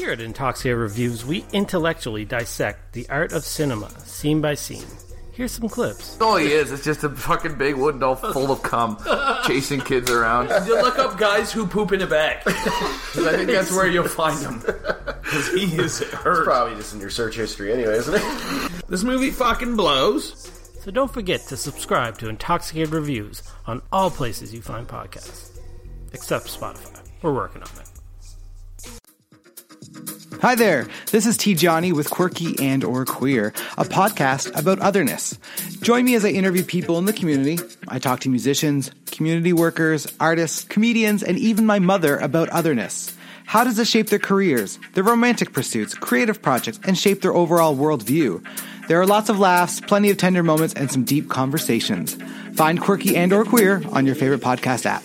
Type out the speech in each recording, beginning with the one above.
Here at Intoxicated Reviews, we intellectually dissect the art of cinema, scene by scene. Here's some clips. All he is, it's just a fucking big wooden doll full of cum, chasing kids around. You look up guys who poop in a bag. 'Cause I think that's where you'll find him. Because he is hurt. Probably just in your search history anyway, isn't it? This movie fucking blows. So don't forget to subscribe to Intoxicated Reviews on all places you find podcasts, except Spotify. We're working on it. Hi there. This is T Johnny with Quirky and or Queer, a podcast about otherness. Join me as I interview people in the community. I talk to musicians, community workers, artists, comedians, and even my mother about otherness. How does it shape their careers, their romantic pursuits, creative projects, and shape their overall worldview? There are lots of laughs, plenty of tender moments, and some deep conversations. Find Quirky and or Queer on your favorite podcast app.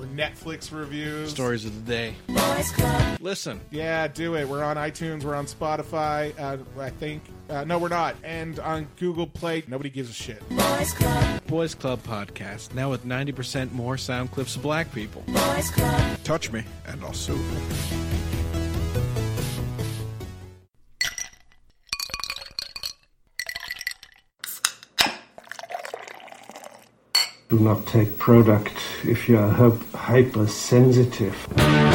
We're Netflix reviews. Stories of the day. Listen, Yeah, do it. We're on iTunes. We're on Spotify. Uh, I think. Uh, no, we're not. And on Google Play. Nobody gives a shit. Boys Club Boys Club podcast now with ninety percent more sound clips of black people. Boys Club. Touch me, and I'll sue. Do not take product if you are hypersensitive.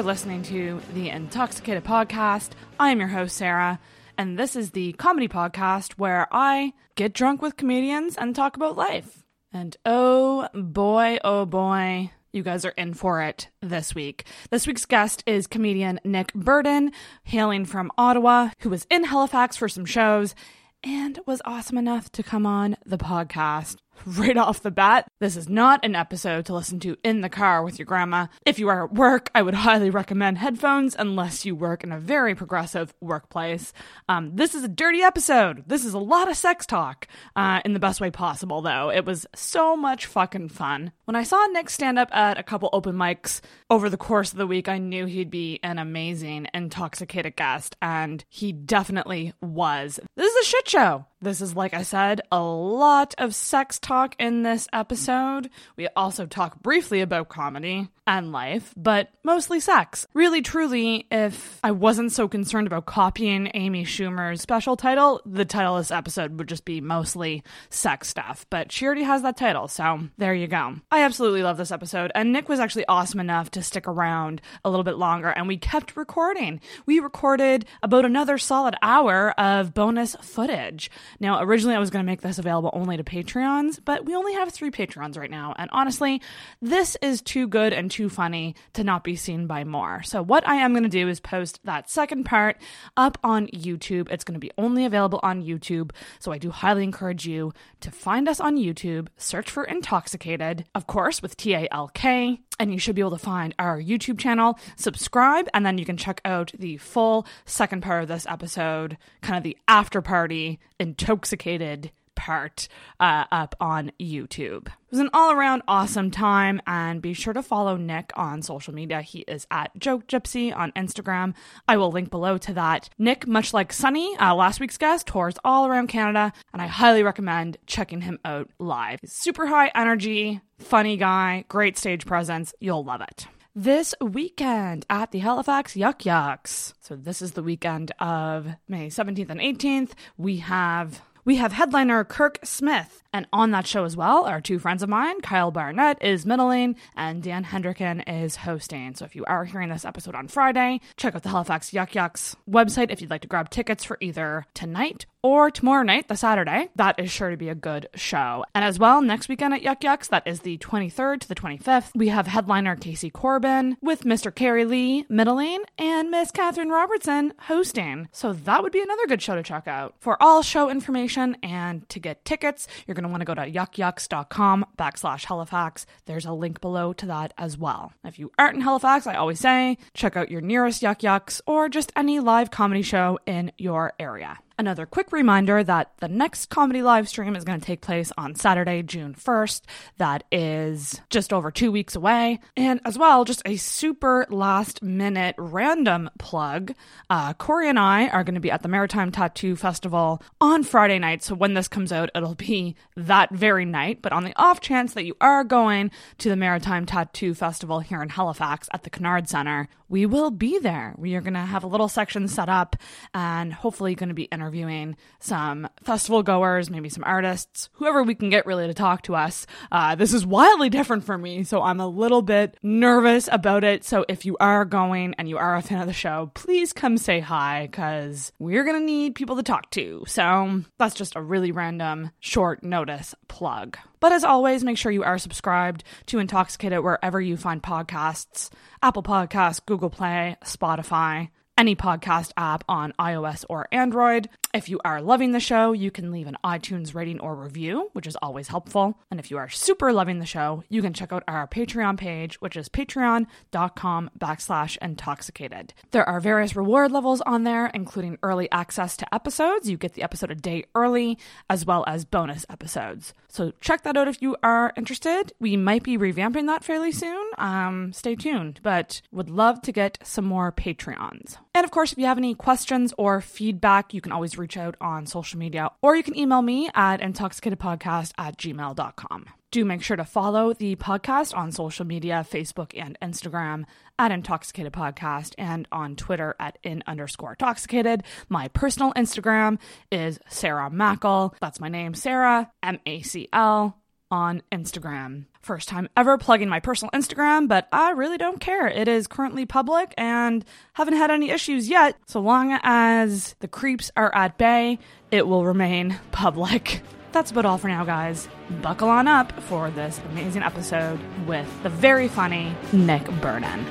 You're listening to the Intoxicated Podcast. I am your host, Sarah, and this is the comedy podcast where I get drunk with comedians and talk about life. And oh boy, oh boy, you guys are in for it this week. This week's guest is comedian Nick Burden, hailing from Ottawa, who was in Halifax for some shows and was awesome enough to come on the podcast. Right off the bat, this is not an episode to listen to in the car with your grandma. If you are at work, I would highly recommend headphones unless you work in a very progressive workplace. Um, this is a dirty episode. This is a lot of sex talk uh, in the best way possible, though. It was so much fucking fun. When I saw Nick stand up at a couple open mics over the course of the week, I knew he'd be an amazing, intoxicated guest, and he definitely was. This is a shit show. This is, like I said, a lot of sex talk in this episode. We also talk briefly about comedy and life, but mostly sex. Really, truly, if I wasn't so concerned about copying Amy Schumer's special title, the title of this episode would just be mostly sex stuff. But she already has that title, so there you go. I absolutely love this episode, and Nick was actually awesome enough to stick around a little bit longer, and we kept recording. We recorded about another solid hour of bonus footage. Now, originally, I was going to make this available only to Patreons, but we only have three Patreons right now, and honestly, this is too good and too funny to not be seen by more. So, what I am going to do is post that second part up on YouTube. It's going to be only available on YouTube, so I do highly encourage you to find us on YouTube, search for Intoxicated, of course, with T A L K, and you should be able to find our YouTube channel, subscribe, and then you can check out the full second part of this episode, kind of the after party, intoxicated part uh, up on YouTube. It was an all around awesome time, and be sure to follow Nick on social media. He is at Joke Gypsy on Instagram. I will link below to that. Nick, much like Sunny, uh, last week's guest, tours all around Canada, and I highly recommend checking him out live. He's super high energy, funny guy, great stage presence. You'll love it this weekend at the Halifax Yuk Yuk's. So this is the weekend of May 17th and 18th. We have we have headliner Kirk Smith, and on that show as well are two friends of mine. Kyle Barnett is middling, and Dan Hendricken is hosting. So if you are hearing this episode on Friday, check out the Halifax Yuk Yuk's website if you'd like to grab tickets for either tonight or tomorrow night, the Saturday. That is sure to be a good show. And as well, next weekend at Yuk Yuk's, that is the 23rd to the 25th, we have headliner Casey Corbin with Mr. Carey Lee middling and Miss Catherine Robertson hosting. So that would be another good show to check out. For all show information information and to get tickets, you're going to want to go to yukyuks.com backslash Halifax. There's a link below to that as well. If you aren't in Halifax, I always say check out your nearest Yuk Yuk's or just any live comedy show in your area. Another quick reminder that the next comedy live stream is going to take place on Saturday, June 1st. That is just over two weeks away. And as well, just a super last minute random plug. Uh, Corey and I are going to be at the Maritime Tattoo Festival on Friday night. So when this comes out, it'll be that very night. But on the off chance that you are going to the Maritime Tattoo Festival here in Halifax at the Cunard Center, we will be there. We are going to have a little section set up and hopefully going to be interviewing some festival goers, maybe some artists, whoever we can get really to talk to us. Uh, this is wildly different for me, so I'm a little bit nervous about it. So if you are going and you are a fan of the show, please come say hi because we're going to need people to talk to. So that's just a really random short notice plug. But as always, make sure you are subscribed to Intoxicated wherever you find podcasts Apple Podcasts, Google Play, Spotify, any podcast app on iOS or Android. If you are loving the show, you can leave an iTunes rating or review, which is always helpful. And if you are super loving the show, you can check out our Patreon page, which is patreon.com backslash intoxicated. There are various reward levels on there, including early access to episodes. You get the episode a day early, as well as bonus episodes. So check that out if you are interested. We might be revamping that fairly soon. Um, stay tuned, but would love to get some more Patreons. And of course, if you have any questions or feedback, you can always reach out on social media or you can email me at intoxicatedpodcast at gmail.com. Do make sure to follow the podcast on social media, Facebook and Instagram at Intoxicated Podcast and on Twitter at in underscore intoxicated. My personal Instagram is Sarah Mackel. That's my name, Sarah, M A C L, on Instagram. First time ever plugging my personal Instagram, but I really don't care. It is currently public and haven't had any issues yet. So long as the creeps are at bay, it will remain public. That's about all for now, guys. Buckle on up for this amazing episode with the very funny Nick Burden.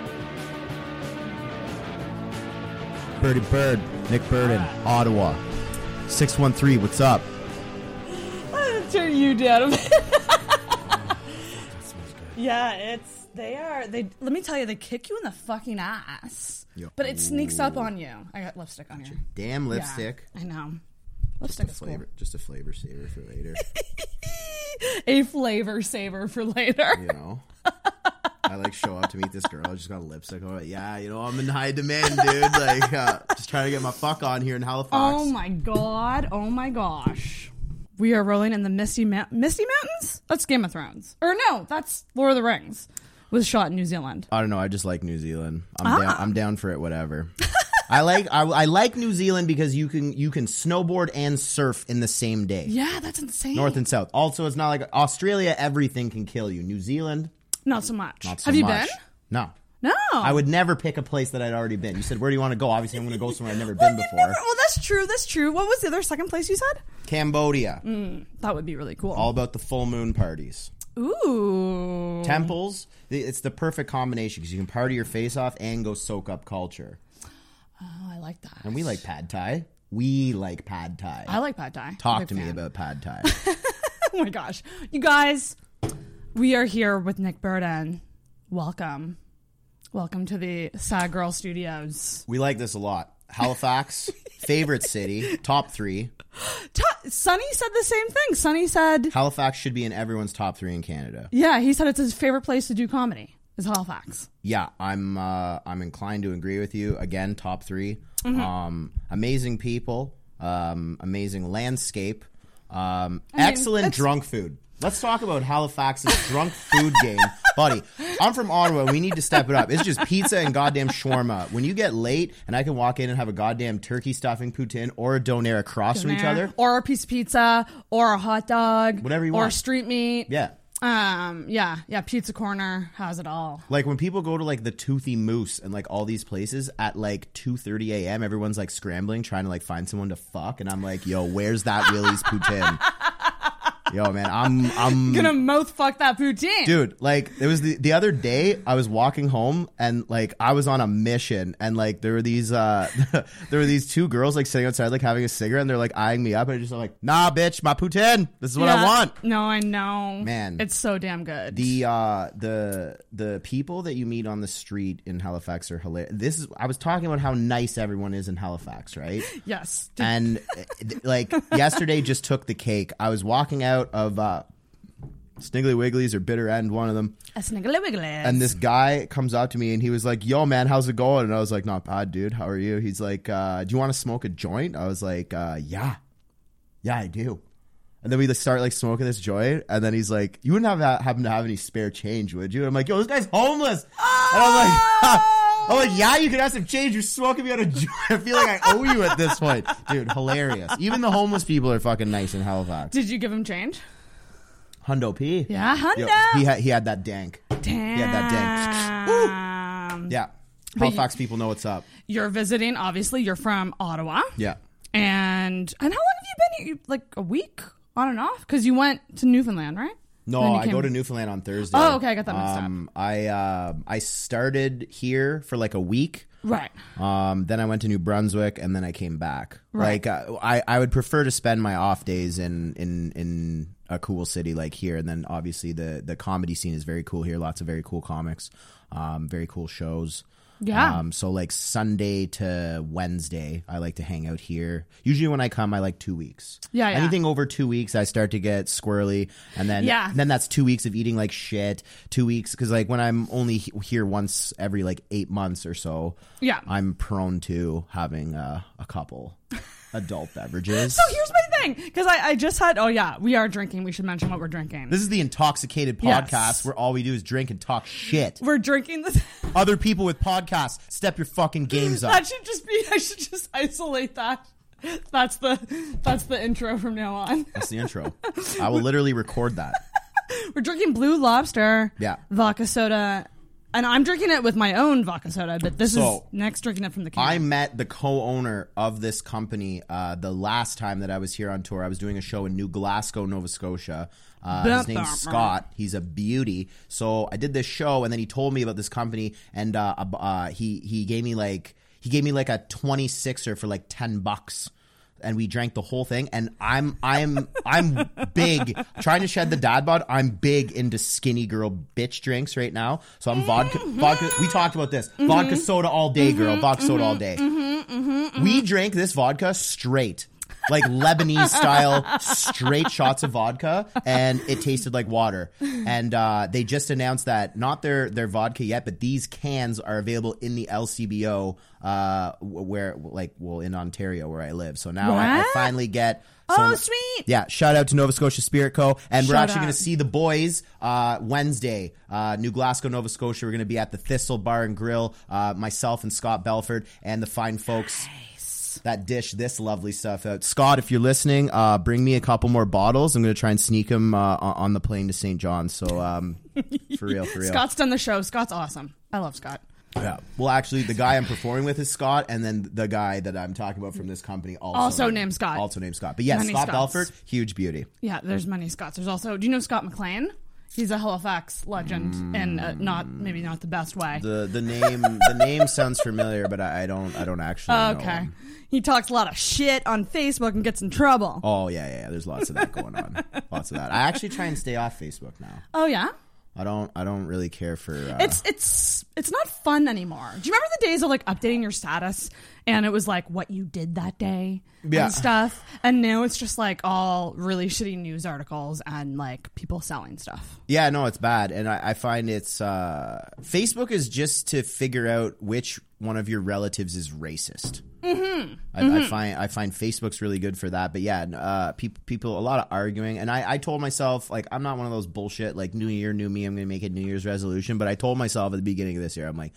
Birdie Bird, Nick Burden, Ottawa. 613, what's up? Turn you down. yeah, it's they are they. Let me tell you, they kick you in the fucking ass, Yo. but it sneaks up on you. I got lipstick on here. Damn Yeah, lipstick. I know. Just a is flavor, just a flavor saver for later. A flavor saver for later. you know. I like show up to meet this girl. I just got lipstick on. Yeah, you know I'm in high demand, dude. Like, uh, just trying to get my fuck on here in Halifax. Oh my god! Oh my gosh! We are rolling in the Misty Ma- Misty Mountains. That's Game of Thrones, or no, that's Lord of the Rings. Was shot in New Zealand. I don't know. I just like New Zealand. I'm Ah. down. I'm down for it. Whatever. I like I, I like New Zealand because you can you can snowboard and surf in the same day. Yeah, that's insane. North and south. Also, it's not like Australia. Everything can kill you. New Zealand, not so much. not so Have you much. been? No. No. I would never pick a place that I'd already been. You said, "Where do you want to go?" Obviously, I'm going to go somewhere I've never been before. Never- well, that's true. That's true. What was the other second place you said? Cambodia. Mm, that would be really cool. All about the full moon parties. Ooh. Temples. It's the perfect combination because you can party your face off and go soak up culture. Oh, I like that. And we like pad thai. We like pad thai. I like pad thai. Talk to me about pad thai. Oh my gosh, you guys, we are here with Nick Burden. Welcome, welcome to the Sad Girl Studios. we like this a lot. Halifax, favorite city, top three. Sonny said the same thing. Sonny said, Halifax should be in everyone's top three in Canada. yeah, he said it's his favorite place to do comedy. Is Halifax. Yeah, I'm uh, I'm inclined to agree with you. Again, top 3 Mm-hmm. Um, amazing people, um, amazing landscape, um, excellent it's- drunk food. Let's talk about Halifax's drunk food game, buddy. I'm from Ottawa. We need to step it up. It's just pizza and goddamn shawarma. When you get late, and I can walk in and have a goddamn turkey stuffing poutine or a donair across from each other. or a piece of pizza, or a hot dog, Whatever you or want. Or street meat. Yeah. Um, yeah, yeah. Pizza Corner has it all. Like when people go to like the Toothy Moose and like all these places at like two thirty a.m., everyone's like scrambling trying to like find someone to fuck, and I'm like, yo, where's that Willy's poutine? Yo, man, I'm I'm Gonna mouth fuck that poutine. Dude, like it was the the other day I was walking home and like I was on a mission and like there were these uh there were these two girls like sitting outside like having a cigarette and they're like eyeing me up and I just like, nah bitch, my poutine. This is what I want. No, I know. Man. It's so damn good. The uh the the people that you meet on the street in Halifax are hilarious. This is I was talking about how nice everyone is in Halifax, right? yes. and uh, like yesterday just took the cake. I was walking out of uh Sniggly Wigglies or Bitter End, one of them. A sniggly wiggly. And this guy comes up to me and he was like, "Yo, man, how's it going?" And I was like, "Not bad, dude. How are you?" He's like, uh, "Do you want to smoke a joint?" I was like, uh, "Yeah, yeah, I do." And then we start like smoking this joint, and then he's like, "You wouldn't have happen to have any spare change, would you?" I'm like, "Yo, this guy's homeless." And I'm like, "I'm like, yeah, you could have some change. You're smoking me out a joint. I feel like I owe you at this point, dude. Hilarious. Even the homeless people are fucking nice in Halifax. Did you give him change? Hundo P. Yeah, Hundo. Yo, he had he had that dank. Damn. He had that dank. Yeah. But Halifax people know what's up. You're visiting. Obviously, you're from Ottawa. Yeah. And and how long have you been here? Like a week on and off? Because you went to Newfoundland, right? No, I go to Newfoundland on Thursday. Oh, okay, I got that mixed up. um, I uh, I started here for like a week. Right. Um, then I went to New Brunswick, and then I came back. Right. Like uh, I, I would prefer to spend my off days in in in a cool city like here, and then obviously the the comedy scene is very cool here. Lots of very cool comics, um, very cool shows. Yeah. Um, so like Sunday to Wednesday, I like to hang out here. Usually when I come, I like two weeks. Yeah, yeah. Anything over two weeks, I start to get squirrely, and then Yeah. then that's two weeks of eating like shit. Two weeks because like when I'm only he- here once every like eight months or so, Yeah. I'm prone to having uh, a couple adult beverages. So here's my thing, because I, I just had. Oh yeah, we are drinking. We should mention what we're drinking. this is the intoxicated Yes. podcast where all we do is drink and talk shit. we're drinking this. Other people with podcasts, step your fucking games up. that should just be. I should just isolate that. That's the that's the intro from now on. That's the intro. I will literally record that. We're drinking Blue Lobster. Yeah. Vodka soda. And I'm drinking it with my own vodka soda, but this is next drinking it from the can. I met the co-owner of this company uh, the last time that I was here on tour. I was doing a show in New Glasgow, Nova Scotia. Uh, his name's Scott. He's a beauty. So I did this show, and then he told me about this company, and uh, uh, he he gave me like he gave me like a twenty sixer for like ten bucks. And we drank the whole thing, and I'm I'm I'm big trying to shed the dad bod. I'm big into skinny girl bitch drinks right now. So I'm vodka vodka. We talked about this vodka mm-hmm. soda all day, girl. Mm-hmm. Vodka soda all mm-hmm. day. We drank this vodka straight. Like Lebanese style, straight shots of vodka, and it tasted like water. And uh, they just announced that not their their vodka yet, but these cans are available in the LCBO, uh, where like well in Ontario where I live. So now I, I finally get. Oh, sweet. Yeah, shout out to Nova Scotia Spirit Co. And we're actually going to see the boys uh, Wednesday, uh, New Glasgow, Nova Scotia. We're going to be at the Thistle Bar and Grill. Uh, myself and Scott Belford and the fine folks that dish this lovely stuff out. Scott, if you're listening, uh, bring me a couple more bottles. I'm going to try and sneak them uh, on the plane to St. John. So um, for real, for real. Scott's done the show. Scott's awesome. I love Scott. Yeah. Well, actually, the guy I'm performing with is Scott, and then the guy that I'm talking about from this company also, Also named Scott. Also named Scott. But yes, Many Scott Scotts. Belford, huge beauty. Yeah, there's many Scotts. There's also, do you know Scott McLean? He's a Halifax legend, and uh, not maybe not the best way. The the name the name sounds familiar, but I, I don't I don't actually know okay, him. he talks a lot of shit on Facebook and gets in trouble. Oh yeah, yeah, yeah. There's lots of that going on. lots of that. I actually try and stay off Facebook now. Oh yeah, I don't I don't really care for. Uh, it's it's it's not fun anymore. Do you remember the days of like updating your status and it was like what you did that day Yeah. and stuff, and now it's just like all really shitty news articles and like people selling stuff. Yeah, no, it's bad, and I, I find it's uh, Facebook is just to figure out which one of your relatives is racist. Mm-hmm. I, I find I find Facebook's really good for that. But yeah, uh, people people a lot of arguing, and I, I told myself like I'm not one of those bullshit like New Year, new me. I'm going to make a New Year's resolution. But I told myself at the beginning of this year, I'm like.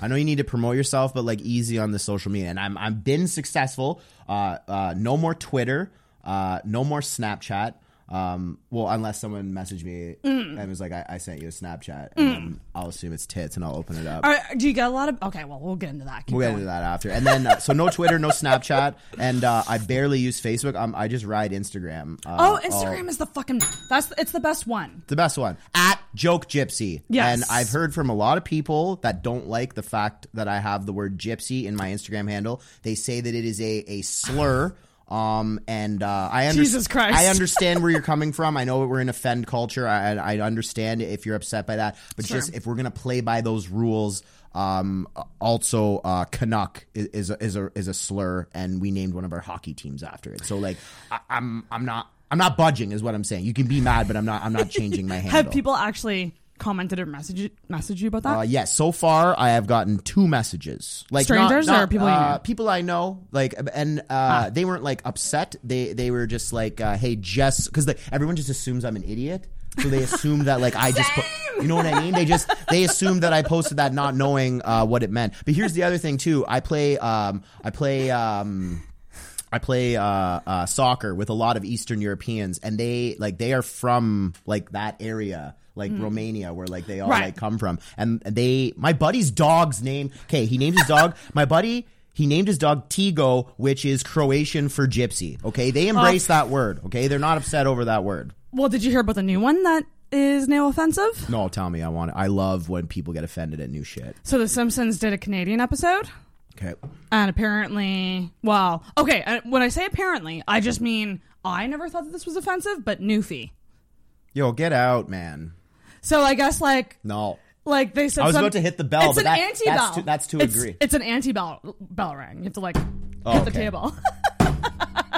I know you need to promote yourself, but like easy on the social media. And I'm I've been successful. Uh, uh, no more Twitter. Uh, no more Snapchat. Um, well, unless someone messaged me Mm. and was like, I, I sent you a Snapchat, and then I'll assume it's tits and I'll open it up. All right, do you get a lot of? Okay, well, we'll get into that. Keep We'll get into that after. And then, uh, so no Twitter, no Snapchat, and uh, I barely use Facebook. Um, I just ride Instagram. Uh, Oh, all- Instagram is the fucking. That's it's the best one. the best one at joke gypsy Yes. and i've heard from a lot of people that don't like the fact that i have the word gypsy in my instagram handle they say that it is a, a slur um and uh i under- Jesus Christ. i understand where you're coming from i know we're in offend culture i i understand if you're upset by that but Sure. just if we're gonna play by those rules um also uh canuck is, is a is a is a slur and we named one of our hockey teams after it so like I, i'm i'm not I'm not budging, is what I'm saying. You can be mad, but I'm not. I'm not changing my handle. Have people actually commented or message message you about that? Uh, yes, so far I have gotten two messages. Like Strangers not- or not, people you uh, know? Ah. People I know. Like, and uh, they weren't like upset. They they were just like, uh, hey, Jess, because everyone just assumes I'm an idiot. So they assume that like I just, po- you know what I mean? They just they assume that I posted that not knowing uh, what it meant. But here's the other thing too. I play um I play um. I play uh, uh, soccer with a lot of Eastern Europeans, and they like they are from like that area, like Romania, where like they all Right. like come from. And they, my buddy's dog's name. Okay, he named his dog. my buddy, he named his dog Tigo, which is Croatian for gypsy. Okay, they embrace that word. Okay, they're not upset over that word. well, did you hear about the new one that is now offensive? No, tell me, I want it. I love when people get offended at new shit. So The Simpsons did a Canadian episode, Okay, and apparently, well, okay. uh, When I say apparently, I just mean I never thought that this was offensive, but Newfie. yo, get out, man. So I guess like No, like they said I was some- about to hit the bell, It's but an that- anti-bell. that's to- that's to It's- agree. It's an anti-bell bell ring. You have to like Oh, hit the table.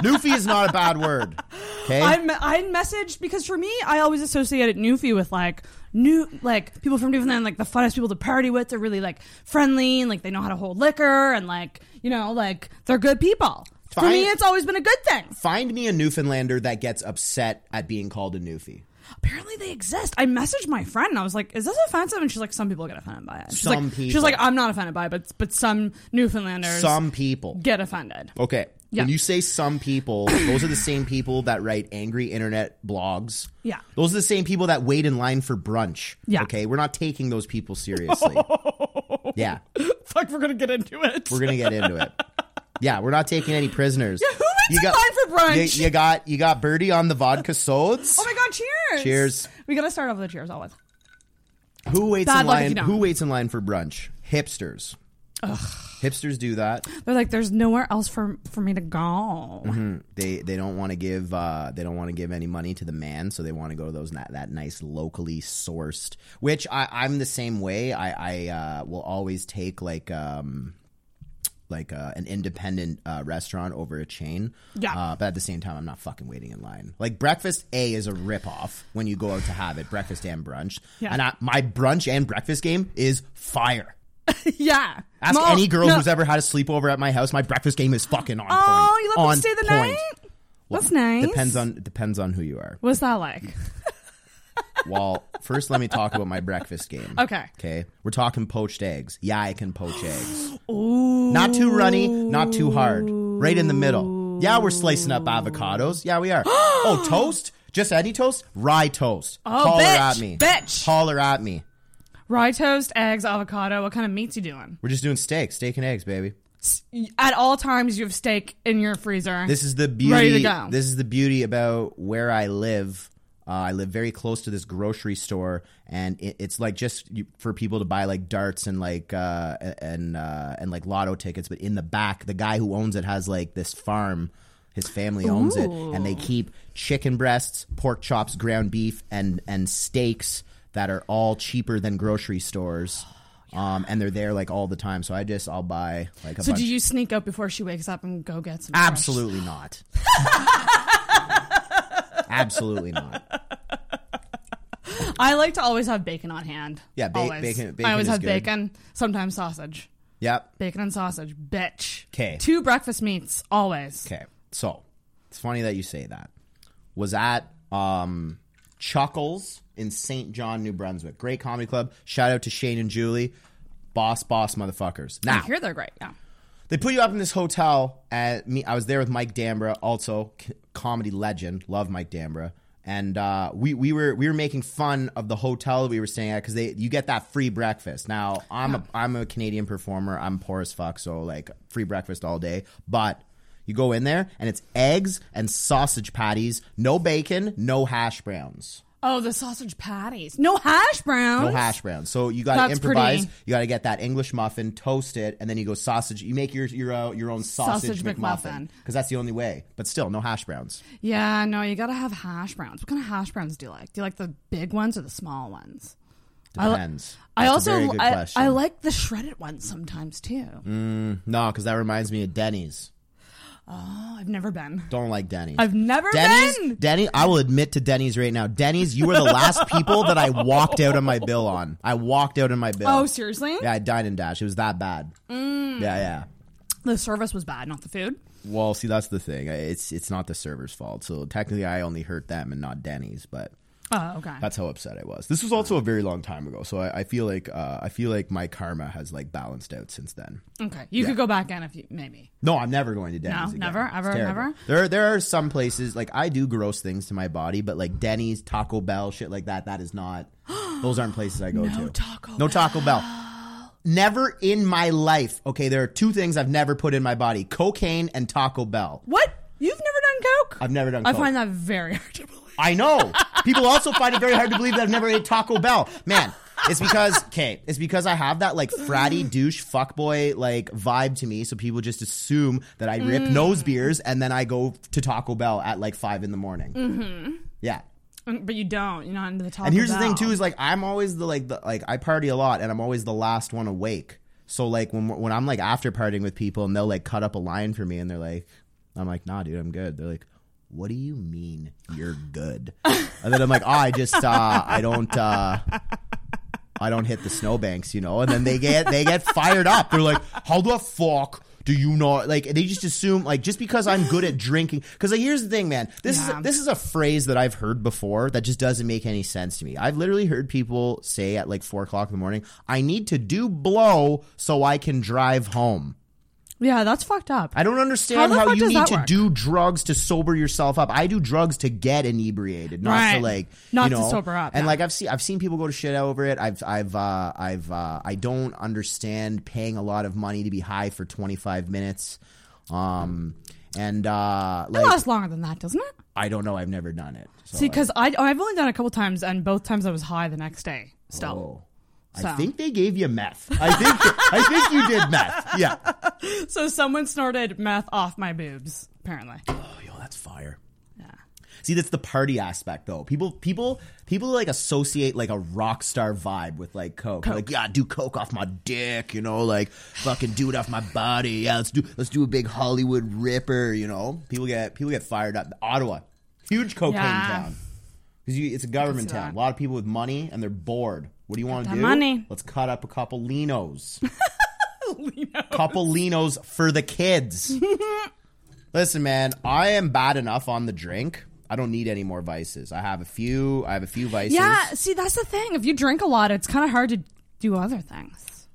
Newfie is not a bad word. Okay, I I messaged because for me, I always associated Newfie with like new like people from Newfoundland, like the funnest people to party with. They're really like friendly and like they know how to hold liquor and like you know like they're good people. For me, it's always been a good thing. find me a Newfoundlander that gets upset at being called a Newfie. Apparently, they exist. I messaged my friend and I was like, "Is this offensive?" And she's like, "Some people get offended by it." She's Some like, She's like, "I'm not offended by it, but but some Newfoundlanders Some people. get offended." Okay. Yeah. When you say some people, those are the same people that write angry internet blogs. Yeah. Those are the same people that wait in line for brunch. Yeah. Okay. We're not taking those people seriously. yeah. Fuck, we're gonna get into it. We're gonna get into it. Yeah, we're not taking any prisoners. Yeah, who waits in line for brunch? You, you got you got Birdie on the vodka sods. Oh my god! Cheers! Cheers. We gotta start off with the cheers always. Who waits Bad in line? you. Who waits in line for brunch? Hipsters. Hipsters do that. They're like, "There's nowhere else for for me to go." They they don't want to give uh, they don't want to give any money to the man, so they want to go to those that, that nice locally sourced. Which I, I'm the same way. I I uh, will always take like um like uh, an independent uh, restaurant over a chain. Yeah. Uh, but at the same time, I'm not fucking waiting in line. Like breakfast A is a ripoff when you go out to have it. Breakfast and brunch. Yeah. And I, my brunch and breakfast game is fire. yeah. Ask No, any girl no. who's ever had a sleepover at my house. My breakfast game is fucking on point. Oh, you let them stay the point. night. That's nice. Depends on depends on who you are. What's that like? Well, first let me talk about my breakfast game. Okay. Okay. We're talking poached eggs. Yeah, I can poach eggs. Ooh. Not too runny, not too hard. Right in the middle. Yeah, we're slicing up avocados. Yeah, we are. oh, toast? Just any toast? Rye toast. Oh, Holler bitch, at me. bitch. Holler at me. Rye toast, eggs, avocado. What kind of meats you doing? We're just doing steak, steak and eggs, baby. At all times, you have steak in your freezer. This is the beauty. Ready to go. This is the beauty about where I live. Uh, I live very close to this grocery store, and it, it's like just for people to buy like darts and like uh, and uh, and like lotto tickets. But in the back, the guy who owns it has like this farm. His family owns it, and they keep chicken breasts, pork chops, ground beef, and and steaks that are all cheaper than grocery stores. Um, and they're there like all the time. So I just I'll buy like a so, bunch. do you sneak out before she wakes up and go get some? fresh- Absolutely not. Absolutely not. I like to always have bacon on hand. Yeah, ba- always. bacon- bacon I always is have good. bacon. Sometimes sausage. Yep. Bacon and sausage, bitch. 'Kay. Two breakfast meats always. Okay. So it's funny that you say that. Was at um, Chuckles in St. John, New Brunswick. Great comedy club. Shout out to Shane and Julie. Boss, boss, motherfuckers. I Now hear they're great. Yeah. They put you up in this hotel. At me, I was there with Mike Dambra, also comedy legend. Love Mike Dambra. and uh, we we were we were making fun of the hotel we were staying at because they you get that free breakfast. Now I'm a I'm a Canadian performer. I'm poor as fuck, so like free breakfast all day. But you go in there and it's eggs and sausage patties, no bacon, no hash browns. Oh, the sausage patties. No hash browns. No hash browns. So you got to That's improvise. pretty. You got to get that English muffin, toast it, and then you go sausage. You make your your uh, your own sausage, Sausage McMuffin McMuffin. because that's the only way. But still, no hash browns. Yeah, no, you gotta have hash browns. What kind of hash browns do you like? Do you like the big ones or the small ones? I li- Depends. I That's a also very good I, question. I like the shredded ones sometimes too. Mm, no, because that reminds me of Denny's. Oh, I've never been. Don't like Denny's. I've never Denny's, been. Denny, I will admit to Denny's right now. Denny's, you were the last people that I walked out on my bill on. I walked out on my bill. Oh, seriously? Yeah, I dined and dash. It was that bad. Mm. Yeah, yeah. The service was bad, not the food. Well, see, that's the thing. It's it's not the server's fault. So technically, I only hurt them and not Denny's. But Oh, okay. that's how upset I was. This was also a very long time ago. So I, I feel like uh, I feel like my karma has like balanced out since then. okay, you could go back in if you maybe. No, I'm never going to Denny's. No, again. never? It's Ever, terrible. never? There, there are some places like I do gross things to my body, but like Denny's, Taco Bell, shit like that. That is not. those aren't places I go to. Taco no Taco Bell. Never in my life. Okay, there are two things I've never put in my body: cocaine and Taco Bell. What? You've never done coke? I've never done. Coke. I coke. find that very hard to believe. I know. People also find it very hard to believe that I've never ate Taco Bell. Man, it's because okay, it's because I have that like fratty douche fuckboy like vibe to me. So people just assume that I rip Mm. nose beers and then I go to Taco Bell at like five in the morning. Mm-hmm. Yeah. But you don't. You're not into the Taco and here's the thing too is like I'm always the like the like I party a lot and I'm always the last one awake. So like when when I'm like after partying with people and they'll like cut up a line for me and they're like, I'm like, nah, dude, I'm good. They're like, what do you mean you're good? and then I'm like, oh, I just uh, I don't uh, I don't hit the snowbanks, you know. And then they get they get fired up. They're like, how the fuck? Do you not like? They just assume like just because I'm good at drinking. Because like, here's the thing, man. This Yeah. is this is a phrase that I've heard before that just doesn't make any sense to me. I've literally heard people say at like four o'clock in the morning, "I need to do blow so I can drive home." Yeah, that's fucked up. I don't understand the how, fuck you does need that to work? do drugs to sober yourself up. I do drugs to get inebriated, not to Right. like Not you to know, sober up, And yeah. like I've seen I've seen people go to shit over it. I've I've uh, I've uh, I don't understand paying a lot of money to be high for 25 minutes. Um and uh It like lasts longer than that, doesn't it? I don't know. I've never done it. So See, because I I've only done it a couple times, and both times I was high the next day. Still. I So. think they gave you meth. I think I think you did meth. Yeah. So someone snorted meth off my boobs. Apparently. Oh, yo, that's fire. Yeah. See, that's the party aspect, though. People, people, people like associate like a rock star vibe with like coke. Coke. Like, yeah, do coke off my dick, you know, like fucking do it off my body. Yeah, let's do let's do a big Hollywood ripper, you know. People get people get fired up. Ottawa, huge cocaine Yeah. town. Because it's a government uh, town. that. A lot of people with money and they're bored. What do you want to do? money. Let's cut up a couple linos. couple linos for the kids. Listen, man, I am bad enough on the drink. I don't need any more vices. I have a few. I have a few vices. Yeah. See, that's the thing. If you drink a lot, it's kind of hard to do other things.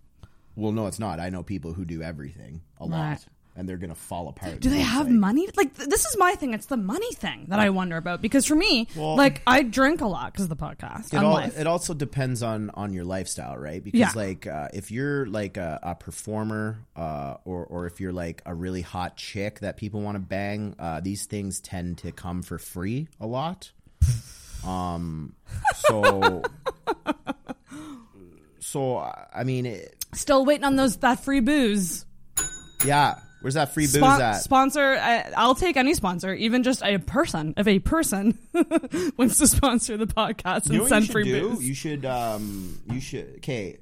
Well, no, it's not. I know people who do everything a lot, Right. And they're gonna fall apart. Do they have like- money? Like th- this is my thing. It's the money thing that I wonder about because for me, like I drink a lot because of the podcast. It, all, it also depends on on your lifestyle, right? Because Yeah. like uh, if you're like a, a performer, uh, or or if you're like a really hot chick that people want to bang, uh, these things tend to come for free a lot. Um, so so I mean, it, Still waiting on those that free booze. yeah. Where's that free booze Spon- at? Sponsor. I, I'll take any sponsor, even just a person. If a person wants to sponsor the podcast and You know what send you should free do? booze, You should. Um, you should. Okay.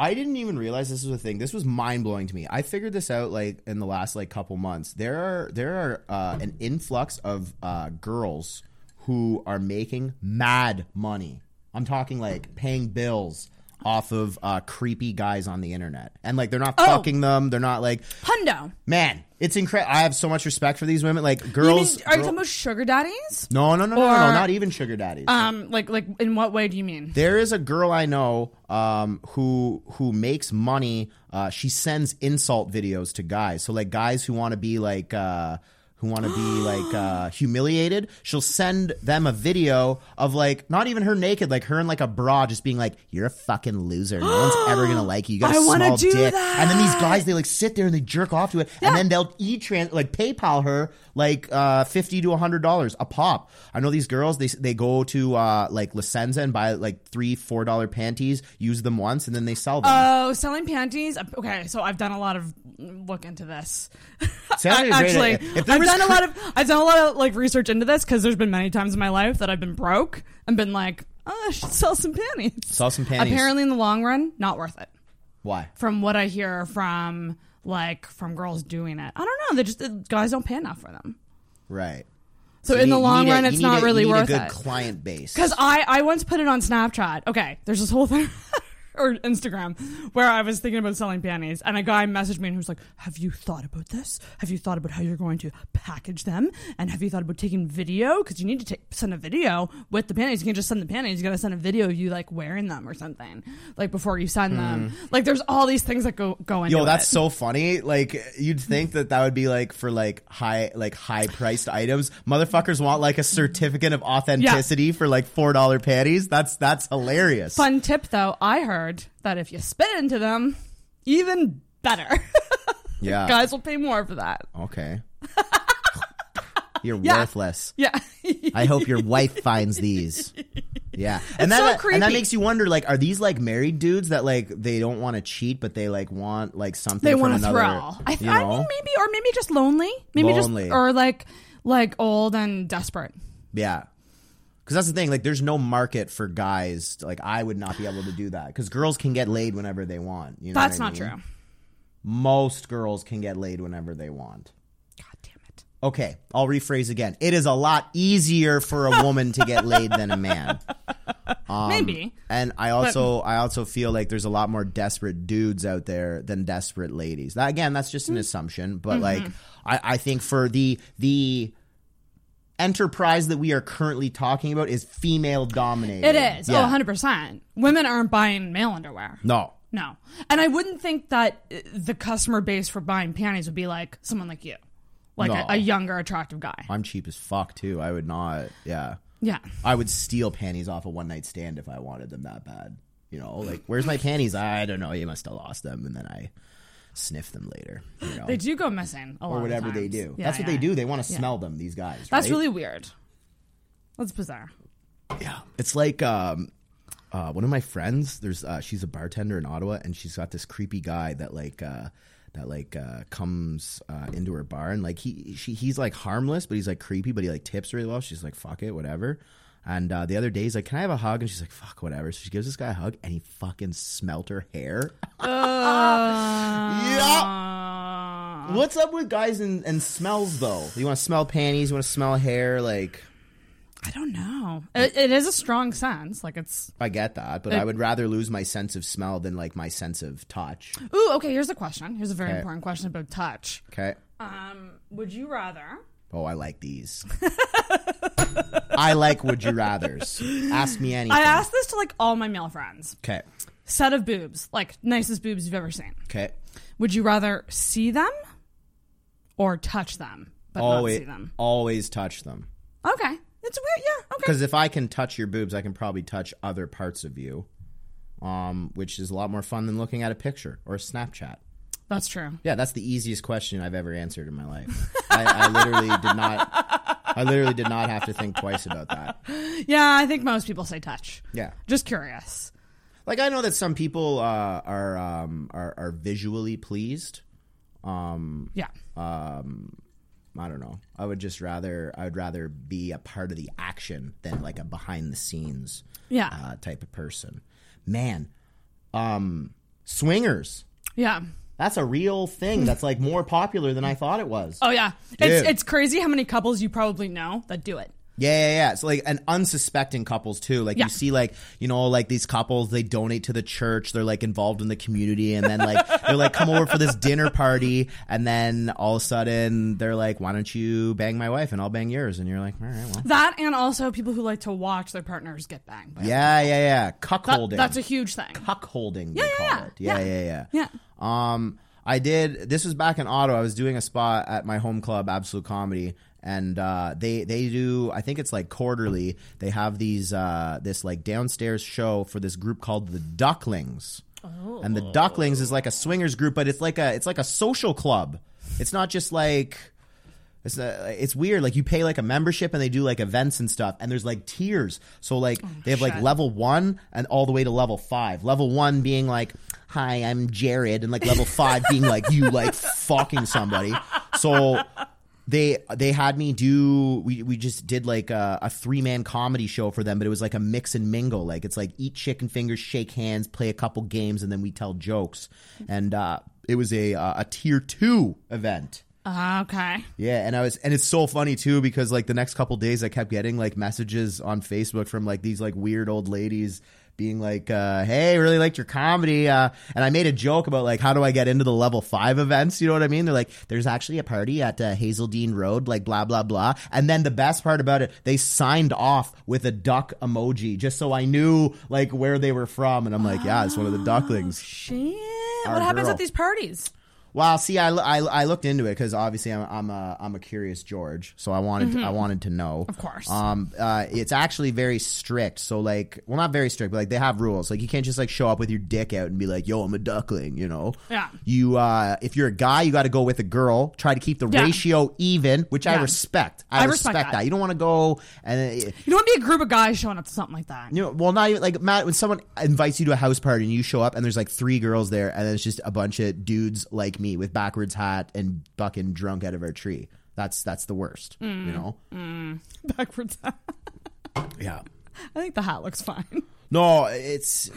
I didn't even realize this was a thing. This was mind blowing to me. I figured this out like in the last like couple months. There are there are uh, an influx of uh, girls who are making mad money. I'm talking like paying bills off of uh, creepy guys on the internet, and like they're not Oh. fucking them. They're not like hundo. man. It's incredible. I have so much respect for these women. Like You mean, girls. are you talking about sugar daddies? no, no, no, no, no, no, not even sugar daddies. Um, like like in what way do you mean? There is a girl I know um, who who makes money. Uh, she sends insult videos to guys. So like guys who want to be like uh, who want to be like uh, humiliated, she'll send them a video of like not even her naked, like her in like a bra, just being like, "You're a fucking loser. No one's ever gonna like you. You got a I wanna small do dick." that. And then these guys, they like sit there and they jerk off to it, and then they'll e trans like PayPal her like uh, fifty to hundred dollars a pop. I know these girls. They they go to uh, like La Senza and buy like three four dollar panties, use them once, and then they sell them. Oh, selling panties. Okay, so I've done a lot of look into this. Sounded great. Actually, If there I've was done a lot of I've done a lot of like research into this because there's been many times in my life that I've been broke and been like, oh, I should sell some panties. Sell some panties. Apparently, in the long run, not worth it. Why? From what I hear from like from girls doing it, I don't know. They just the guys don't pay enough for them. Right. So, you in the long need a- run, it's not a- really you need worth a good it. client base. Because I, I once put it on Snapchat. Okay, there's this whole thing. or Instagram where I was thinking about selling panties and a guy messaged me and he was like, Have you thought about this? Have you thought about how you're going to package them? And have you thought about taking video? Because you need to take, send a video with the panties. You can't just send the panties. You got to send a video of you like wearing them or something like before you send them. Like there's all these things that go, go into Hmm. Yo, that's it. so funny. Like you'd think that that would be like for like high like high priced items. Motherfuckers want like a certificate of authenticity for like four dollar panties. That's that's hilarious. Fun tip though, I heard that if you spit into them, even better. Yeah. Guys will pay more for that. Okay. You're Yeah. worthless. Yeah. I hope your wife finds these. Yeah, and It's that so and that makes you wonder. Like, are these like married dudes that like they don't want to cheat, but they like want like something? they from want a another, thrill. I, th- I mean, maybe, or maybe just lonely. Maybe Lonely. just, or like, like old and desperate. Yeah. Because that's the thing. Like, there's no market for guys. Like, I would not be able to do that. Because girls can get laid whenever they want. You know That's what I not mean? true. Most girls can get laid whenever they want. God damn it. Okay, I'll rephrase again. It is a lot easier for a woman to get laid than a man. Um, Maybe. And I also I also feel like there's a lot more desperate dudes out there than desperate ladies. That, again, that's just an Mm. assumption, Mm-hmm. but like I, I think for the the enterprise that we are currently talking about is female dominated. It is. Oh, yeah. Oh, 100%. Women aren't buying male underwear. No. No. And I wouldn't think that the customer base for buying panties would be like someone like you, like No. a, a younger, attractive guy. I'm cheap as fuck too. I would not yeah. Yeah. I would steal panties off a one night stand if I wanted them that bad. You know, like where's my panties? I don't know. You must have lost them, and then I sniff them later. You know, They do go missing or whatever they do. Yeah, That's what yeah. they do. They want to Yeah. smell them. These guys. That's right? really weird. That's bizarre. yeah. It's like um, uh, one of my friends. There's uh, she's a bartender in Ottawa, and she's got this creepy guy that like. Uh, that like uh, comes uh, into her bar and like he she, he's like harmless but he's like creepy but he like tips really well she's like fuck it whatever and uh, the other day he's like can I have a hug and she's like fuck whatever so she gives this guy a hug and he fucking smelt her hair yeah what's up with guys and, and smells though you want to smell panties you want to smell hair like I don't know. It, it is a strong sense. Like it's. I get that but It- I would rather lose my sense of smell than like my sense of touch Ooh, okay. Here's a question. Here's a very Okay. important question about touch. okay Um, would you rather? Oh, I like these. I like would you rather's. Ask me anything. I asked this to like all my male friends. Okay. Set of boobs, like nicest boobs you've ever seen. Okay. Would you rather see them or touch them, but Always, not see them? always touch them. Okay, it's weird. Yeah. Okay. Because if I can touch your boobs, I can probably touch other parts of you, um, which is a lot more fun than looking at a picture or a Snapchat. That's true. Yeah, that's the easiest question I've ever answered in my life. I, I literally did not. I literally did not have to think twice about that. Yeah, I think most people say touch. Yeah. Just curious. Like I know that some people uh, are, um, are are visually pleased. Um, Yeah. um, I don't know. I would just rather I would rather be a part of the action than like a behind the scenes Yeah. uh, type of person. Man, um, swingers. Yeah. That's a real thing. That's like more popular than I thought it was. Oh yeah. It's Dude. it's crazy how many couples you probably know that do it. Yeah, yeah, yeah. So like, and unsuspecting couples too. Like Yeah. you see, like you know, like these couples, they donate to the church. They're like involved in the community, and then like they're like come over for this dinner party, and then all of a sudden they're like, "Why don't you bang my wife and I'll bang yours?" And you're like, "All right, well." That and also people who like to watch their partners get banged. Yeah, yeah, yeah. That- Cuckolding. that's a huge thing. cuckolding. Yeah, yeah, call yeah. it. Yeah, Yeah. yeah, yeah. Um, I did. This was back in Ottawa. I was doing a spot at my home club, Absolute Comedy, and uh, they they do. I think it's like quarterly. They have these uh, this like downstairs show for this group called the Ducklings. And the Ducklings is like a swingers group, but it's like a it's like a social club. It's not just like it's a, it's weird. Like you pay like a membership and they do like events and stuff, and there's like tiers. So like they have like level one and all the way to level five. Level one being like, "Hi, I'm Jared," and like level five being like you like fucking somebody. So they they had me do we, we just did like a, a three man comedy show for them but it was like a mix and mingle. Like it's like eat chicken fingers shake hands play a couple games and then we tell jokes. And uh it was a uh, a tier two event. Uh, okay. yeah, and I was, and it's so funny too because like the next couple days, I kept getting like messages on Facebook from like these like weird old ladies being like, uh, "Hey, really liked your comedy," uh, and I made a joke about like, how do I get into the level five events? You know what I mean? They're like, "There's actually a party at uh, Hazeldean Road," like blah blah blah, and then the best part about it, they signed off with a duck emoji just so I knew like where they were from, and I'm like, "Yeah, it's one of the ducklings." Shit. Our what happens girl. at these parties? Well, see, I, I, I looked into it because obviously I'm, I'm a I'm a curious George, so I wanted to, I wanted to know. Of course. Um, uh, it's actually very strict. So like, well, not very strict, but like they have rules. Like you can't just like show up with your dick out and be like, "Yo, I'm a duckling," you know. Yeah. You, uh, if you're a guy, you got to go with a girl. Try to keep the Yeah. ratio even, which I respect. I, I respect, respect that. that. You don't want to go and. uh, You don't want to be a group of guys showing up to something like that. you know, well, not even like Matt. When someone invites you to a house party and you show up and there's like three girls there, and then it's just a bunch of dudes like me with backwards hat and fucking drunk out of our tree. That's that's the worst. You mm. know. Mm. Backwards. hat. Yeah. I think the hat looks fine. No, it's.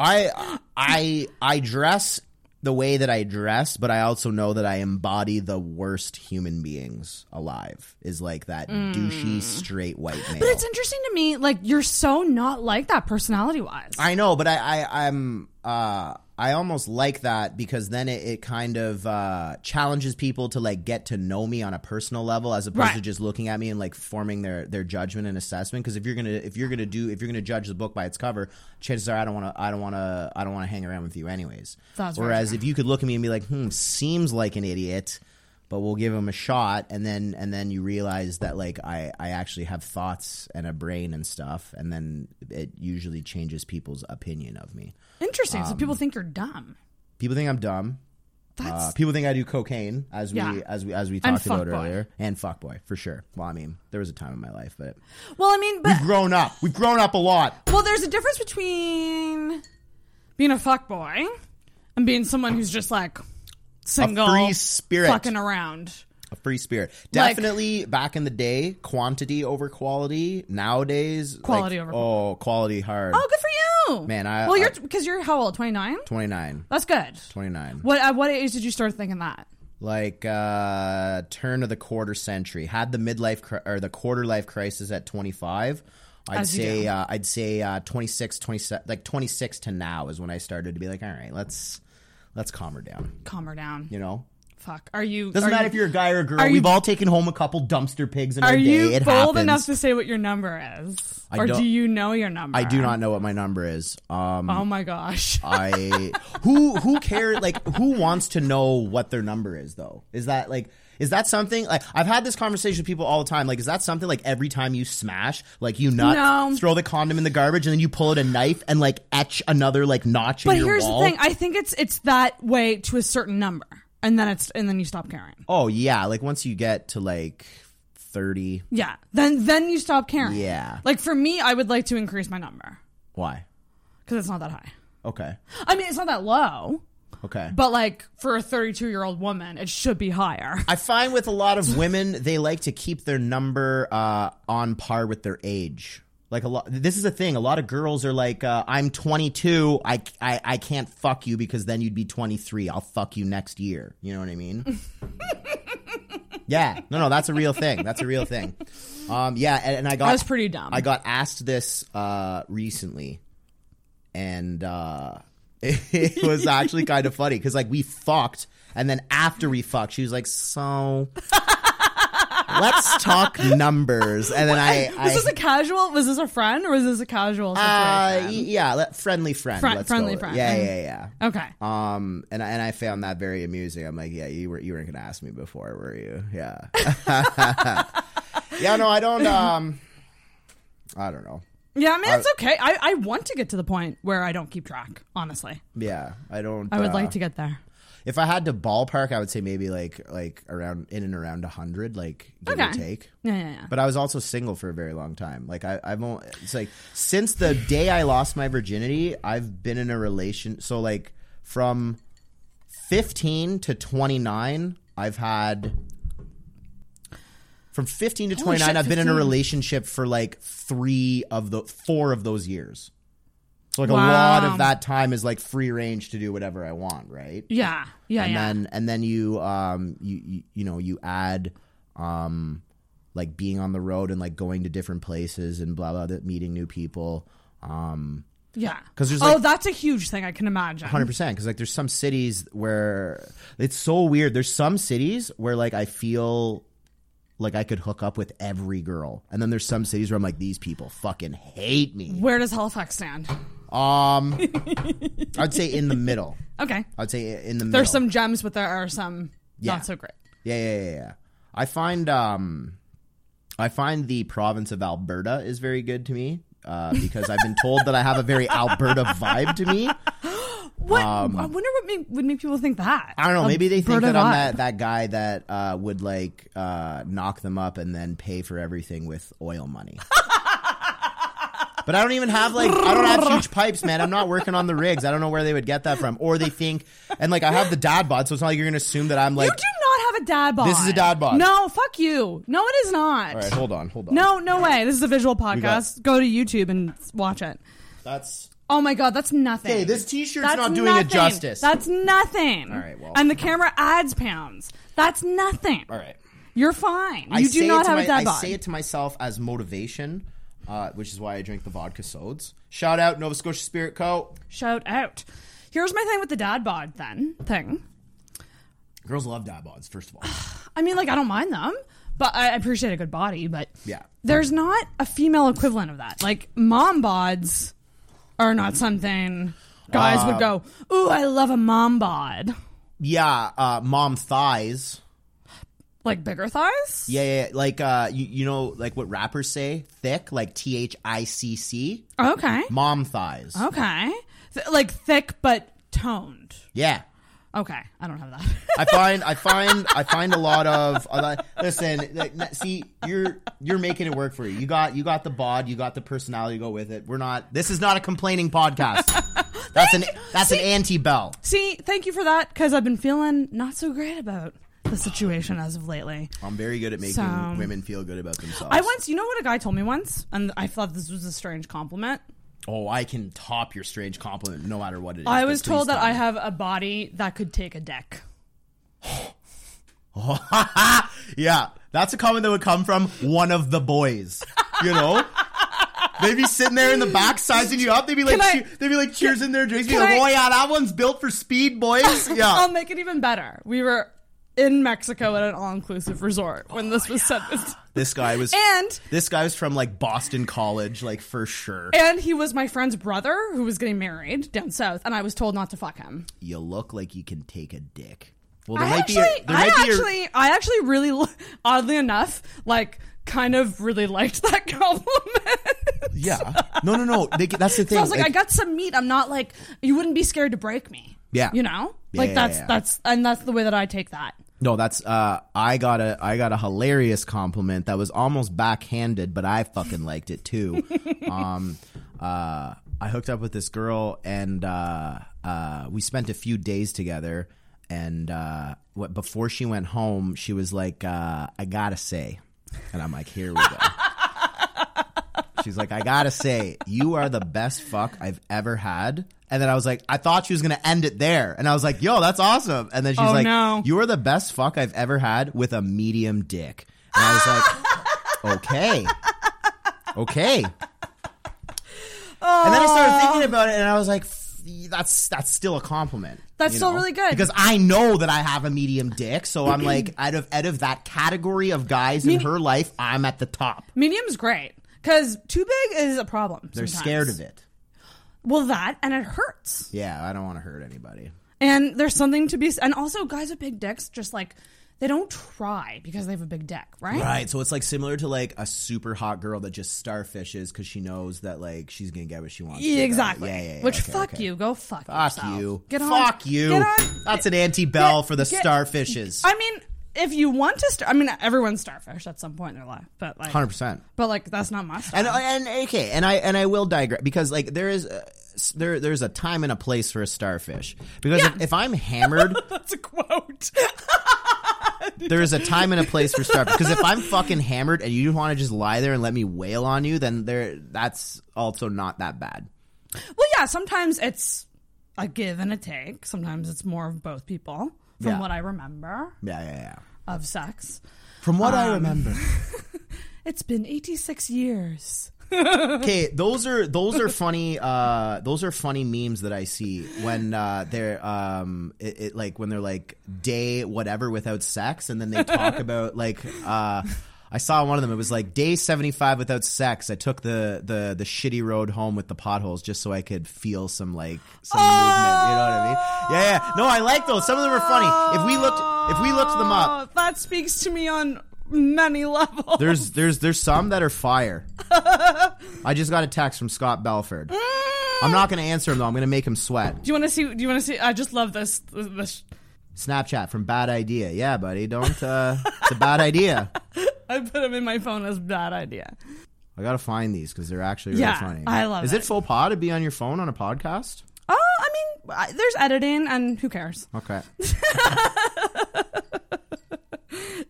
I I I dress the way that I dress, but I also know that I embody the worst human beings alive. Is like that mm. douchey straight white male. But it's interesting to me, like you're so not like that personality wise. I know, but I, I I'm uh I almost like that because then it, it kind of uh challenges people to like get to know me on a personal level as opposed to just looking at me and like forming their their judgment and assessment because if you're going to if you're to do if you're to judge the book by its cover chances are I don't want to I don't want to I don't want to hang around with you anyways. Very Whereas true. if you could look at me and be like, "Hmm, seems like an idiot." But we'll give him a shot, and then and then you realize that like I I actually have thoughts and a brain and stuff, and then it usually changes people's opinion of me. Interesting. so Um, people think you're dumb. People think I'm dumb. Uh, people think I do cocaine, as we as we as we talked about fuckboy. earlier, and fuck boy for sure. Well, I mean, there was a time in my life, but Well, I mean, but we've grown up. We've grown up a lot. well, there's a difference between being a fuck boy and being someone who's just like single, free spirit. fucking around. A free spirit, Like- definitely. back in the day, quantity over quality. Nowadays, Quality like, over oh, quality hard. Oh, good for you, Man, I- well, you're I- because you're how old? Twenty nine. Twenty nine. That's good. Twenty nine. What at what age did you start thinking that? like uh turn of the quarter century had the midlife cri- or the quarter life crisis at 25 i'd As you say do. uh, i'd say uh 26 27 like 26 to now is when i started to be like all right let's let's calm her down Calm her down. you know Fuck. Are you? doesn't are matter you, if you're a guy or a girl we've all taken home a couple dumpster pigs in our day Are you it bold happens enough to say what your number is, I or do you know your number? i do not know what my number is um Oh my gosh. I who who cares like who wants to know what their number is though? Is that like is that something like I've had this conversation with people all the time? Like, is that something like every time you smash, like you nut, No. throw the condom in the garbage, and then you pull out a knife and like etch another like notch But in your here's wall? the thing. I think it's it's that way to a certain number, and then it's and then you stop caring. oh yeah, like once you get to like thirty, Yeah. Then then you stop caring. Yeah. Like for me, I would like to increase my number why? because it's not that high. Okay, I mean, it's not that low, okay. but like for a 32 year old woman, it should be higher. I find with a lot of women, they like to keep their number uh, on par with their age. Like a lot, this is a thing. A lot of girls are like, uh, "I'm 22. I, I I can't fuck you because then you'd be 23. I'll fuck you next year." You know what I mean? yeah, no, no, that's a real thing. That's a real thing. Um, yeah, and, and I got That's pretty dumb. I got asked this uh, recently, and uh, it, was actually kind of funny because like we fucked, and then after we fucked, she was like, "So, let's talk numbers. And then I, was this a casual? Was this a friend or was this a casual uh, yeah, let, friendly friend. Friendly go. friend. Yeah, yeah, yeah. okay. Um, and I, and I found that very amusing. I'm like, yeah, you were you weren't gonna ask me before, were you? Yeah. yeah, no, I don't. Um, I don't know. Yeah, I mean it's okay. I, I want to get to the point where I don't keep track. Honestly, Yeah, I don't. I would uh, like to get there. If I had to ballpark, I would say maybe like like around in and around hundred, like give or take. Yeah, yeah, yeah. But I was also single for a very long time. Like I, I've only, it's like since the day I lost my virginity, I've been in a relation. So like from fifteen to twenty nine, I've had. From fifteen to twenty nine, shit, I've been in a relationship for like three of the four of those years. So like a lot of that time is like free range to do whatever I want, right? Yeah, yeah, and yeah. then and then you um you, you you know you add um like being on the road and like going to different places and blah blah, blah meeting new people um yeah. 'cause there's, oh, that's a huge thing. I can imagine. 100% because like there's some cities where it's so weird there's some cities where like i feel like i could hook up with every girl and then there's some cities where i'm like these people fucking hate me Where does Halifax stand? Um i'd say in the middle Okay. i'd say in the middle There's some gems, but there are some Yeah. not so great. Yeah, yeah, yeah, yeah. I find um I find the province of Alberta is very good to me. Uh, because I've been told that I have a very Alberta vibe to me. What? Um, I wonder what make, would make people think that. I don't know. Maybe they think that I'm that, that guy that uh, would like uh, knock them up and then pay for everything with oil money. but I don't even have like I don't have huge pipes, man. I'm not working on the rigs. I don't know where they would get that from. Or they think and like I have the dad bod, so it's not like you're gonna assume that I'm like. you do not have a dad bod. This is a dad bod. No, fuck you. No, it is not. All right, hold on, hold on. No, no way. This is a visual got- podcast. Go to YouTube and watch it. That's Oh my god, that's nothing. Okay, this t-shirt's That's not doing it justice. That's nothing. All right, well. And the camera adds pounds. That's nothing. all right. You're fine. I You do not have my- a dad I say it to myself as motivation, uh, which is why I drink the vodka sodas. Shout out Nova Scotia Spirit Co. Shout out. Here's my thing with the dad bod then thing. Girls love dad bods, first of all. I mean, like, I don't mind them, but I appreciate a good body. But Yeah. there's not a female equivalent of that. Like, mom bods are not something guys Uh, would go, "Ooh, I love a mom bod." Yeah, uh, mom thighs. Like bigger thighs. Yeah, yeah, yeah. like uh, you, you know, like what rappers say, thick, like T H I C C. Okay. Mom thighs. Okay. Th- like thick but toned. Yeah. Okay, I don't have that. I find I find I find a lot of a lot- listen. Like, see, you're you're making it work for you. You got you got the bod, you got the personality to go with it. We're not. This is not a complaining podcast. that's an that's an anti bell. See, thank you for that because I've been feeling not so great about the situation as of lately. I'm very good at making So- um, women feel good about themselves. I once, you know what a guy told me once, and I thought this was a strange compliment. oh, I can top your strange compliment no matter what it is. I but was please told that I have a body that could take a deck. yeah, that's a comment that would come from one of the boys. You know. They'd be sitting there in the back sizing you up. They'd be like, Can I- cheer- they'd be like cheersing their drinks. Be Can like, I- oh yeah, that one's built for speed, boys. Yeah, I'll make it even better. We were in Mexico at an all-inclusive resort when oh, this was said. This guy was, And- this guy was from like Boston College, like for sure. And he was my friend's brother who was getting married down south, and I was told not to fuck him. You look like you can take a dick. Well, there I might actually, be. A, there I might be. A, actually, I actually really, li- oddly enough, like kind of really liked that compliment. yeah. No, no, no. They, that's the thing. So I was like, like- I got some meat. I'm not like you wouldn't be scared to break me. Yeah. you know, Yeah, like yeah, that's yeah. that's and that's the way that I take that. No, that's uh I got a I got a hilarious compliment that was almost backhanded, but I fucking liked it too. um uh I hooked up with this girl and uh uh we spent a few days together and uh what before she went home, she was like uh I got to say. And I'm like, "Here we go." She's like, I gotta say, you are the best fuck I've ever had. And then I was like, I thought she was gonna end it there. And I was like, yo, that's awesome. And then she's Oh, like, no. you are the best fuck I've ever had with a medium dick. And I was like, okay. Okay. And then I started thinking oh. about it and I was like, f- that's that's still a compliment. That's you still know? really good. because I know that I have a medium dick, so I'm like out of out of that category of guys in her life, I'm at the top. Medium's great because too big is a problem. They're sometimes. scared of it. Well, that and it hurts. Yeah, I don't want to hurt anybody. And there's something to be, and also guys with big dicks just like they don't try because they have a big dick, right? Right, so it's like similar to like a super hot girl that just starfishes because she knows that like she's gonna get what she wants. Yeah, exactly. Yeah, yeah, yeah. Which okay, fuck okay. you, go fuck, Fuck yourself. you. Get on, Fuck you. Get on. That's an anti-bell for the get- starfishes. I mean, if you want to, star- I mean, everyone's starfish at some point in their life, but like, Hundred percent. But like, that's not my style. And and okay, and I and I will digress because like there is uh, s- there there's a time and a place for a starfish because if, if I'm hammered, that's a quote. there is a time and a place for starfish because if I'm fucking hammered and you want to just lie there and let me wail on you, then there that's also not that bad. Well, yeah, sometimes it's a give and a take. Sometimes it's more of both people, from Yeah. what I remember Yeah, yeah, yeah. of sex. From what I Um, remember. It's been 86 years. okay those are those are funny uh those are funny memes that i see when uh they're um it, it like when they're like day whatever without sex and then they talk about like uh I saw one of them. It was like day seventy five without sex. I took the, the the shitty road home with the potholes just so I could feel some like some movement. You know what I mean? Yeah, yeah. No, I like those. Some of them are funny. If we looked if we looked them up, Oh, that speaks to me on many levels. there's there's there's some that are fire. I just got a text from Scott Belford. I'm not going to answer him though. I'm going to make him sweat. Do you want to see? Do you want to see? I just love this. This. Snapchat from bad idea. Yeah, buddy, don't. Uh, it's a bad idea. I put them in my phone as bad idea. I gotta find these because they're actually really Yeah, funny. I love Is it. it faux pas to be on your phone on a podcast? Oh, I mean, there's editing, and who cares Okay.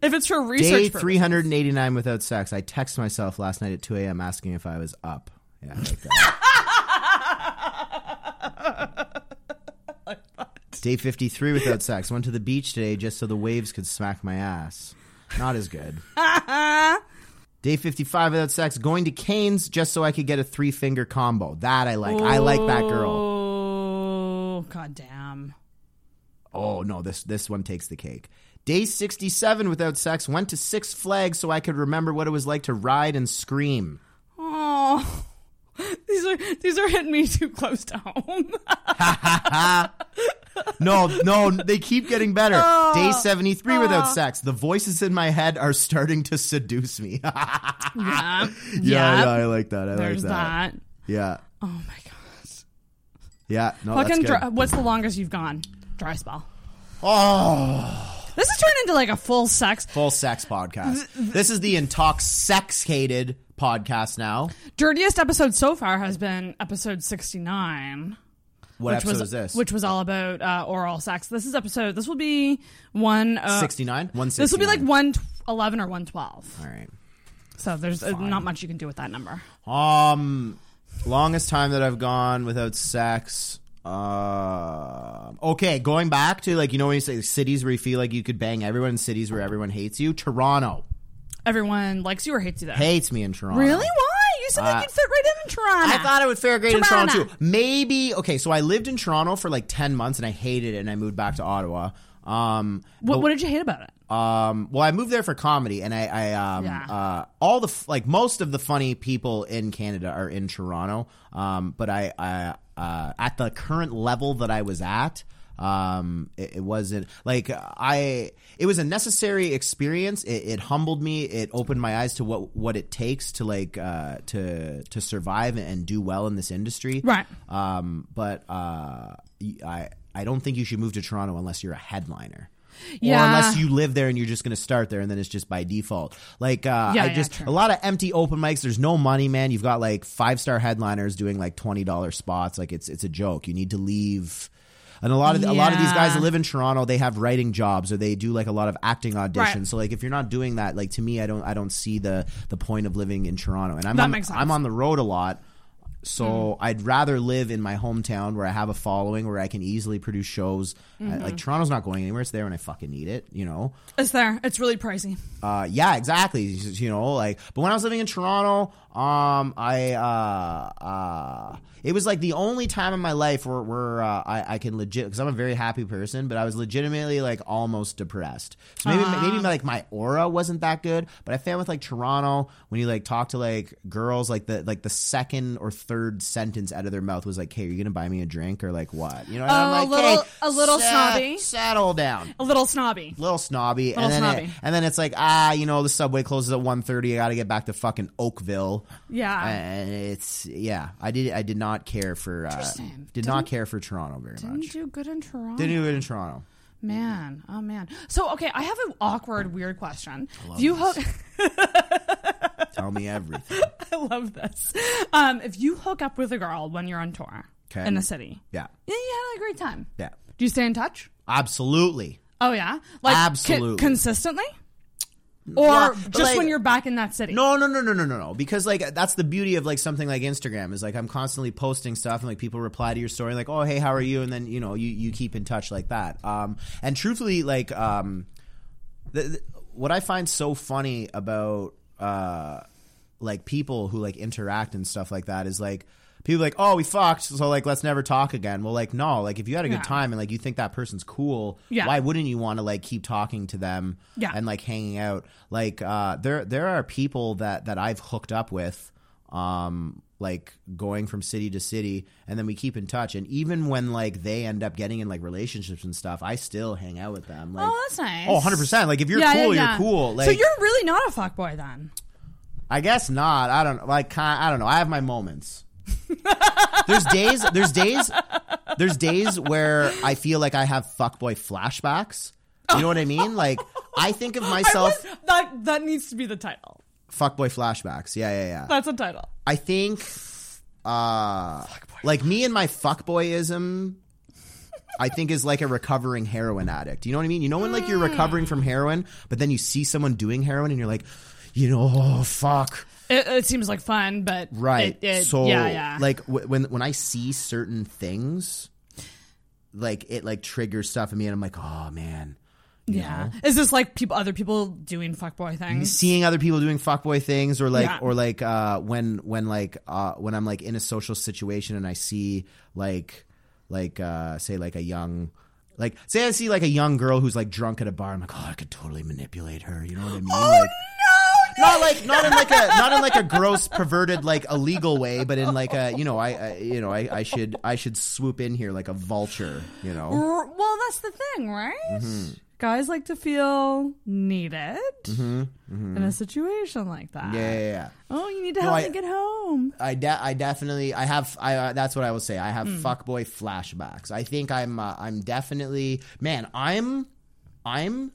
if it's for research? Day 389 without sex. I texted myself last night at 2 a.m. asking if I was up. Yeah, I like that. Day 53 without sex. Went to the beach today just so the waves could smack my ass. Not as good. Day 55 without sex. Going to Cane's just so I could get a three finger combo. That I like. I like that girl. Oh, goddamn. Oh no, this this one takes the cake. Day 67 without sex. Went to Six Flags so I could remember what it was like to ride and scream. Oh, these are these are hitting me too close to home. No, no, they keep getting better. Oh. Day 73 without Oh. sex. The voices in my head are starting to seduce me. yeah, Yeah, Yep. yeah, I like that. I There's like that. that. Yeah. Oh my god. Yeah, no, Fucking dry, what's the longest you've gone? Dry spell. Oh, This is turned into like a full sex. full sex podcast. This is the intoxicated podcast now. Dirtiest episode so far has been episode 69. What which episode was, is this? Which was all about uh, oral sex. This is episode. This will be one uh, 69? This will be like one eleven or one twelve. All right. So there's uh, not much you can do with that number. Um, longest time that I've gone without sex. Uh, okay, going back to like you know when you say cities where you feel like you could bang everyone, cities where everyone hates you. Toronto Everyone likes you or hates you there. hates me in Toronto. Really? Why? You said Uh, you'd fit right in in Toronto. I thought I would fare great in Toronto Toronto. too. Maybe okay. So I lived in Toronto for like ten months and I hated it, and I moved back to Ottawa. Um, What, what did you hate about it? Um, well, I moved there for comedy, and I, I um, Yeah. uh, all the f- like most of the funny people in Canada are in Toronto. Um, but I, I, uh, at the current level that I was at, um, it, it wasn't like I. It was a necessary experience. It, it humbled me. It opened my eyes to what what it takes to like uh, to to survive and do well in this industry. Right. Um, but uh, I I don't think you should move to Toronto unless you're a headliner. Yeah. Or unless you live there and you're just going to start there and then it's just by default. Like, uh, Yeah, I yeah, just, true. a lot of empty open mics. There's no money, man. You've got like five star headliners doing like $20 spots. Like, it's, it's a joke. You need to leave. And a lot of, a lot of these guys that live in Toronto, they have writing jobs or they do like a lot of acting auditions. Right. So like, if you're not doing that, like to me, I don't, I don't see the, the point of living in Toronto. And I'm, on. I'm on the road a lot. So I'd rather live in my hometown where I have a following where I can easily produce shows. Uh, like Toronto's not going anywhere; it's there when I fucking need it. You know. It's there. It's really pricey. Uh, yeah, exactly. You know, like, but when I was living in Toronto, um, I, uh, uh, it was like the only time in my life where, where uh, I, I can legit, because I'm a very happy person, but I was legitimately like almost depressed. So maybe, maybe like my aura wasn't that good, but I found with like Toronto, when you like talk to like girls, like the, like the second or third sentence out of their mouth was like, hey, are you going to buy me a drink or like what? You know, and Oh, I'm a little- hey, a little sa- snobby. Settle down A little snobby. little snobby, Little and then snobby. It, and then it's like ah, you know, the subway closes at 1.30. I got to get back to fucking Oakville. Yeah. and it's yeah. I did I did not care for uh, did not care for Toronto very much. Didn't do good in Toronto. Didn't do it in Toronto. Man, oh man. So okay, I have an awkward, weird question. If you hook, Tell me everything. I love this. Um, if you hook up with a girl when you're on tour 'Kay. in the city, Yeah, yeah, you had a great time. yeah, Do you stay in touch? absolutely. Oh yeah, like Absolutely. consistently, or Yeah, just like- when you're back in that city? No, no, no, no, no, no, no. Because like that's the beauty of like something like Instagram is like I'm constantly posting stuff and like people reply to your story like, oh hey, how are you? And then you know you you keep in touch like that. Um, and truthfully, like um, the, the- what I find so funny about uh, like people who like interact and stuff like that is like people like, oh, we fucked, so like let's never talk again. Well, like no, like if you had a good time and like you think that person's cool, Yeah. why wouldn't you want to like keep talking to them Yeah. and like hanging out? Like uh, there there are people that that I've hooked up with. Um, like going from city to city, and then we keep in touch. And even when like they end up getting in like relationships and stuff, I still hang out with them. Like, oh, that's nice. Oh, 100 percent. Like if you're Yeah, cool, yeah, yeah. you're cool. Like so you're really not a fuckboy then. I guess not. I don't like. I don't know. I have my moments. There's days. There's days. There's days where I feel like I have fuckboy flashbacks. You know what I mean? Like I think of myself was- that that needs to be the title. fuckboy flashbacks. Yeah, yeah, yeah. That's a title. I think, uh, like me and my fuckboyism, I think is like a recovering heroin addict. You know what I mean? You know when like you're recovering from heroin, but then you see someone doing heroin and you're like, you know, oh fuck. It, it seems like fun, but Right. It, it, so yeah, yeah. like w- when when I see certain things, like it like triggers stuff in me, and I'm like, oh man. you yeah. know? Is this like people, other people doing fuckboy things? seeing other people doing fuckboy things or like Yeah. or like uh when when like uh when I'm like in a social situation and I see like like uh say like a young like say I see like a young girl who's like drunk at a bar I'm like oh I could totally manipulate her you know what I mean Oh like not like not in like a not in like a gross perverted like illegal way but in like a you know I, I you know I, I should I should swoop in here like a vulture you know Well, that's the thing, right? Mm-hmm. Guys like to feel needed in a situation like that. Mm-hmm. yeah yeah, yeah. Oh, you need to No, help I- me get home. I, de- I definitely I have I uh, that's what I will say I have fuckboy flashbacks. I think I'm uh, I'm definitely man I'm I'm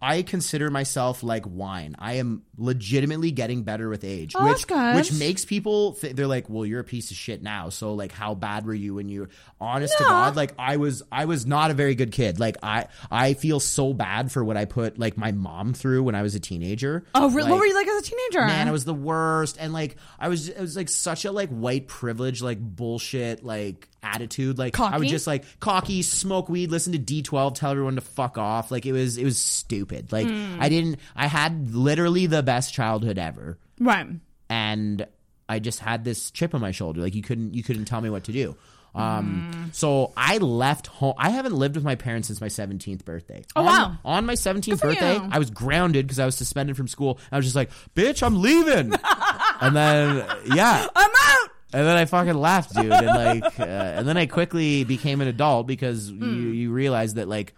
I consider myself like wine. I am legitimately getting better with age, Oh, which which makes people th- they're like, "Well, you're a piece of shit now." So like, how bad were you when you? Honest to God, like I was I was not a very good kid. Like I I feel so bad for what I put like my mom through when I was a teenager. Oh, re- Like, what were you like as a teenager? Man, I was the worst, and like I was, it was like such a like white privilege, like bullshit, like attitude. Like I would just like cocky, smoke weed, listen to D twelve, tell everyone to fuck off. Like it was, it was stupid. Like Hmm. I didn't, I had literally the best childhood ever, right. and I just had this chip on my shoulder. Like you couldn't, you couldn't tell me what to do. Um, Hmm. so I left home. I haven't lived with my parents since my 17th birthday. Oh, on, wow. On my 17th Good birthday, you. I was grounded because I was suspended from school. I was just like, bitch, I'm leaving. and then, yeah. I'm out. And then I fucking left, dude. And like, uh, and then I quickly became an adult because you, you realize that like,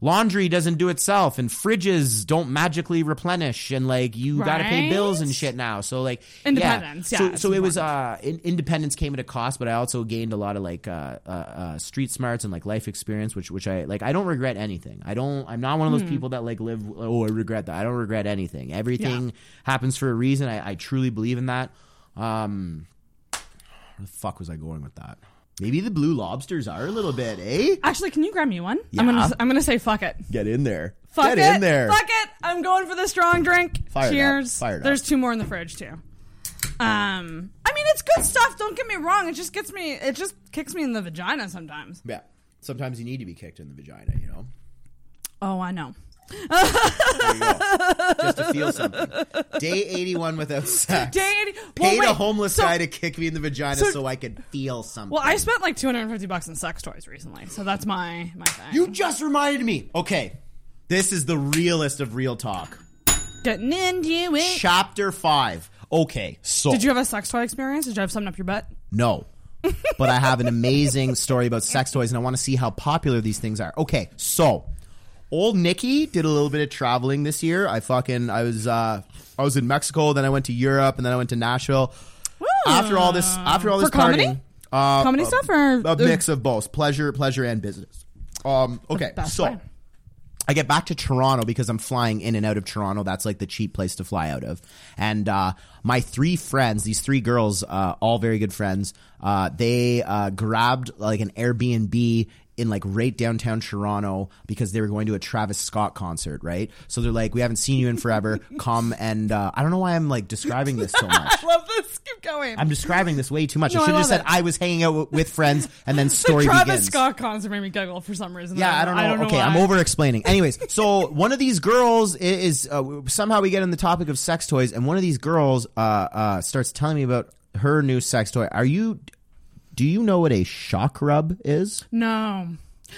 laundry doesn't do itself and fridges don't magically replenish and like you got to pay bills and shit now. So like Independence, yeah, so so it was uh in, independence came at a cost, but I also gained a lot of like uh, uh, uh street smarts and like life experience, which which I like. I don't regret anything. I don't. I'm not one of those people that like live. Oh, I regret that. I don't regret anything. Everything happens for a reason. I, I truly believe in that. Um, where the fuck was I going with that? Maybe the blue lobsters are a little bit, eh? Actually, can you grab me one? Yeah. I'm gonna I'm gonna say fuck it. Get in there. Fuck Get it. in there. Fuck it. I'm going for the strong drink. Fire it up. Cheers. Up. There's two more in the fridge too. Um, I mean, it's good stuff. Don't get me wrong. It just gets me. It just kicks me in the vagina sometimes. Yeah. Sometimes you need to be kicked in the vagina, you know? Oh, I know. There you go. Just to feel something. Day 81 without sex. Day 80 well, Paid wait, a homeless so- guy to kick me in the vagina so, so- I could feel something. Well, I spent like 250 bucks on sex toys recently, so that's my my thing. You just reminded me. Okay. This is the realest of real talk. Getting into it. Chapter 5. Okay, so. Did you have a sex toy experience? Did you have something up your butt? No. but I have an amazing story about sex toys and I want to see how popular these things are. Okay, so old Nikki did a little bit of traveling this year. I fucking I was uh I was in Mexico, then I went to Europe and then I went to Nashville. After all this after all For this comedy? partying, uh, Comedy a- stuff or- a mix of both, pleasure, pleasure and business. Um okay, so way. I get back to Toronto because I'm flying in and out of Toronto. That's like the cheap place to fly out of. And uh, my three friends, these three girls, uh, all very good friends, uh, they uh, grabbed like an Airbnb in like right downtown Toronto because they were going to a Travis Scott concert, right? So they're like, "We haven't seen you in forever. Come and uh, I don't know why I'm like describing this so much. I love this. Keep going. I'm describing this way too much. No, I should have said it. I was hanging out w- with friends and then story the Travis begins. Scott concert made me giggle for some reason. Yeah, I don't know. I don't know okay, why. I'm over explaining. Anyways, so one of these girls is uh, somehow we get on the topic of sex toys, and one of these girls uh, uh, starts telling me about her new sex toy. Are you? Do you know what a Chakrub is? No,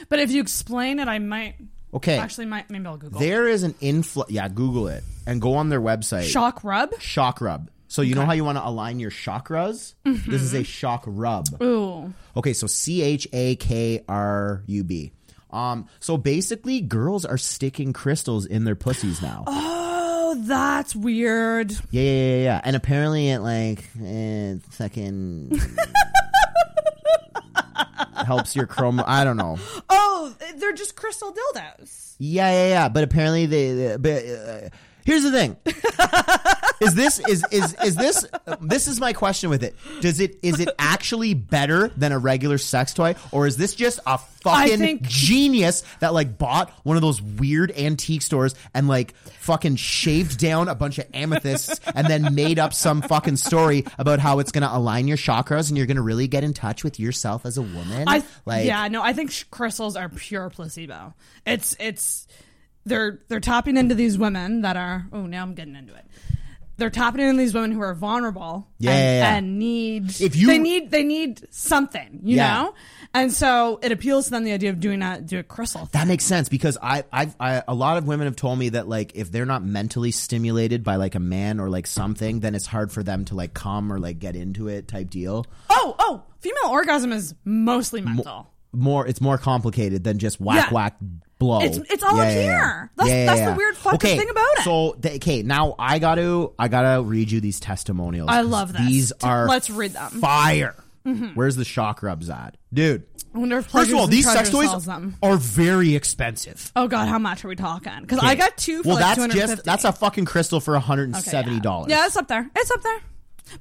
but if you explain it, I might. Okay. Actually, might maybe I'll Google. There is an infl. Yeah, Google it and go on their website. Chakrub. Shock rub. So you know how you want to align your chakras? This is a Chakrub. Ooh. Okay, so C H A K R U B. Um, so basically, girls are sticking crystals in their pussies now. Oh, that's weird. Yeah, yeah, yeah, yeah. And apparently, it like eh, fucking helps your chrome. I don't know. Oh, they're just crystal dildos. Yeah, yeah, yeah. But apparently, they. they- but uh, here's the thing: is this is is is this this is my question with it? Does it is it actually better than a regular sex toy, or is this just a fucking think- genius that like bought one of those weird antique stores and like fucking shaved down a bunch of amethysts and then made up some fucking story about how it's gonna align your chakras and you're gonna really get in touch with yourself as a woman? I like, yeah, no, I think sh- crystals are pure placebo. It's it's they're they're tapping into these women that are oh now I'm getting into it. They're tapping into these women who are vulnerable Yeah, and, yeah, yeah. and need If you- they need they need something, you Yeah. know? And so it appeals to them the idea of doing a do a crystal. That makes sense because I, I've, I, a lot of women have told me that like if they're not mentally stimulated by like a man or like something, then it's hard for them to like come or like get into it type deal. Oh, oh, female orgasm is mostly mental. More, it's more complicated than just whack Yeah. whack blow. It's- it's all up here. That's- that's the weird fucking okay, thing about it. So th- okay, now I got to I gotta read you these testimonials. I love this. These are let's read them. Fire. Mhm. Where's the Chakrubs at, dude? I wonder if First of all, these sex toys are very expensive. Oh god, how much are we talking? Because Okay. I got two for well, like that's 250. just that's a fucking crystal for 170 dollars. Yeah, it's up there. It's up there.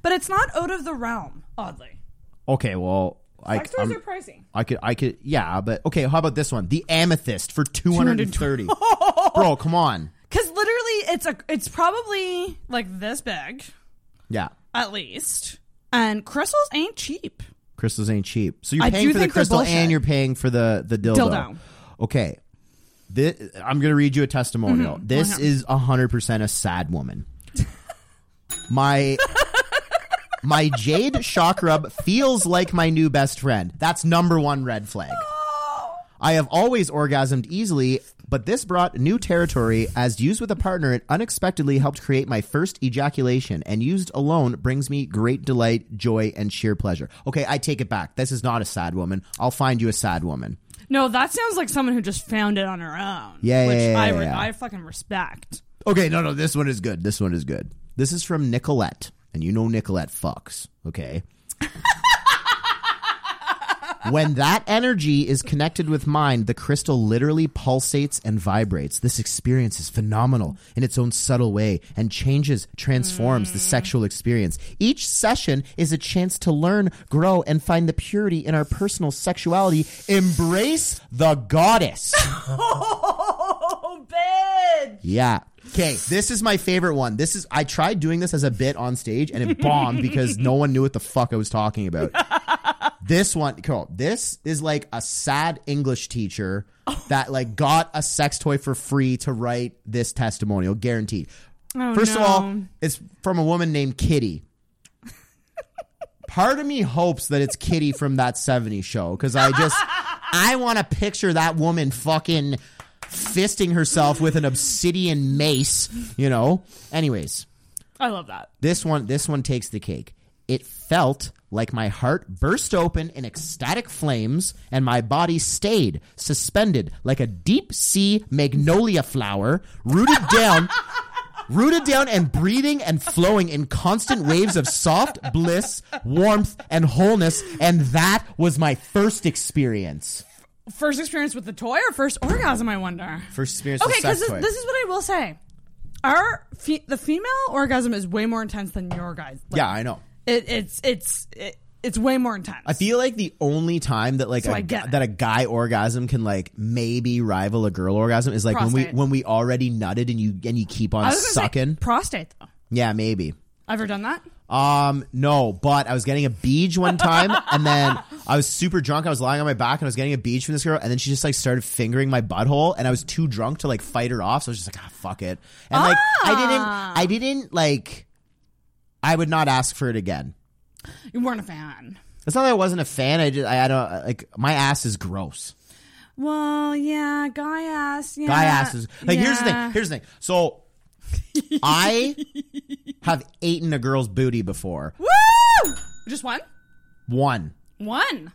But it's not out of the realm, oddly. Okay, well, I Sex I'm- are pricey. I could I could yeah, but okay, how about this one? The amethyst for 230. Bro, come on. Because literally, it's a it's probably like this big Yeah. at least, and crystals ain't cheap. Crystals ain't cheap. So you're paying for the crystal and you're paying for the the dildo. Dildo. Okay. This, I'm going to read you a testimonial. Mhm. This Okay. is 100% a sad woman. My my jade Chakrub feels like my new best friend. That's number 1 red flag. I have always orgasmed easily, but this brought new territory as used with a partner it unexpectedly helped create my first ejaculation and used alone brings me great delight, joy and sheer pleasure. Okay, I take it back. This is not a sad woman. I'll find you a sad woman. No, that sounds like someone who just found it on her own. Yeah, which yeah, yeah, I re- yeah. I fucking respect. Okay, no, no, this one is good. This one is good. This is from Nicolette, and you know Nicolette fucks, okay? when that energy is connected with mine, the crystal literally pulsates and vibrates. This experience is phenomenal in its own subtle way and changes, transforms the sexual experience. Each session is a chance to learn, grow, and find the purity in our personal sexuality. Embrace the goddess. Oh, bitch! Yeah. Okay, this is my favorite one. This is I tried doing this as a bit on stage and it bombed because no one knew what the fuck I was talking about. this one, cool. This is like a sad English teacher that like got a sex toy for free to write this testimonial, guaranteed. Oh, First of all, it's from a woman named Kitty. Part of me hopes that it's Kitty from that 70s show because I just I want to picture that woman fucking fisting herself with an obsidian mace, you know. Anyways, I love that. this one this one takes the cake. It felt like my heart burst open in ecstatic flames and my body stayed suspended like a deep sea magnolia flower rooted down rooted down and breathing and flowing in constant waves of soft bliss, warmth and wholeness and that was my first experience. First experience with the toy or first orgasm? I wonder. First experience Okay, because this, this is what I will say. Our fe- the female orgasm is way more intense than your guys. Like, yeah, I know. It, it's it's it, it's way more intense. I feel like the only time that like So a, that a guy orgasm can like maybe rival a girl orgasm is like when we when we already nutted and you and you keep on I was gonna say sucking. prostate though. yeah, maybe. Ever done that? Um, no, but I was getting a beach one time, and then I was super drunk. I was lying on my back, and I was getting a beach from this girl, and then she just like started fingering my butthole, and I was too drunk to like fight her off. So I was just like, ah, fuck it, and like I didn't, I didn't like, I would not ask for it again. You weren't a fan. It's not that I wasn't a fan. I just, I, I don't like my ass is gross. Well, yeah, guy ass. Yeah, Guy ass is like here's the thing. Here's the thing. So I have eaten a girl's booty before. Woo! Just one. One. One.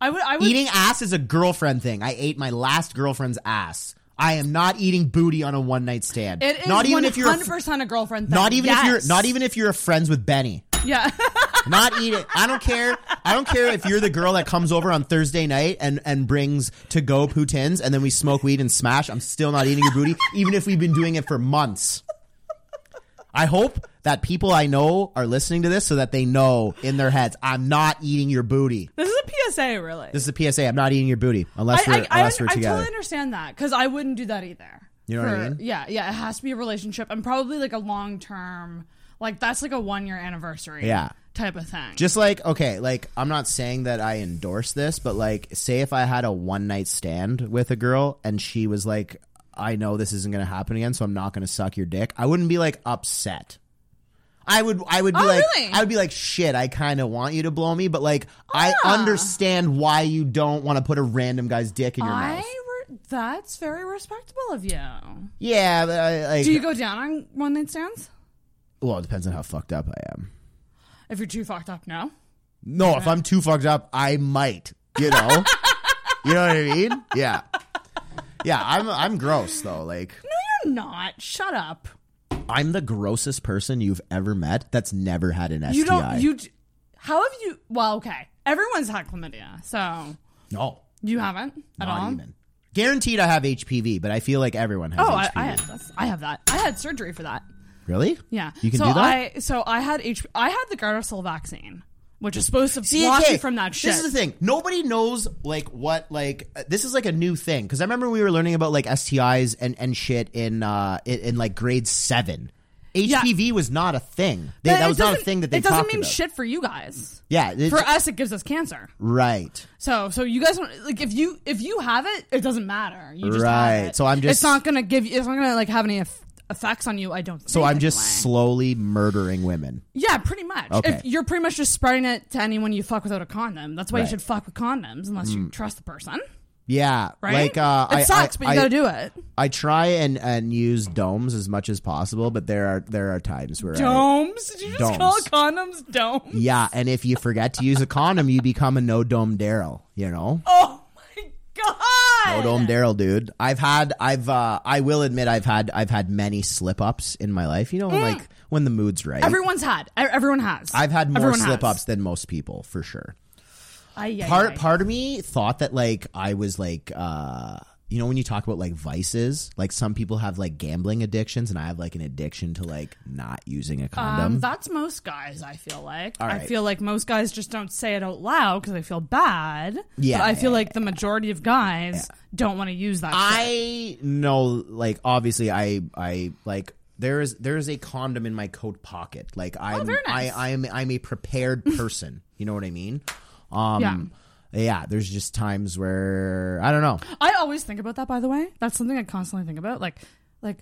I would. I would. Eating ass is a girlfriend thing. I ate my last girlfriend's ass. I am not eating booty on a one night stand. It is not even if you're a, hundred percent a girlfriend. Thing. not even if you're not even if you're a friends with Benny. Yeah. Not eat it. I don't care. I don't care if you're the girl that comes over on Thursday night and and brings to go poutines and then we smoke weed and smash. I'm still not eating your booty, even if we've been doing it for months. I hope that people I know are listening to this so that they know in their heads I'm not eating your booty. this is a PSA, really. This is a PSA. I'm not eating your booty unless I, we're I, I, unless we're I together. totally understand that because I wouldn't do that either. You know what I mean? Yeah, yeah. It has to be a relationship and probably like a long term. Like that's like a one year anniversary. Yeah. Type of thing. Just like okay, like I'm not saying that I endorse this, but like say if I had a one night stand with a girl and she was like, I know this isn't gonna happen again, so I'm not gonna suck your dick. I wouldn't be like upset. I would I would be Oh, like really? I would be like shit, I kinda want you to blow me, but like I Ah. understand why you don't want to put a random guy's dick in your I. mouth. Re- that's very respectable of you. Yeah, but I, like Do you go down on one night stands? Well, it depends on how fucked up I am. If you're too fucked up, no. No, if I'm too fucked up, I might. You know, you know what I mean? Yeah, yeah. I'm I'm gross though. Like No, you're not. Shut up. I'm the grossest person you've ever met that's never had an STI. You don't. You. d- How have you? Well, okay. Everyone's had chlamydia, so no, you haven't at not all. even. Guaranteed, I have HPV, but I feel like everyone has Oh, HPV. I, I have. That's, I have that. I had surgery for that. Really? Yeah, You can so do that? I so I had H. I had the Gardasil vaccine, which is supposed to See, block okay, you from that shit. This is the thing. Nobody knows like what like uh, this is like a new thing because I remember we were learning about like STIs and and shit in uh in, in like grade seven. HPV was not a thing. They, But that it was not a doesn't- thing that they It doesn't talked mean about. shit for you guys. Yeah, For us, it gives us cancer. right. So, so you guys don't like if you if you have it, it doesn't matter. You just Right. have it. So I'm just- It's not gonna give you. It's not gonna like have any eff- effects on you. I don't. So I'm just anyway. slowly murdering women. Yeah, pretty much. Okay. If you're pretty much just spreading it to anyone you fuck without a condom. That's why Right. you should fuck with condoms unless you Mm. trust the person. Yeah, Right? like uh, It I, sucks, I- but you I- gotta do it. I try and and use domes as much as possible, but there are there are times where I, Domes? Did you just call condoms domes? yeah, and if you forget to use a condom, you become a no dome Daryl. You know, Oh my god! Dome Daryl, dude. I've had I've uh, I will admit I've had I've had many slip ups in my life. You know, like when the mood's right. Everyone's had. E- Everyone has. I've had more Everyone slip has. ups than most people for sure. Part part of me thought that like I was like uh you know when you talk about like vices, like some people have like gambling addictions, and I have like an addiction to like not using a condom. Um, that's most guys. I feel like. I feel like most guys just don't say it out loud because they feel bad. Yeah, but I feel yeah, like the majority of guys don't want to use that. shit. I know, like obviously, I I like there is there is a condom in my coat pocket. Like I'm Oh, nice. I I'm I'm a prepared person. you know what I mean? Um, yeah. Yeah, there's just times where I don't know. I always think about that. By the way, that's something I constantly think about. Like, like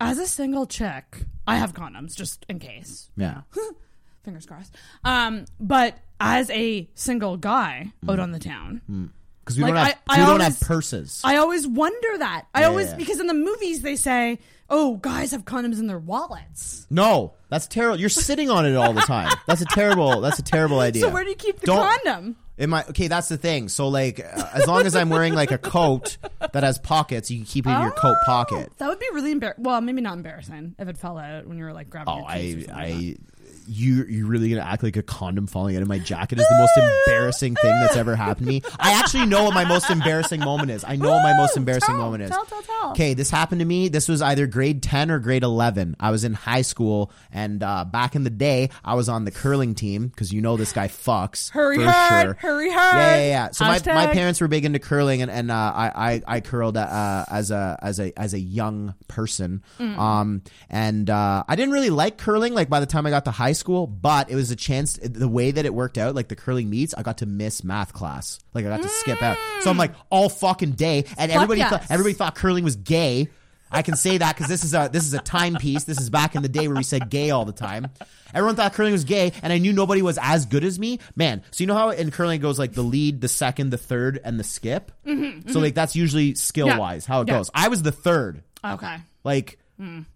as a single chick, I have condoms just in case. Yeah. Fingers crossed. Um, but as a single guy out on the town, Because we Like, don't have I- I we don't have purses. I always wonder that. I Yeah, always yeah. because in the movies they say, "Oh, guys have condoms in their wallets." no, that's terrible. You're sitting on it all the time. That's a terrible. That's a terrible idea. So where do you keep the Don't- condom? Okay, that's the thing. So like, as long as I'm wearing like a coat that has pockets, you can keep it in your coat oh, pocket. That would be really embarrassing. Well, maybe not embarrassing if it fell out when you were like grabbing. Oh, your I. I, you, you really gonna act like a condom falling out of my jacket is the most embarrassing thing that's ever happened to me. I actually know what my most embarrassing moment is. I know what my most embarrassing Tell, moment is. tell, tell, tell. Okay, this happened to me. This was either grade 10 or grade 11. I was in high school, and uh, back in the day, I was on the curling team because you know this guy fucks. Hurry for hard, sure. hurry hard. Yeah, yeah, yeah. So my, my parents were big into curling, and, and uh, I, I I curled uh, as a as a as a young person. Mm. Um, and uh, I didn't really like curling. Like by the time I got to high school, but it was a chance. The way that it worked out, like the curling meets, I got to miss math class. Like I got to skip out. So I'm like all fucking day, and everybody yes. thought everybody thought curling was gay. I can say that because this is a this is a timepiece. This is back in the day where we said gay all the time. Everyone thought curling was gay, and I knew nobody was as good as me. Man, so you know how in curling it goes like the lead, the second, the third, and the skip. So like that's usually skill wise how it Mm-hmm, Yeah. goes. I was the third. Okay. Like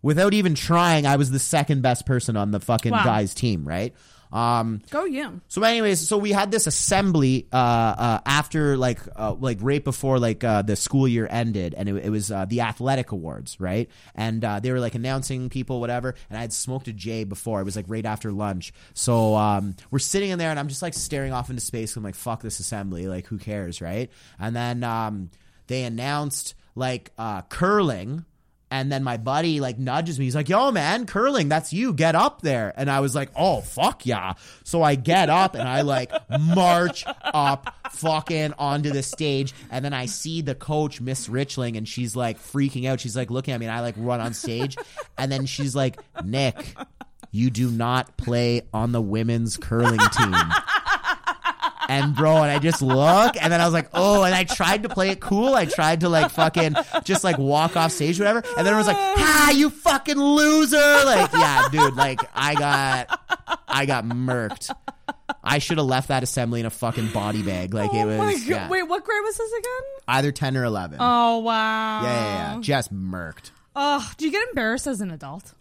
without even trying, I was the second best person on the fucking Wow. guys team. Right. Um, Go you. so, anyways, so we had this assembly uh, uh, after like uh, like right before like uh, the school year ended, and it, it was uh, the athletic awards, right? And uh, they were like announcing people, whatever. And I had smoked a J before. It was like right after lunch. So um, we're sitting in there, and I'm just like staring off into space. I'm like, fuck this assembly. Like, who cares, right? And then um, they announced like uh, curling. And then my buddy like nudges me. He's like, "Yo, man, curling, that's you. Get up there." And I was like, "Oh, fuck yeah!" So I get up and I like march up fucking onto the stage. And then I see the coach, Miss Richling, and she's like freaking out. She's like looking at me, and I like run on stage. And then she's like, "Nick, you do not play on the women's curling team." And bro, and I just look, and then I was like, oh, and I tried to play it cool. I tried to like fucking just like walk off stage, whatever. And then I was like, ah, you fucking loser! Like, yeah, dude, like I got, I got murked. I should have left that assembly in a fucking body bag. Like it oh my was god! yeah, Wait, what grade was this again? either ten or eleven. Oh wow. yeah, yeah, yeah, just murked. Oh, do you get embarrassed as an adult?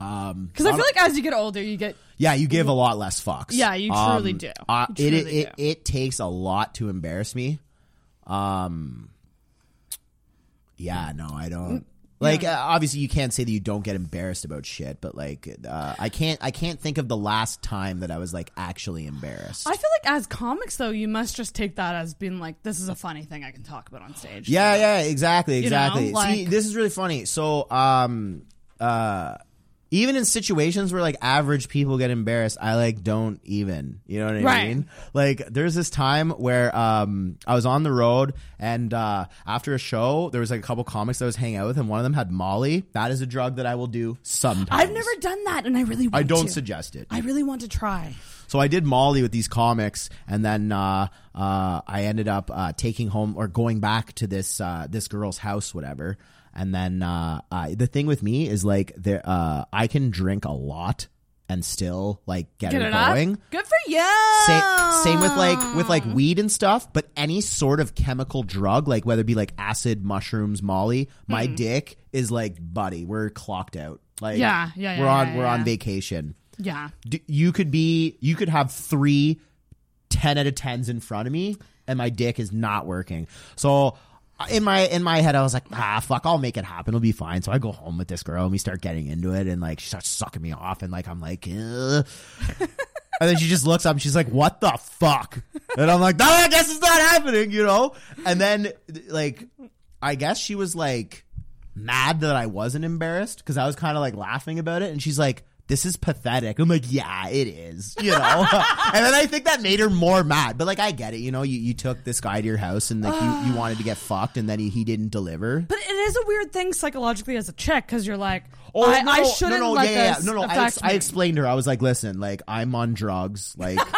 Um, Because I feel like as you get older, you get Yeah, you give a lot less fucks. Yeah, you truly do. Uh, You it, truly it, it it takes a lot to embarrass me. Um. Yeah, no, I don't. Like uh, obviously you can't say that you don't get embarrassed about shit, but like uh, I can't I can't think of the last time that I was like actually embarrassed. I feel like as comics though, you must just take that as being like this is a funny thing I can talk about on stage. Yeah, yeah, exactly, You know, exactly. See, like- this is really funny. So, um, uh, even in situations where like average people get embarrassed, I like don't even. You know what I Right. mean? Like, there's this time where um, I was on the road, and uh, after a show, there was like a couple comics that I was hanging out with, and one of them had Molly. That is a drug that I will do sometimes. I've never done that, and I really want I don't to. suggest it. I really want to try. So I did Molly with these comics, and then uh, uh, I ended up uh, taking home or going back to this uh, this girl's house, whatever. And then uh, uh, the thing with me is like there, uh, I can drink a lot and still like get, Get it going. Good for you. Same, same with like with like weed and stuff, but any sort of chemical drug, like whether it be like acid, mushrooms, Molly, my Mhm. dick is like, buddy, we're clocked out. Like, Yeah, yeah, yeah, we're on yeah, we're on vacation Yeah. d- you could be you could have three 10 out of 10s in front of me and my dick is not working so in my in my head i was like ah fuck i'll make it happen it'll be fine so i go home with this girl and we start getting into it and like she starts sucking me off and like i'm like and then she just looks up and she's like what the fuck and I'm like, no, I guess it's not happening, you know. And then like, I guess she was like mad that I wasn't embarrassed because I was kind of like laughing about it, and she's like. This is pathetic. I'm like, yeah, it is, you know. and then I think that made her more mad. But like, I get it, you know. You, you took this guy to your house and like you, you wanted to get fucked, and then he, he didn't deliver. But it is a weird thing psychologically as a chick because you're like, Oh, I, no, I shouldn't no, no, let yeah, yeah, this. No, no. I, ex- I explained to her. I was like, listen, like I'm on drugs. Like,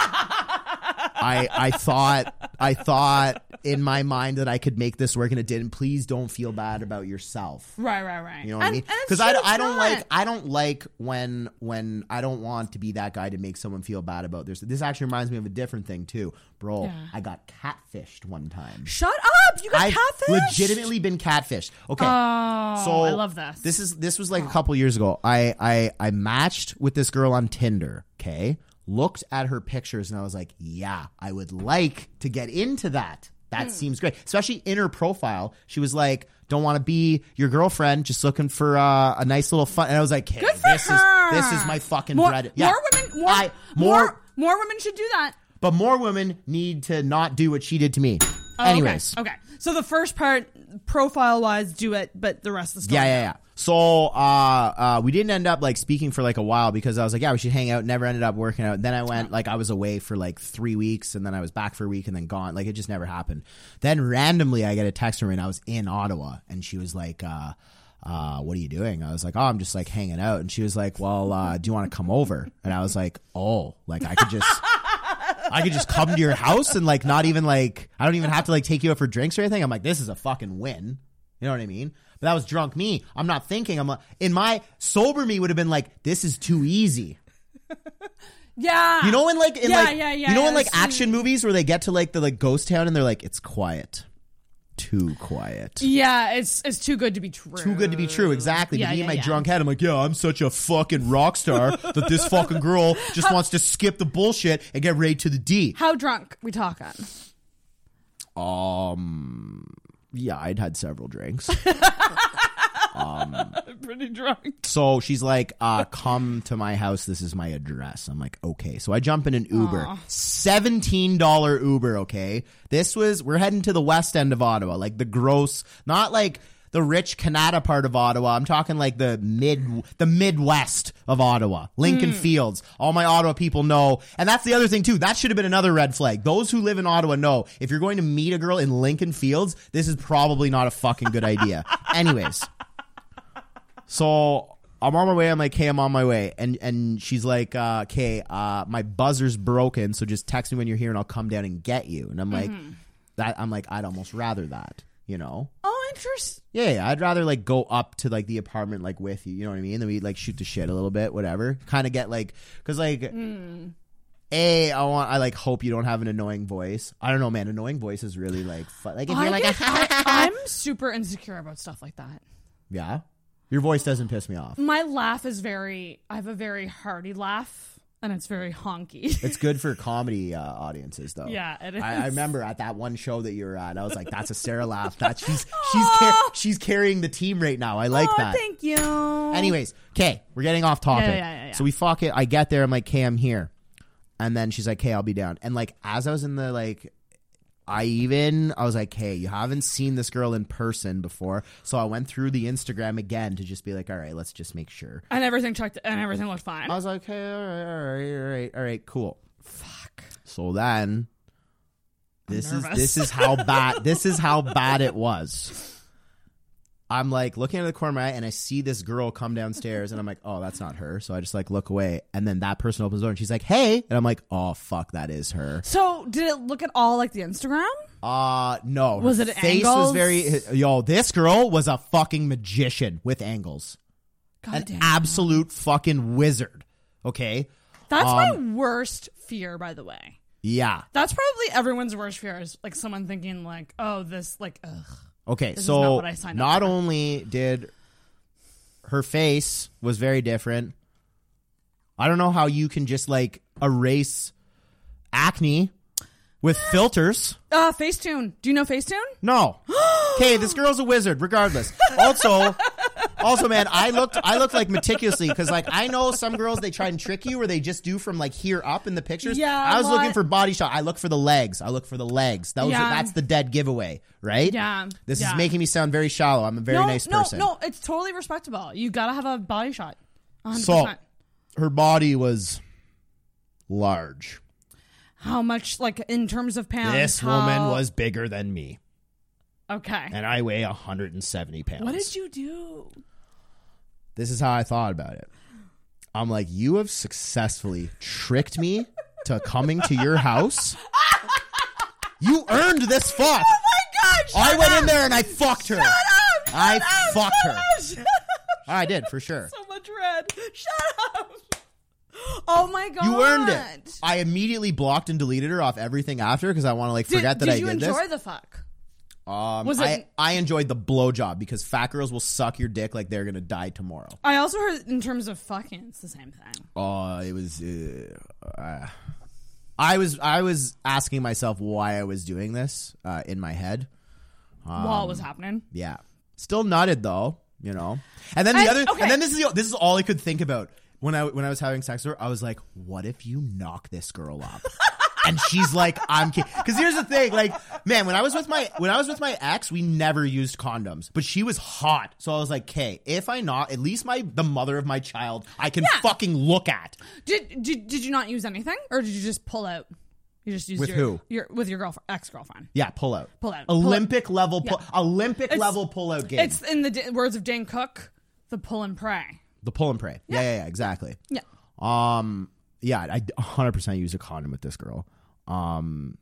I I thought I thought in my mind that I could make this work, and it didn't. Please don't feel bad about yourself. Right, right, right. You know what I mean? Because I, I don't not. like I don't like when when I don't want to be that guy to make someone feel bad about this. This actually reminds me of a different thing too, bro. Yeah. I got catfished one time. Shut up! You got I've catfish. legitimately been catfished. Okay. Oh, so I love this. This is this was like a oh. couple years ago. I I I matched with this girl on Tinder, okay? Looked at her pictures and I was like, "Yeah, I would like to get into that. That Hmm. seems great." Especially in her profile, she was like, "Don't want to be your girlfriend, just looking for uh, a nice little fun." And I was like, "Hey, Good for this her. is this is my fucking more, bread." Yeah. More women, more, I- more, more- more, women should do that. But more women need to not do what she did to me. Oh, Anyways, okay. okay. So the first part, profile wise, do it, but the rest of the story. Yeah, yeah, yeah. So uh, uh, we didn't end up like speaking for like a while because I was like, yeah, we should hang out. Never ended up working out. Then I went like I was away for like three weeks, and then I was back for a week, and then gone. Like it just never happened. Then randomly, I get a text from her, and I was in Ottawa, and she was like. Uh, uh, what are you doing? I was like, oh, I'm just like hanging out. And she was like, well, uh, do you want to come over? And I was like, oh, like I could just, I could just come to your house and like not even like, I don't even have to like take you out for drinks or anything. I'm like, this is a fucking win. You know what I mean? But that was drunk me. I'm not thinking. I'm like, in my sober me would have been like, this is too easy. Yeah. You know, in like, in Yeah, like, yeah, yeah, you know, in like action movies where they get to like the like ghost town and they're like, it's quiet, too quiet. Yeah, it's it's too good to be true. Too good to be true, exactly. Yeah, but me yeah, in my yeah. drunk head, I'm like, yeah, I'm such a fucking rock star that this fucking girl just wants to skip the bullshit and get right to the D. How drunk we talking? Um, yeah, I'd had several drinks. um, Pretty drunk. so she's like, uh, come to my house. This is my address. I'm like, okay. So I jump in an Uber. Aw. $17 Uber, okay? This was, we're heading to the west end of Ottawa, like the gross, not like the rich Kanata part of Ottawa. I'm talking like the mid, the Midwest of Ottawa, Lincoln Hmm. Fields. All my Ottawa people know. And that's the other thing too. That should have been another red flag. Those who live in Ottawa know if you're going to meet a girl in Lincoln Fields, this is probably not a fucking good idea. Anyways. So I'm on my way. I'm like, hey, I'm on my way. And and she's like, uh, okay, uh, my buzzer's broken, so just text me when you're here and I'll come down and get you. And I'm like, Mhm. that I'm like, I'd almost rather that, you know? Oh, interesting. Yeah, yeah, I'd rather like go up to like the apartment like with you, you know what I mean? Then we like shoot the shit a little bit, whatever. Kind of get like, cause like, Mm. a, I want, I like hope you don't have an annoying voice. I don't know, man. Annoying voice is really like, fun. like if I you're like, get- I, am super insecure about stuff like that. yeah, your voice doesn't piss me off. My laugh is very. I have a very hearty laugh, and it's very honky. It's good for comedy uh, audiences, though. Yeah, it I, I remember at that one show that you were at, I was like, "That's a Sarah laugh. That she's she's car- she's carrying the team right now. I like oh, that." thank you. Anyways, okay, we're getting off topic. Yeah, yeah, yeah. So we fuck it. I get there. I'm like, "Okay, I'm here," and then she's like, "Hey, I'll be down." And like, as I was in the like. I even I was like, "Hey, you haven't seen this girl in person before." So I went through the Instagram again to just be like, "All right, let's just make sure." and everything checked, and everything looked fine. I was like, hey, all right, all right, all right, all right, cool. Fuck. So then, this is nervous. this is how bad this is how bad it was. I'm like looking at the corner of my eye and I see this girl come downstairs and I'm like, oh, that's not her. So I just like look away and then that person opens the door and she's like, hey, and I'm like, oh fuck, that is her. so, did it look at all like the Instagram? Uh no. her Was it face angles? was very yo, this girl was a fucking magician with angles. God An damn. absolute fucking wizard. Okay? That's my Um, worst fear, by the way. Yeah. That's probably everyone's worst fear is like someone thinking like, oh, this like, ugh. Okay, This so not not only did her face was very different. I don't know how you can just like erase acne with filters. Uh, Facetune. Do you know Facetune? No. Okay, this girl's a wizard, regardless. Also, also, man, I looked I looked like meticulously because like I know some girls they try and trick you or they just do from like here up in the pictures. Yeah, I was well, looking for body shot. I look for the legs. I look for the legs. That was Yeah. that's the dead giveaway, right? Yeah, This yeah. is making me sound very shallow. I'm a very no, nice no, person. no, it's totally respectable. You gotta have a body shot. 100%. So her body was large. How much, like, in terms of pounds? this how- woman was bigger than me, Okay. and I weigh 170 pounds. What did you do? This is how I thought about it. I'm like, you have successfully tricked me to coming to your house. You earned this fuck. Oh my god! I went up! in there and I fucked her. Shut up! Shut I up, fucked her. up, shut. I did for sure. so much red. Shut up! Oh my god! You earned it. I immediately blocked and deleted her off everything after because I want to like Did, forget that did I you did enjoy this. the fuck? Um, Was I, it- I enjoyed the blowjob because fat girls will suck your dick like they're gonna die tomorrow. I also heard in terms of fucking, it's the same thing. Oh, it was. Uh, uh, I was I was asking myself why I was doing this uh, in my head. While it Um, was happening. Yeah, still nutted though, you know. And then the And- other, okay. and then this is the, this is all I could think about when I when I was having sex with her. I was like, what if you knock this girl up? and she's like, I'm kidding. Because here's the thing, like, man, when I was with my when I was with my ex, we never used condoms, but she was hot, so I was like, okay, if I not, at least my the mother of my child, I can Yeah. fucking look at. Did, did did you not use anything, or did you just pull out? You just used With your, who? Your with your girlfriend, ex girlfriend. Yeah, pull out. Pull out. Pull Olympic level, pull, Yeah. Olympic It's- level pull out game. It's in the d- words of Dane Cook, the pull and pray. the pull and pray. Yeah, yeah, yeah, exactly. Yeah. Um. Yeah, I 100 percent use a condom with this girl. Um.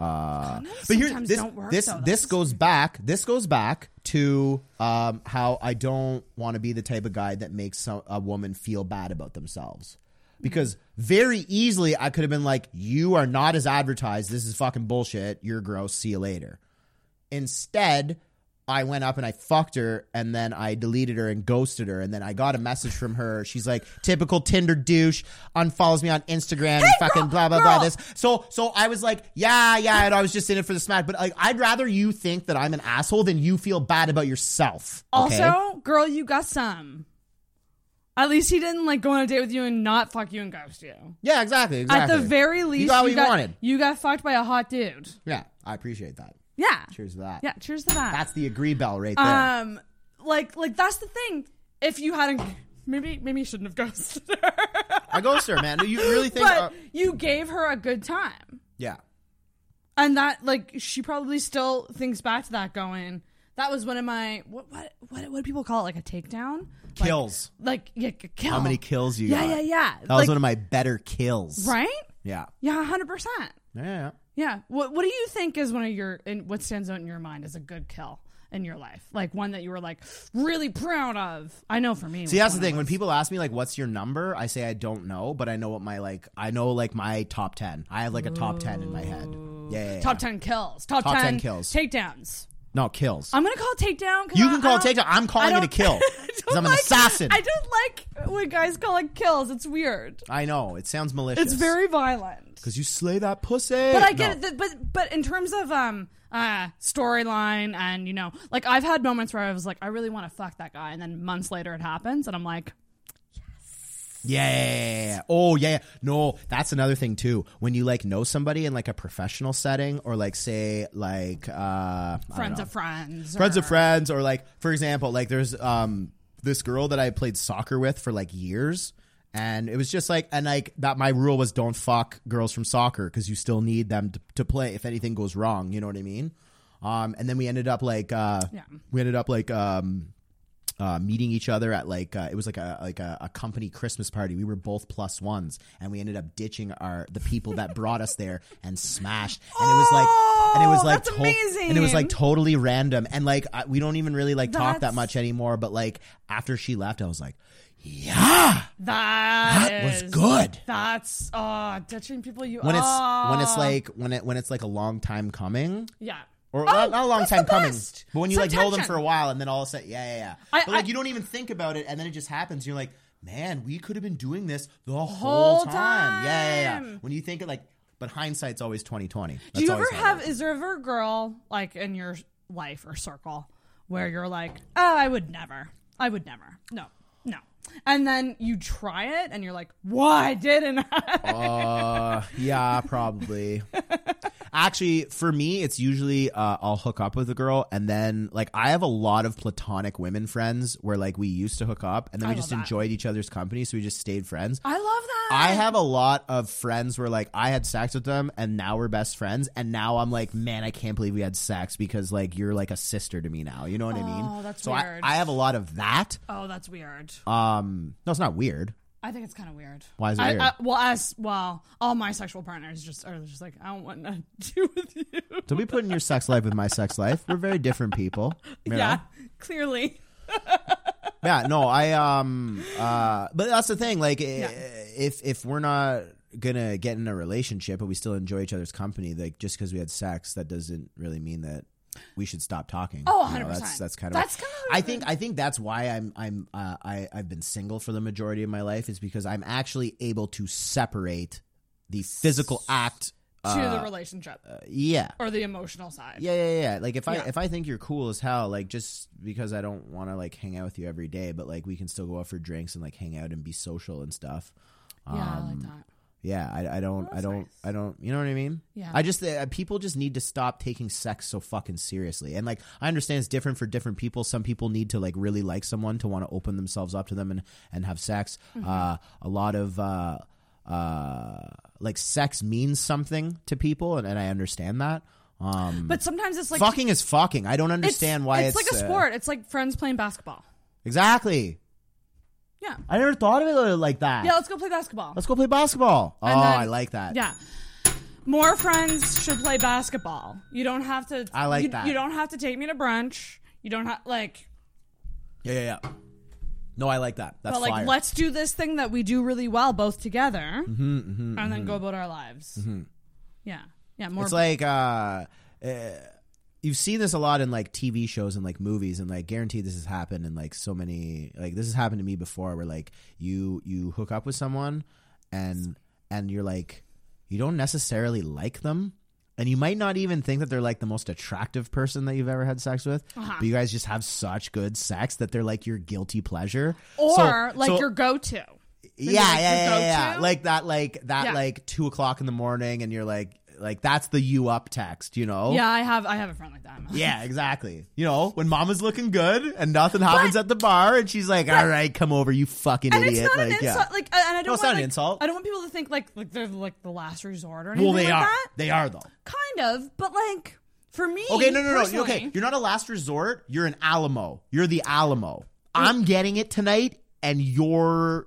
Uh, but here, this don't work, this though. this goes back. This goes back to um how I don't want to be the type of guy that makes some, a woman feel bad about themselves. Because very easily I could have been like, "You are not as advertised. This is fucking bullshit. You're gross. See you later." Instead, I went up and I fucked her and then I deleted her and ghosted her. And then I got a message from her. She's like, typical Tinder douche, unfollows me on Instagram, fucking blah, blah, blah. girl. This. So, so I was like, yeah, yeah. And I was just in it for the smack. But like, I'd rather you think that I'm an asshole than you feel bad about yourself. okay? Also, girl, you got some. At least he didn't like go on a date with you and not fuck you and ghost you. yeah, exactly. exactly. At the very least, you got what you, got, wanted. You got fucked by a hot dude. Yeah, I appreciate that. Yeah. Cheers to that. Yeah. Cheers to that. That's the agree bell right there. um, like, like that's the thing. If you hadn't, maybe, maybe you shouldn't have ghosted her. I ghosted her, man. Do you really think? but uh, you gave her a good time, yeah. and that, like, she probably still thinks back to that, going, "That was one of my what, what, what, what do people call it? Like a takedown? Like- Kills. Like, yeah, k- kill. How many kills you Yeah, got? yeah, yeah. That was Like- one of my better kills. Right? Yeah. Yeah, hundred percent. Yeah, yeah. What What do you think is one of your in, what stands out in your mind as a good kill in your life? Like one that you were like really proud of. I know for me. See, that's the thing. When people ask me like, "What's your number?" I say I don't know, but I know what my like. I know like my top ten. I have like a top ten in my head. Yeah, yeah, yeah. top ten kills, top, Top 10 ten, kills. takedowns. No kills. I'm gonna call it takedown. You I- can call takedown. I'm calling it a kill I 'cause don't I'm an like- assassin. I don't like when guys call it kills. It's weird. I know it sounds malicious. It's very violent. Because you slay that pussy. But I get No. it. But but in terms of um uh storyline and you know, like I've had moments where I was like, I really want to fuck that guy, and then months later it happens, and I'm like, Yeah, yeah, yeah, yeah. Oh, yeah, yeah. No, that's another thing too. When you like know somebody in like a professional setting, or like say like uh, friends of friends, friends or- of friends or like for example like there's um this girl that i played soccer with for like years and it was just like and like that my rule was don't fuck girls from soccer because you still need them to, to play if anything goes wrong you know what i mean um and then we ended up like uh Yeah. we ended up like um uh, meeting each other at like uh, it was like a like a, a company Christmas party. We were both plus ones, and we ended up ditching our the people that brought us there and smashed. And it was like, and it was Oh, like, that's to- and it was like totally random. And like I, we don't even really like talk that much anymore. But like after she left, I was like, yeah, That, That was good. That's uh ditching people you when it's oh. when it's like when it when it's like a long time coming. yeah. Or Oh, not, not a long time coming, best. but when you Some like know them for a while and then all of a sudden, yeah, yeah, yeah. I- but like I- you don't even think about it, and then it just happens. You're like, man, we could have been doing this the whole, Whole time. Yeah, yeah, yeah. When you think it like, but hindsight's always twenty twenty. Do you ever have? Is there ever a girl like in your life or circle where you're like, oh, I would never. I would never. No. And then you try it, and you're like, "Why didn't I?" Uh, yeah, probably. Actually, for me, it's usually uh, I'll hook up with a girl, and then like I have a lot of platonic women friends where like we used to hook up, and then I we just that. enjoyed each other's company, so we just stayed friends. I love that. I have a lot of friends where like I had sex with them, and now we're best friends, and now I'm like, man, I can't believe we had sex because like you're like a sister to me now. You know what I mean? Oh, that's so weird. I, I have a lot of that. Oh, that's weird. Um, no, it's not weird. I think it's kind of weird. Why is it I, weird? I, well, as well, all my sexual partners just are just like, I don't want to do with you. Don't be putting your sex life with my sex life. We're very different people. yeah, clearly. yeah no i um uh but that's the thing like eh, if if we're not gonna get in a relationship but we still enjoy each other's company like just because we had sex that doesn't really mean that we should stop talking Oh, You know, that's that's kind of That's kinda i think i think that's why i'm i'm uh, i i've been single for the majority of my life is because i'm actually able to separate the physical act to uh, the relationship. yeah Or the emotional side. yeah, yeah, yeah. Like if I Yeah. if I think you're cool as hell, like just because I don't want to like hang out with you every day, but like we can still go out for drinks and like hang out and be social and stuff. Yeah, I like Um, that. Yeah, I, I don't, I don't, I don't. You know what I mean? Yeah. I just uh, people just need to stop taking sex so fucking seriously. And like, I understand it's different for different people. Some people need to like really like someone to want to open themselves up to them and and have sex. Mhm. Uh, a lot of uh, uh, like sex means something to people, and, and I understand that. Um, But sometimes it's like fucking is fucking. I don't understand why it's, it's, like a uh, sport. It's like friends playing basketball. exactly. Yeah. I never thought of it like that. Yeah, let's go play basketball. Let's go play basketball. Oh, then- I like that. Yeah. More friends should play basketball. You don't have to. I like you, that. You don't have to take me to brunch. You don't have like. Yeah, yeah, yeah. No, I like that. That's but like, fire. let's do this thing that we do really well, both together, Mhm, mhm, and then mhm. go about our lives. Mhm. Yeah, yeah. More. It's like uh, uh, you've seen this a lot in like TV shows and like movies, and like guaranteed this has happened in like so many. Like this has happened to me before, where like you you hook up with someone, and and you're like you don't necessarily like them. And you might not even think that they're like the most attractive person that you've ever had sex with, Uh-huh. but you guys just have such good sex that they're like your guilty pleasure, or So- like so- your go-to. yeah, Maybe, yeah, like, yeah, yeah, yeah. Like that, like that, Yeah. like two o'clock in the morning, and you're like, like that's the you up text, you know? Yeah, I have. I have a friend like that. Yeah, exactly. You know, when mama's looking good and nothing happens at the bar, and she's like, "All right, come over, you fucking And idiot." it's not like, an yeah. Like, and I don't No, it's want not an insult. I don't want people to think like like they're like the last resort or anything well, they like are. that. They are though. Kind of, but like for me. Okay, no, no, no. personally- Okay, you're not a last resort. You're an Alamo. You're the Alamo. I'm getting it tonight, and you're.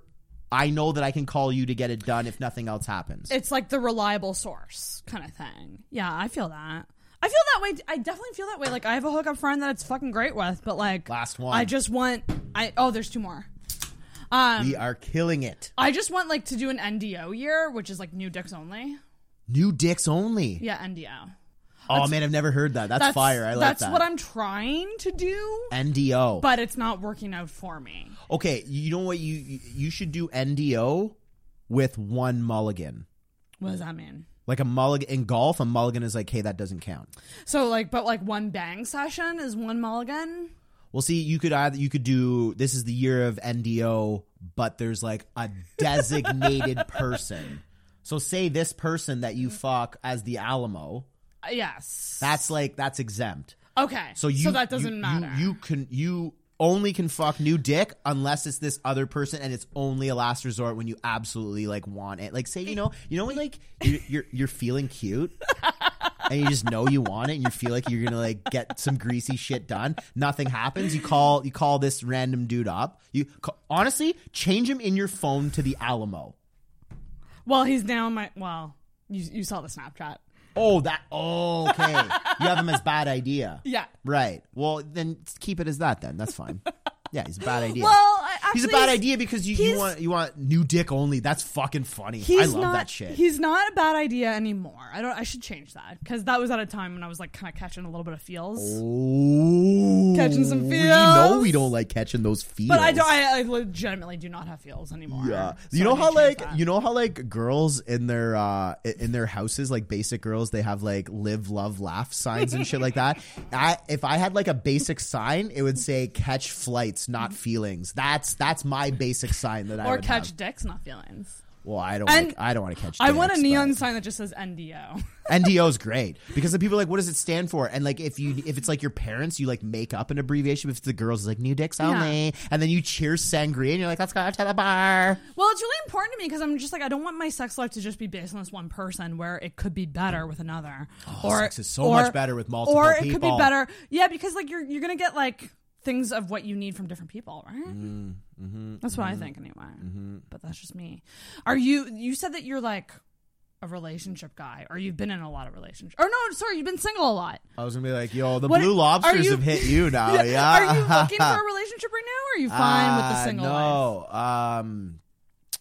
I know that I can call you to get it done if nothing else happens. It's like the reliable source kind of thing. Yeah, I feel that. I feel that way. I definitely feel that way. Like I have a hookup friend that it's fucking great with, but like Last one. I just want. I oh, there's two more. Um, we are killing it. I just want like to do an NDO year, which is like new dicks only. New dicks only. Yeah, NDO. Oh man, I've never heard that. That's, fire. I like that's that. That's what I'm trying to do, NDO. but it's not working out for me. Okay, you know what? You you should do NDO with one mulligan. What does that mean? Like a mulligan in golf, a mulligan is like, hey, that doesn't count. So like, but like one bang session is one mulligan. Well, see, you could either you could do this is the year of NDO, but there's like a designated person. So say this person that you fuck as the Alamo, yes. that's like that's exempt. Okay. So you that doesn't you- matter. You, you can you only can fuck new dick unless it's this other person and it's only a last resort when you absolutely like want it. Like say you know you know when like you're you're, you're feeling cute. And you just know you want it, and you feel like you're gonna like get some greasy shit done. Nothing happens. You call you call this random dude up. You honestly change him in your phone to the Alamo. well, he's now my. Well, you you saw the Snapchat. Oh, that. Oh, okay. you have him as bad idea. Yeah. Right. Well, then keep it as that. Then that's fine. Yeah, he's a bad idea. Well, I- he's a actually, bad idea because you, you want you want new dick only. That's fucking funny. He's I love not, that shit. He's not a bad idea anymore. I don't. I should change that because that was at a time when I was like kind of catching a little bit of feels. Oh, Catching some feels. You know we don't like catching those feels. But I don't. I, I legitimately do not have feels anymore. Yeah, So you know how need to change like that. you know how like girls in their uh in their houses like basic girls they have like live love laugh signs and shit like that. I if I had like a basic sign, it would say catch flights not feelings. That's that's my basic sign that I or would catch have. dicks, not feelings. Well, I don't. And Wanna, I don't want to catch. I want a neon sign that just says NDO. NDO is great because the people are like, what does it stand for? And like, if you if it's like your parents, you like make up an abbreviation. If it's the girls, it's like new dicks only, and then you cheer sangria, and you're like, let's go to the bar. Well, it's really important to me because I'm just like I don't want my sex life to just be based on this one person where it could be better with another. Oh, sex is so much better with multiple Or it could be better, yeah, because like you're you're gonna get like things of what you need from different people, right? Mm-hmm, That's what I think anyway. But that's just me. Are you? You said that you're like a relationship guy, or you've been in a lot of relationships. Or no, sorry, you've been single a lot. I was gonna be like, yo, the What- blue lobsters you- have hit you now. Yeah, Are you looking for a relationship right now? Or are you fine with the Uh, single life? no. Um.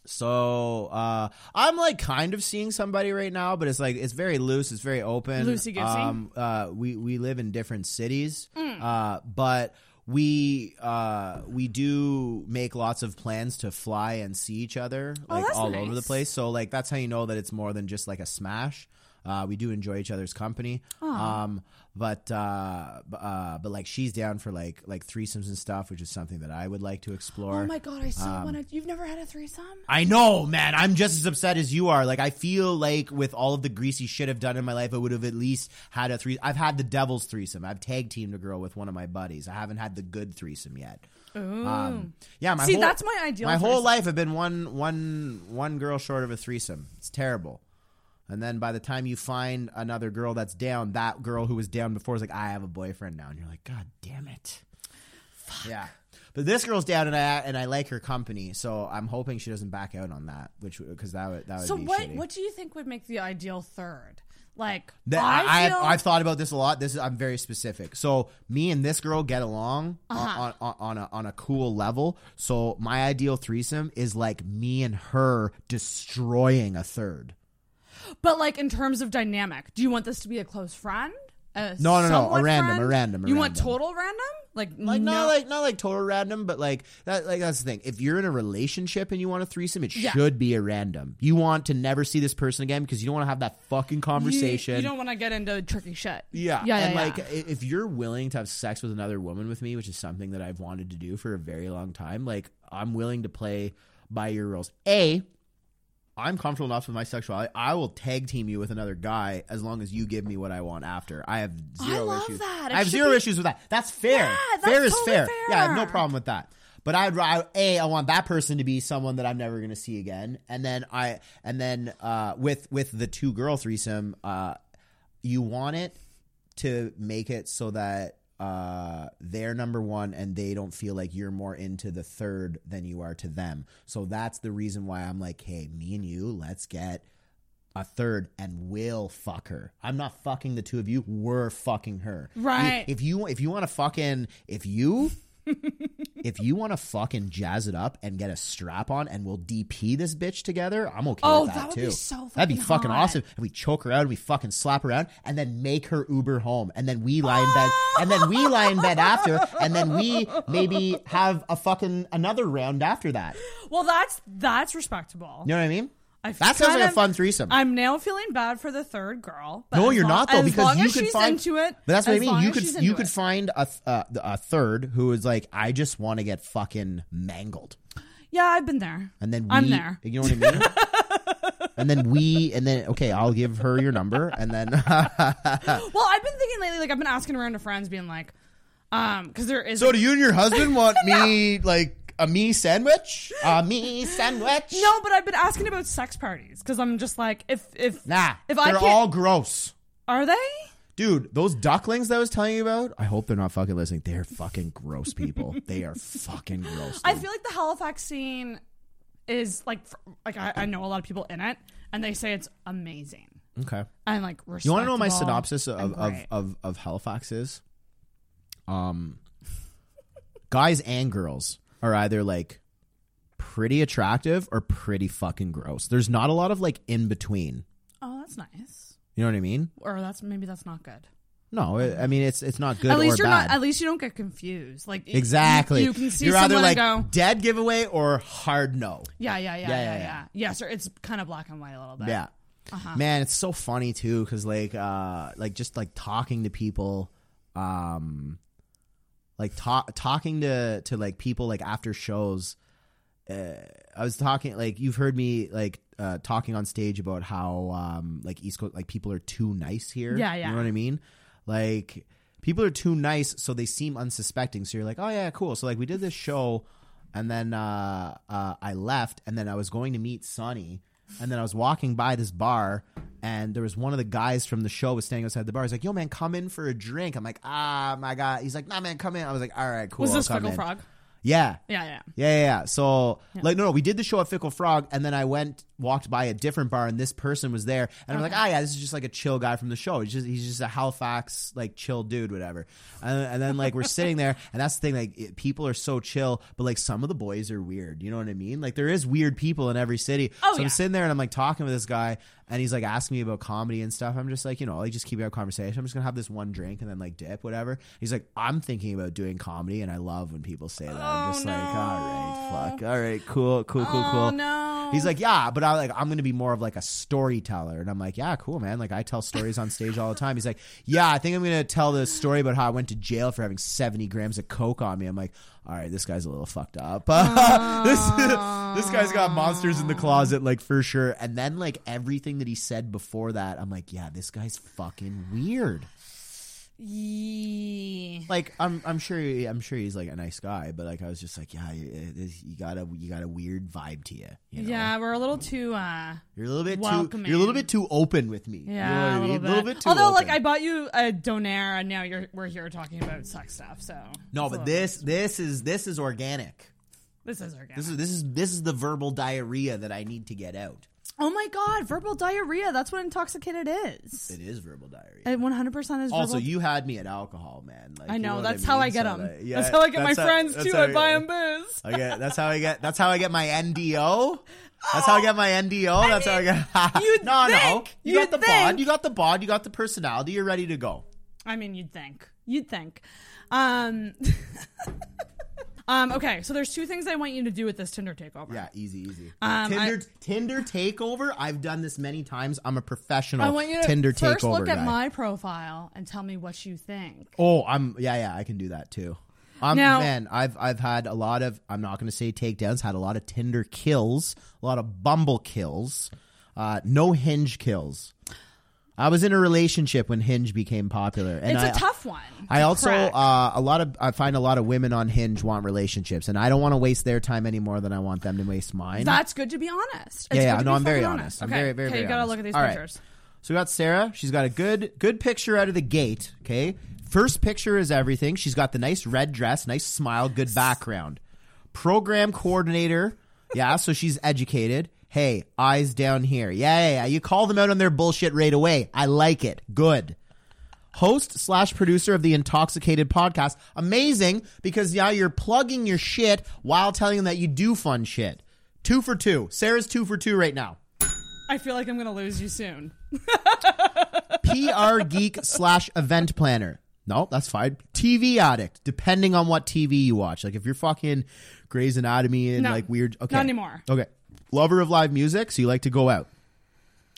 So uh, I'm like kind of seeing somebody right now, but it's like it's very loose. It's very open. Loosey-goosey? Um. Uh. We we live in different cities. Mm. Uh. But we uh we do make lots of plans to fly and see each other Oh, like that's all over the place. So like that's how you know that it's more than just like a smash. Uh, we do enjoy each other's company. Um, but uh, uh, but like she's down for like like threesomes and stuff, which is something that I would like to explore. Oh my god, I so Um, want to. You've never had a threesome? I know, man. I'm just as upset as you are. Like, I feel like with all of the greasy shit I've done in my life, I would have at least had a three. I've had the devil's threesome. I've tag teamed a girl with one of my buddies. I haven't had the good threesome yet. Um, yeah, my See, whole, that's my ideal My whole life, I've been one one one girl short of a threesome. It's terrible. And then by the time you find another girl that's down, that girl who was down before is like, I have a boyfriend now, and you're like, God damn it. Fuck. Yeah. But this girl's down, and I and I like her company, so I'm hoping she doesn't back out on that, which because that would that would So be what? shitty. What do you think would make the ideal third? Like That- I, I, feel, I've thought about this a lot. This is I'm very specific. So me and this girl get along Uh-huh. on, on, on a on a cool level. So my ideal threesome is like me and her destroying a third. But like in terms of dynamic, do you want this to be a close friend? A No, no, no, a random, a random, a you want total random? Like, Like no, not like not like total random, but like that. Like that's the thing. If you're in a relationship and you want a threesome, it Yeah. should be a random. You want to never see this person again because you don't want to have that fucking you, conversation. you don't want to get into tricky shit. Yeah, yeah, and yeah, like yeah. i- if you're willing to have sex with another woman with me, which is something that I've wanted to do for a very long time, like I'm willing to play by your rules. A, I'm comfortable enough with my sexuality. I will tag team you with another guy as long as you give me what I want after. I have zero love issues. that. I have zero be- issues with that. That's fair. Yeah, that's fair is totally fair. Yeah, I have no problem with that. But I'd I, a I want that person to be someone that I'm never going to see again, and then I and then uh, with with the two girl threesome, uh, you want it to make it so that uh, they're number one and they don't feel like you're more into the third than you are to them. So that's the reason why I'm like, hey, me and you, let's get a third and we'll fuck her. I'm not fucking the two of you. We're fucking her. Right. If you if you want to fucking if you if you want to fucking jazz it up and get a strap on and we'll DP this bitch together, I'm okay Oh, with that, Oh that would too. be so That'd be fucking hot. awesome. And we choke her out and we fucking slap her around and then make her Uber home and then we lie in bed and then we lie in bed after and then we maybe have a fucking another round after that. Well, that's that's respectable. You know what I mean? I that sounds like a fun threesome. I'm now feeling bad for the third girl. No, you're long- not though because you could she's find. into it. But that's what I mean. You could you could it. find a th- uh, a third who is like, I just want to get fucking mangled, Yeah, I've been there. and then we, I'm there. You know what I mean? and then we, and then okay, I'll give her your number, and then Well, I've been thinking lately, like I've been asking around to friends, being like, um, because there is. so do you and your husband want me like a me sandwich? A me sandwich? No, but I've been asking about sex parties because I'm just like, if if Nah, if I they're can't, all gross. are they? Dude, those ducklings that I was telling you about, I hope they're not fucking listening. They're fucking gross people. they are fucking gross. I feel like the Halifax scene is like, like I, I know a lot of people in it, and they say it's amazing Okay. and like You want to know my synopsis of, of, of, of Halifax is? Um, guys and girls are either like pretty attractive or pretty fucking gross. There's not a lot of like in between. Oh, that's nice. You know what I mean? Or that's maybe that's not good. No, I I mean it's it's not good at least you're bad. not. At least you don't get confused. Like exactly. you, you can see You're either like go, dead giveaway or hard no. yeah, yeah, yeah, Yeah, yeah, yeah, yeah, yeah. yeah. sir. It's kind of black and white a little bit. Yeah. Uh-huh. Man, it's so funny too because like uh like just like talking to people um like talk, talking to to like people like after shows. Uh, I was talking like you've heard me like uh, talking on stage about how um like East Coast like people are too nice here. Yeah, yeah. You know what I mean? Like people are too nice, so they seem unsuspecting. So you're like, oh yeah, cool. So like we did this show, and then uh, uh, I left, and then I was going to meet Sonny, and then I was walking by this bar, and there was one of the guys from the show was standing outside the bar. He's like, "Yo, man, come in for a drink." I'm like, "Ah, my god." He's like, "Nah, man, come in." I was like, "All right, cool." Was I'll this in." Frog? Yeah. Yeah, yeah. Yeah, yeah, yeah. So, like, no, no, we did the show at Fickle Frog, and then I went, walked by a different bar, and this person was there, and I'm like, ah, yeah, this is just like a chill guy from the show. He's just, he's just a Halifax, like, chill dude, whatever. And, and then, like, we're sitting there, and that's the thing, like, it, people are so chill, but, like, some of the boys are weird. You know what I mean? Like, there is weird people in every city. Oh, so yeah. I'm sitting there, and I'm, like, talking with this guy, and he's, like, asking me about comedy and stuff. I'm just like, you know, like, just keep a conversation. I'm just gonna have this one drink, and then, like, dip, whatever. He's like, I'm thinking about doing comedy, and I love when people say that. I'm just like, all right, fuck. All right, cool, cool, cool, oh, cool. Oh, He's like, yeah, but I like I'm gonna be more of like a storyteller, and I'm like, yeah, cool, man. Like I tell stories on stage all the time. He's like, yeah, I think I'm gonna tell the story about how I went to jail for having 70 grams of coke on me. I'm like, all right, this guy's a little fucked up. this this guy's got monsters in the closet, like for sure. And then like everything that he said before that, I'm like, yeah, this guy's fucking weird. Yee. Like I'm, I'm sure, he, I'm sure he's like a nice guy, but like I was just like, yeah, you, you got a, you got a weird vibe to you. you know? Yeah, we're a little too uh You're a little bit welcoming. too. You're a little bit too open with me. Yeah, you know a little bit. Little bit too. Although, like. I bought you a donaire, and now you're we're here talking about sex stuff. So no, but this, this is, this is organic. this is organic. This is, this is, this is the verbal diarrhea that I need to get out. Oh my god, verbal diarrhea. That's what intoxicated is. It is verbal diarrhea. It 100 percent is. Also, you had me at alcohol, man. Like, I you know, that's how I mean? get So, 'em. like, That's how I get my how- friends, too. how I them booze. I get. That's how I get. That's how I get my NDO. That's how I get my NDO. that's how I get. you'd no, no. You got the think. bod. You got the bod. You got the personality. You're ready to go. I mean, you'd think. You'd think. Um. um. Okay, so there's two things I want you to do with this Tinder takeover. Yeah, easy, easy. Um, Tinder, Tinder takeover. I've done this many times. I'm a professional I want you to Tinder first takeover look guy. at my profile and tell me what you think. oh, I'm yeah, yeah. I can do that too. I'm Now- man. I've I've had a lot of. I'm not going to say takedowns. Had a lot of Tinder kills. A lot of Bumble kills. Uh, no Hinge kills. I was in a relationship when Hinge became popular, and it's I, a tough one. I also uh, a lot of I find a lot of women on Hinge want relationships, and I don't want to waste their time any more than I want them to waste mine. That's good to be honest. It's yeah, yeah. No, I'm very fucking honest. I'm Okay. very, very, okay, very you gotta honest. look at these All right. pictures. So we got Sarah. She's got a good, good picture out of the gate. Okay, first picture is everything. She's got the nice red dress, nice smile, good background. Program coordinator. Yeah, so she's educated. Hey, eyes down here. Yeah, yeah, yeah. You call them out on their bullshit right away. I like it. Good host slash producer of the Intoxicated podcast. Amazing because now you're plugging your shit while telling them that you do fun shit. Two for two. Sarah's two for two right now. I feel like I'm gonna lose you soon. PR geek slash event planner. No, that's fine. TV addict, depending on what TV you watch. Like if you're fucking Grey's Anatomy and No, like weird. Okay. not anymore. Okay. Lover of live music, so you like to go out.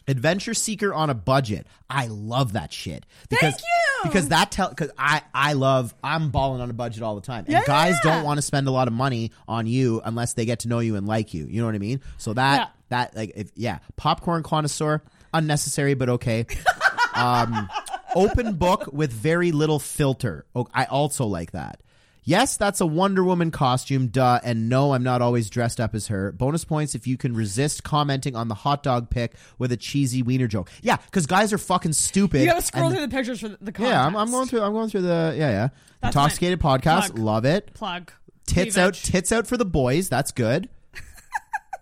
Adventure seeker on a budget. I love that shit. Because, Thank you! Because that tell because I I love I'm balling on a budget all the time. And Yeah, guys yeah. don't want to spend a lot of money on you unless they get to know you and like you. You know what I mean? So that Yeah. that like if yeah, popcorn connoisseur, unnecessary but okay. um open book with very little filter. Oh, I also like that. Yes, that's a Wonder Woman costume, duh. And no, I'm not always dressed up as her. Bonus points if you can resist commenting on the hot dog pic with a cheesy wiener joke. Yeah, because guys are fucking stupid. You gotta scroll and- through the pictures for the, the Yeah, I'm, I'm going through. I'm going through the yeah yeah. That's Intoxicated podcast, Plug. love it. plug. Tits Cleavage. out, tits out for the boys. That's good.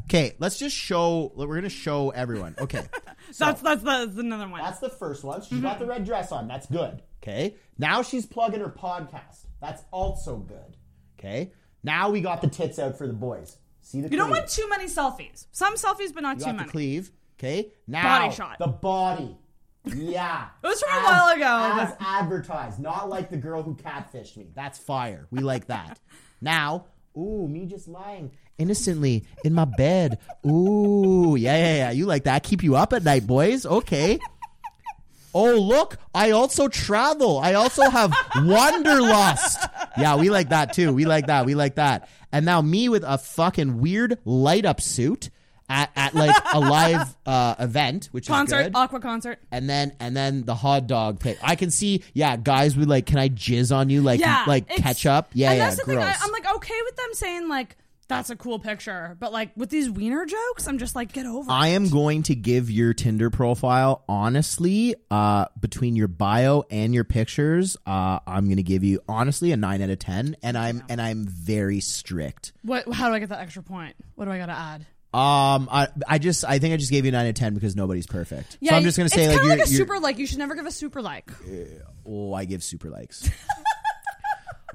Okay, let's just show. We're gonna show everyone. Okay, That's that's that's another one. that's the first one. She's Mm-hmm. got the red dress on. That's good. Okay, now she's plugging her podcast. That's also good. Okay, now we got the tits out for the boys. See the you don't want too many selfies. Some selfies, but not You too got many. the cleave. Okay, now Body shot. The body. Yeah. It was from a while ago, As advertised, not like the girl who catfished me. That's fire. We like that. now, ooh, me just lying innocently in my bed. Ooh, yeah, yeah, yeah. You like that? Keep you up at night, boys. Okay. Oh, look, I also travel. I also have wanderlust. Yeah, we like that too. We like that. We like that. And now me with a fucking weird light up suit at, at like a live uh, event, which is concert, good. aqua concert. and then and then the hot dog pic. I can see, yeah, guys would like, can I jizz on you like yeah, like it's- ketchup? Yeah, and yeah, that's the thing. I, I'm like okay with them saying like that's a cool picture, but like with these wiener jokes, I'm just like get over. I it. am going to give your Tinder profile honestly, uh, between your bio and your pictures, uh, I'm going to give you honestly a nine out of ten, and I'm and I'm very strict. What? How do I get that extra point? What do I got to add? Um, I I just I think I just gave you a nine out of ten because nobody's perfect. Yeah, so I'm just to say it's like kind you're, of like a super like. You should never give a super like. oh, I give super likes.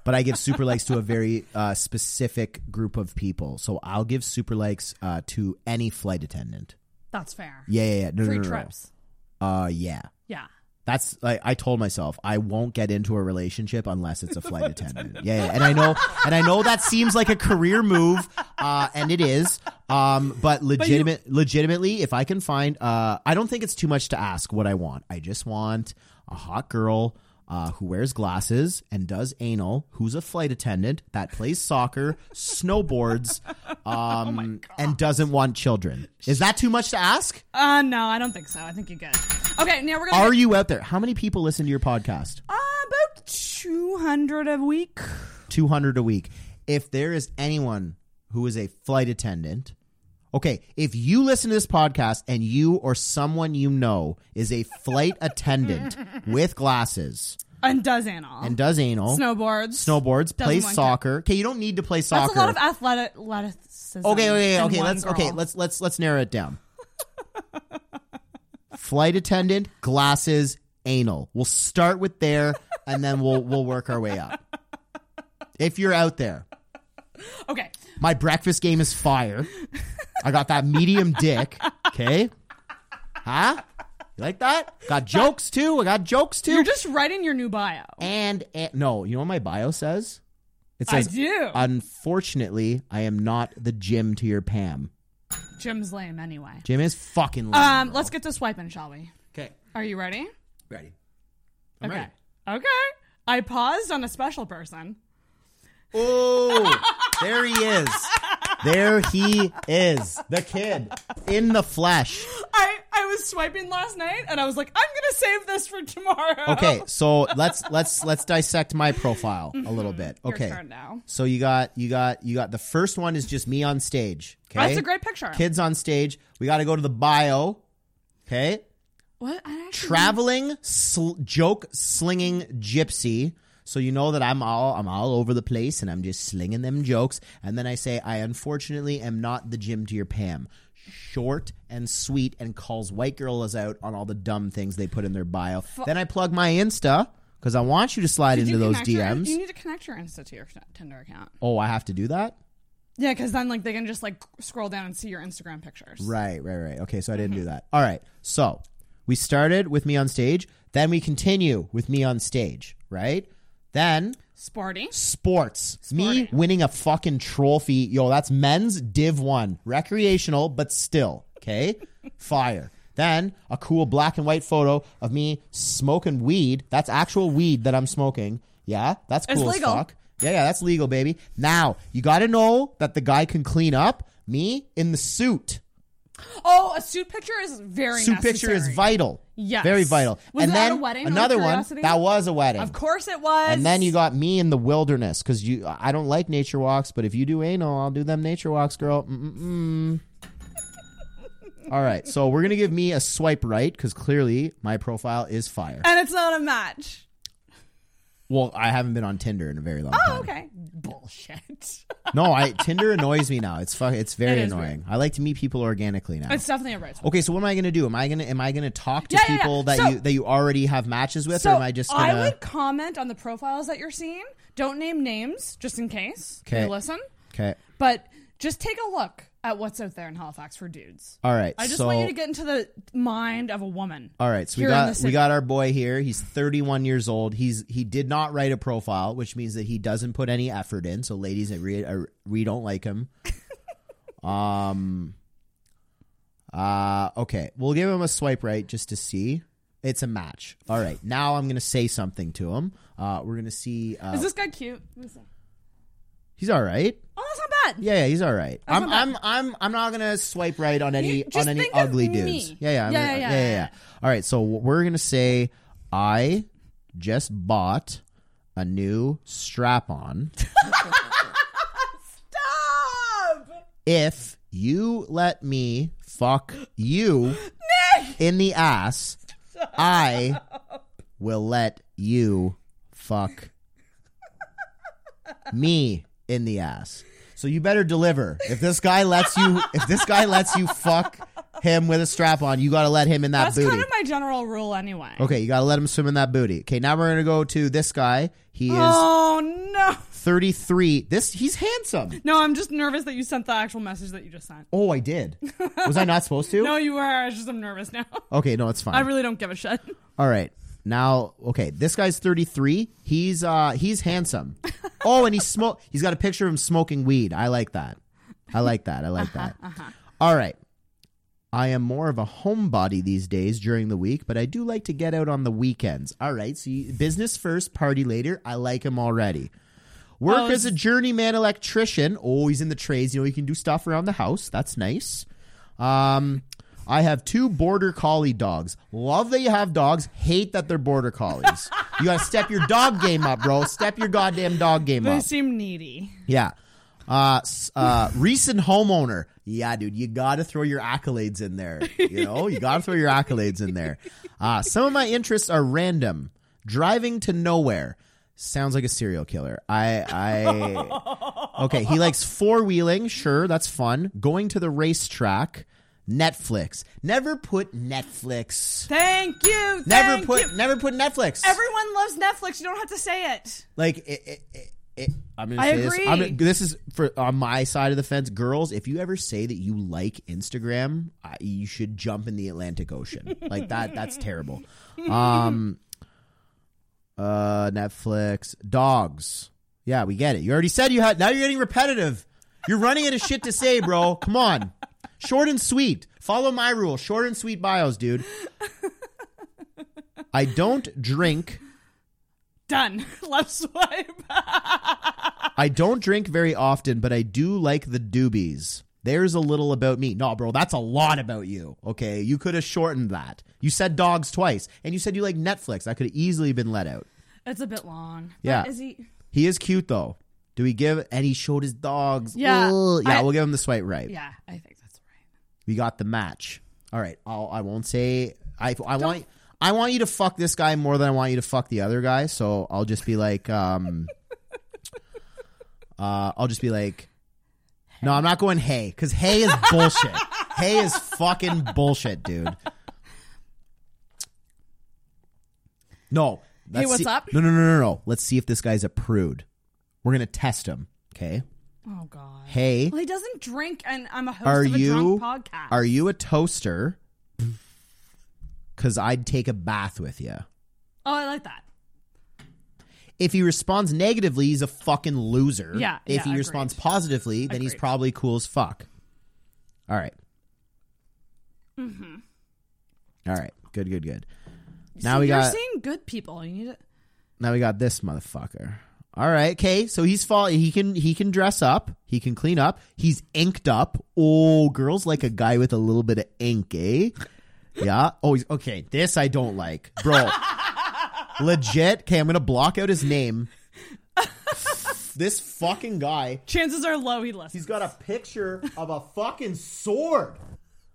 but I give super likes to a very uh, specific group of people. So I'll give super likes uh, to any flight attendant. That's fair. Yeah, yeah, yeah. No, Free no, no, no. trips. Uh, yeah. Yeah. That's like I told myself I won't get into a relationship unless it's a flight attendant. Yeah, yeah, and I know, and I know that seems like a career move, uh, and it is. Um, but legitimate, legitimately, if I can find, uh, I don't think it's too much to ask what I want. I just want a hot girl. Uh, who wears glasses and does anal? Who's a flight attendant that plays soccer, snowboards, um, and doesn't want children? Is that too much to ask? Uh, no, I don't think so. I think you're good. Okay, now we're gonna. Are you out there? How many people listen to your podcast? Uh, about two hundred a week. 200 a week. If there is anyone who is a flight attendant, okay, if you listen to this podcast and you or someone you know is a flight attendant with glasses And does anal. and does anal, snowboards. snowboards, plays want soccer. Okay, you don't need to play soccer. That's a lot of athletic athleticism. okay, okay, okay. Let's okay, let's let's let's narrow it down. flight attendant, glasses, anal. We'll start with there and then we'll we'll work our way up. If you're out there. Okay. My breakfast game is fire. I got that medium dick. Okay. Huh? You like that? Got jokes too. I got jokes too. You're just writing your new bio. and, and no, you know what my bio says? It I says, do. Unfortunately, I am not the Jim to your Pam. Jim's lame anyway. Jim is fucking lame. Um, let's get to swiping, shall we? Okay. Are you ready? Ready. okay. ready. Okay. I paused on a special person. Oh, there he is. There he is. The kid in the flesh. I, I was swiping last night and I was like, I'm gonna save this for tomorrow. Okay, so let's let's let's dissect my profile a little mm-hmm. bit. Your Okay. turn now. So you got you got you got the first one is just me on stage. Okay. That's a great picture. Kids on stage. We got to go to the bio. Okay. What? I actually Traveling sl- joke slinging gypsy. So you know that I'm all I'm all over the place and I'm just slinging them jokes. And then I say I unfortunately am not the Jim to your Pam. Short and sweet and calls white girls out on all the dumb things they put in their bio. then I plug my Insta because I want you to slide Did into those connect your- DMs. you need to connect your Insta to your Tinder account. oh, I have to do that. Yeah, because then like they can just like scroll down and see your Instagram pictures. Right, right, right. Okay, so I didn't do mm-hmm. that. All right. So we started with me on stage, then we continue with me on stage, right? Then Sporting. sports. Me winning a fucking trophy. Yo, that's men's Div 1. Recreational, but still. Okay? Fire. Then a cool black and white photo of me smoking weed. That's actual weed that I'm smoking. Yeah, that's It's cool as legal. fuck. Yeah, yeah, that's legal, baby. Now, you got to know that the guy can clean up. Me in the suit. Oh, a suit picture is very suit picture is vital. Yes. Very vital. Was and that then a wedding, another one that was a wedding. Of course it was. And then you got me in the wilderness because you. I don't like nature walks, but if you do anal, I'll do them nature walks, girl. Mm-mm-mm. All right, so we're gonna give me a swipe right because clearly my profile is fire. and it's not a match. Well, I haven't been on Tinder in a very long oh, time. Oh, okay. Bullshit. No, I Tinder annoys me now. It's fu- It's very It is annoying. I like to meet people organically now. It's definitely a right. swipe. Okay, so what am I going to do? Am I going to am I going to talk to Yeah, yeah, yeah. people that So- you that you already have matches with, or am I just going I would comment on the profiles that you're seeing. Don't name names, just in case. Okay. You listen, Okay. but just take a look at what's out there in Halifax for dudes. All right. I just so, want you to get into the mind of a woman. All right, so we here in the got we got our boy here. He's 31 years old. He's he did not write a profile, which means that he doesn't put any effort in. So ladies, we uh, we don't like him. um. Uh. Okay, we'll give him a swipe right just to see. It's a match. All right. Now I'm gonna say something to him. Uh, we're gonna see. Uh, Is this guy cute? See. He's all right. Oh, that's not bad. Yeah, yeah, he's all right. That's I'm, not I'm, I'm, I'm not gonna swipe right on any You just on any think of ugly me. dudes. Yeah, yeah, I'm Yeah, gonna- yeah, yeah, yeah, yeah. All right, so we're gonna say I just bought a new strap on. Stop! if you let me fuck you in the ass, I will let you fuck me in the ass. So you better deliver. If this guy lets you, if this guy lets you fuck him with a strap on, you got to let him in that booty. That's booty. kind of my general rule anyway. okay, you got to let him swim in that booty. Okay, now we're gonna go to this guy. He is Oh no! 33. This he's handsome. No, I'm just nervous that you sent the actual message that you just sent. Oh, I did. Was I not supposed to? No, you were. I just I'm nervous now. Okay, no, it's fine. I really don't give a shit. All right. Now, okay, this guy's 33. He's uh he's handsome. Oh, and he's smoke he's got a picture of him smoking weed. I like that. I like that. I like that. All right. I am more of a homebody these days during the week, but I do like to get out on the weekends. All right, so you, business first, party later. I like him already. Work Oh, as a journeyman electrician. Oh, he's in the trades. You know, he can do stuff around the house. That's nice. Um, I have two border collie dogs. Love that you have dogs. Hate that they're border collies. you got to step your dog game up, bro. Step your goddamn dog game They up. They seem needy. Yeah. Uh, uh, recent homeowner. Yeah, dude, you got to throw your accolades in there. You know, you got to throw your accolades in there. Uh, some of my interests are random. Driving to nowhere. Sounds like a serial killer. I, I, okay. He likes four wheeling. Sure, that's fun. Going to the racetrack. Netflix. Never put Netflix. Thank you. Never thank put, you. never put Netflix. Everyone loves Netflix. You don't have to say it. Like it, it, it, it, I'm gonna I say agree. this. Gonna, this is for on my side of the fence, girls. If you ever say that you like Instagram, I, you should jump in the Atlantic Ocean. like that. That's terrible. Um, uh, Netflix, dogs. Yeah, we get it. You already said you had. Now you're getting repetitive. You're running out of shit to say, bro. Come on, short and sweet. Follow my rule. Short and sweet bios, dude. I don't drink Done. Left swipe. I don't drink very often, but I do like the doobies. There's a little about me. No, bro, that's a lot about you. Okay, you could have shortened that. You said dogs twice, and you said you like Netflix. That could have easily been let out. It's a bit long. Yeah. Is he? He is cute though. Do we give? And he showed his dogs. Yeah, Ugh. yeah. I- we'll give him the swipe right. Yeah, I think right. We got the match. All right. I'll, I won't say. I I want. I want you to fuck this guy more than I want you to fuck the other guy. So I'll just be like, um, uh, I'll just be like, no, I'm not going hey because hey is bullshit. hey is fucking bullshit, dude. No. Hey, what's see- up? No, no, no, no, no. Let's see if this guy's a prude. We're gonna test him. Okay. Oh God. Hey. Well, he doesn't drink, and I'm a host Are of a you drunk podcast. are you a toaster? Because I'd take a bath with you. Oh, I like that. If he responds negatively, he's a fucking loser. Yeah, If yeah, he agreed. responds positively, then he's probably cool as fuck. All right. Mm-hmm. All right. Good. Good. Good. Now See, we you're got seeing good people. You need to. now we got this motherfucker. All right. Okay. So he's fall. He can he can dress up. He can clean up. He's inked up. Oh, girls like a guy with a little bit of ink, eh? Yeah. Oh, he's okay. This I don't like, bro. Legit. Okay, I'm gonna block out his name. this fucking guy. Chances are low he left. He's got a picture of a fucking sword.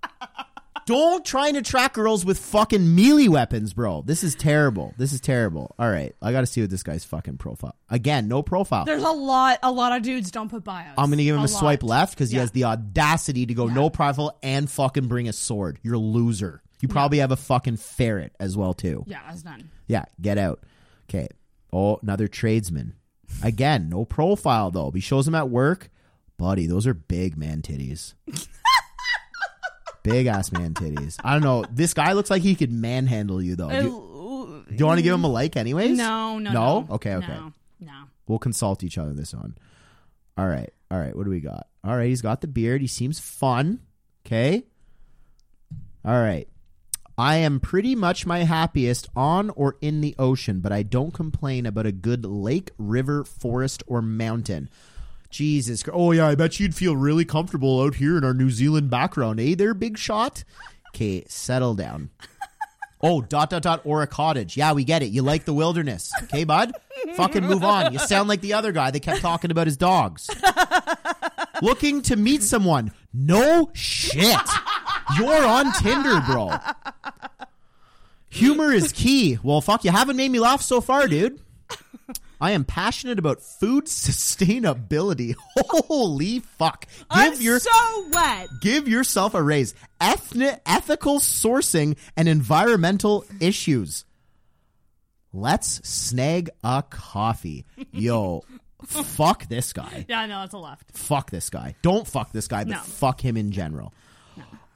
Don't try and attract girls with fucking melee weapons, bro. This is terrible. This is terrible. All right, I got to see what this guy's fucking profile. Again, no profile. There's a lot. A lot of dudes don't put bios. I'm gonna give him a, lot. swipe left because he Yeah. has the audacity to go no profile and fucking bring a sword. You're a loser. You probably have a fucking ferret as well too. Yeah, that's done. Yeah, get out. Okay. Oh, another tradesman. Again, no profile though. He shows him at work. Buddy, those are big man titties. big ass man titties. I don't know. This guy looks like he could manhandle you though. Do you, do you want to give him a like anyways? No, no, No? no. Okay, okay. No, no. We'll consult each other this one. All right. All right. What do we got? All right. He's got the beard. He seems fun. Okay. All right. I am pretty much my happiest on or in the ocean, but I don't complain about a good lake, river, forest, or mountain. Jesus. Oh, yeah, I bet you'd feel really comfortable out here in our New Zealand background, eh, there, big shot? Okay, settle down. Oh, dot, dot, dot, or a cottage. Yeah, we get it. You like the wilderness. Okay, bud? Fucking move on. You sound like the other guy that kept talking about his dogs. Looking to meet someone. No shit. You're on Tinder, bro. Humor is key. Well, fuck, you haven't made me laugh so far, dude. I am passionate about food sustainability. Holy fuck. Give I'm your so wet. give yourself a raise. Ethnic ethical sourcing and environmental issues. Let's snag a coffee. Yo, fuck this guy. Yeah, no, it's a left. Fuck this guy. Don't fuck this guy, but No. fuck him in general.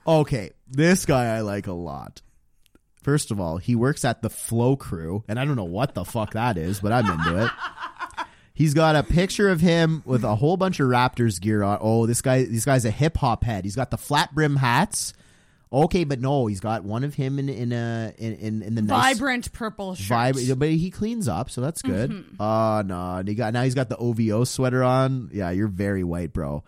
Okay, this guy I like a lot. First of all, he works at the Flow Crew, and I don't know what the fuck that is, but I'm into it. He's got a picture of him with a whole bunch of Raptors gear on. Oh, this guy, this guy's a hip hop head. He's got the flat brim hats. Okay, but no, he's got one of him in in a in in, in the nice Vibrant purple shirt. vibe, but he cleans up, so that's good. Mhm. Uh no, he got now he's got the OVO sweater on. Yeah, you're very white, bro.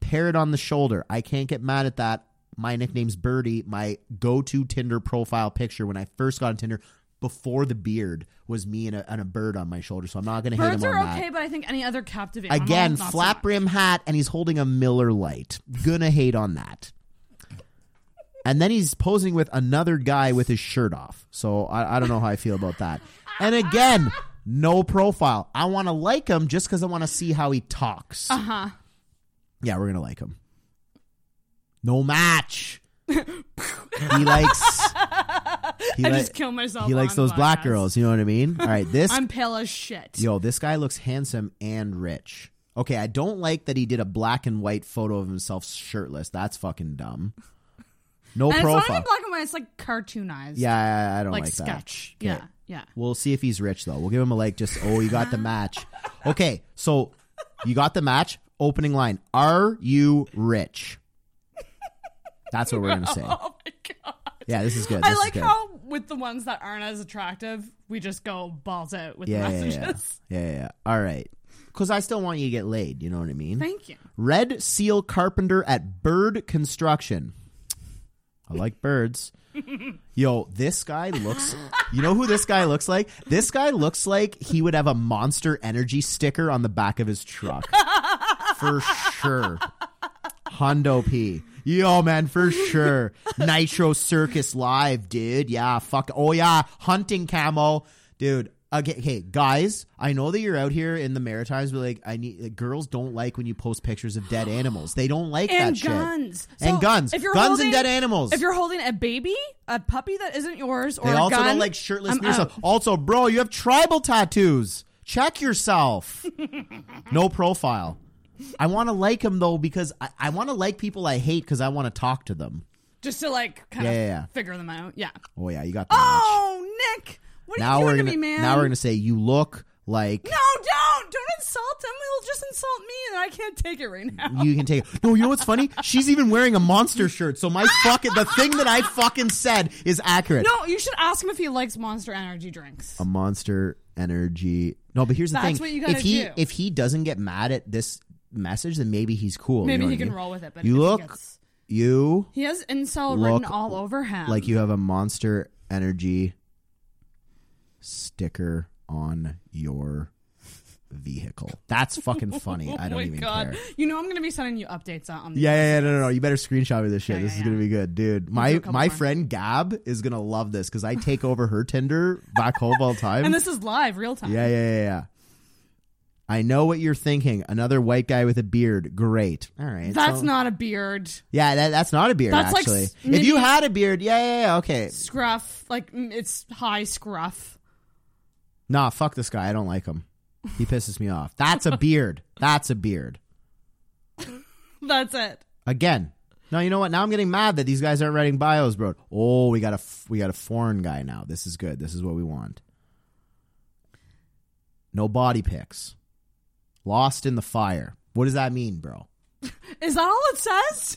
Parrot on the shoulder. I can't get mad at that. My nickname's Birdie. My go-to Tinder profile picture when I first got on Tinder before the beard was me and a, and a bird on my shoulder. So I'm not gonna hate Birds him on are that. okay, but I think any other captive Again, flat brim hat, and he's holding a Miller Lite. Gonna hate on that. And then he's posing with another guy with his shirt off. So I, I don't know how I feel about that. And again, no profile. I want to like him just because I want to see how he talks. Uh huh. Yeah, we're gonna like him. No match. he likes. He I li- just kill myself. He likes those black girls. You know what I mean? All right, this I'm pale as shit. Yo, this guy looks handsome and rich. Okay, I don't like that he did a black and white photo of himself shirtless. That's fucking dumb. No and it's not profile. even black and white. It's like cartoonized. yeah, I, I don't like like, that. sketch. Okay. Yeah, yeah. We'll see if he's rich though. We'll give him a like. Just oh, you got the match. Okay, so you got the match. Opening line: Are you rich? That's what we're gonna oh say. Oh my god. Yeah, this is good. I This like good. how with the ones that aren't as attractive, we just go balls out with yeah, the yeah, messages. yeah, yeah, yeah. All right, because I still want you to get laid. You know what I mean? Thank you. Red Seal Carpenter at Bird Construction. I like birds. Yo, this guy looks. You know who this guy looks like? This guy looks like he would have a Monster Energy sticker on the back of his truck. For sure. Hondo P. Yo, man, for sure. Nitro Circus Live, dude. Yeah, fuck. Oh, yeah. Hunting camo. Dude. Okay, hey, guys, I know that you're out here in the Maritimes, but like, I need like, girls don't like when you post pictures of dead animals. They don't like and that shit. guns. and So, guns. If you're guns holding, and dead animals. If you're holding a baby, a puppy that isn't yours, or They a also gun, don't like shirtless out. Also, bro, you have tribal tattoos. Check yourself. no profile. I want to like him though because I, I want to like people I hate because I want to talk to them. just to like kind Yeah, of yeah, yeah. figure them out. Yeah. Oh yeah, you got the Oh, Nick, what are now you we're doing gonna to me, man? now we're gonna say you look like No, don't, don't insult him. He'll just insult me, and I can't take it right now. you can take it. No, you know what's funny? She's even wearing a monster shirt. So my fucking the thing that I fucking said is accurate. No, you should ask him if he likes Monster Energy drinks. a monster energy. No, but here's the That's thing: what you gotta if he do. if he doesn't get mad at this message, then maybe he's cool. Maybe you know he I can mean? roll with it, but you look, gets- you He has incel written all over him. like you have a monster energy sticker on your vehicle. That's fucking funny. Oh I oh don't my even god! care. You know I'm to be sending you updates on. Yeah, yeah, yeah, no, no, no. You better screenshot me this shit. Yeah, this yeah, is gonna be good, dude. My my more. friend Gab is gonna love this because I take over her Tinder back home all the time. And this is live, real time. Yeah, yeah, yeah, yeah. I know what you're thinking. Another white guy with a beard. Great. All right. That's so- not a beard. Yeah, that, that's not a beard. That's like actually, s- if you had a beard, yeah, yeah, yeah. Okay. Scruff, like mm, it's high scruff. Nah, fuck this guy. I don't like him. He pisses me off. That's a beard. That's a beard. That's it. Again. No, you know what? Now I'm getting mad that these guys aren't writing bios, bro. Oh, we got a f- we got a foreign guy now. This is good. This is what we want. No body pics. Lost in the fire. What does that mean, bro? Is that all it says?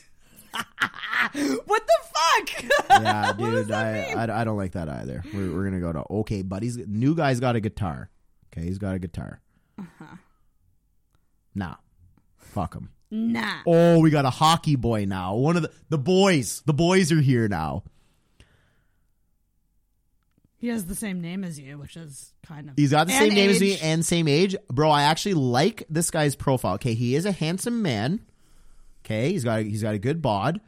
what the fuck? yeah, dude, I, I I don't like that either. We're we're gonna go to okay, buddy's new guy's got a guitar. Okay, he's got a guitar. Uh-huh. Nah, fuck him. Nah. Oh, we got a hockey boy now. One of the the boys. The boys are here now. He has the same name as you, which is kind of. He's got the same name as me and same age. Bro, I actually like this guy's profile. Okay, he is a handsome man. Okay, he's got a, he's got a good bod.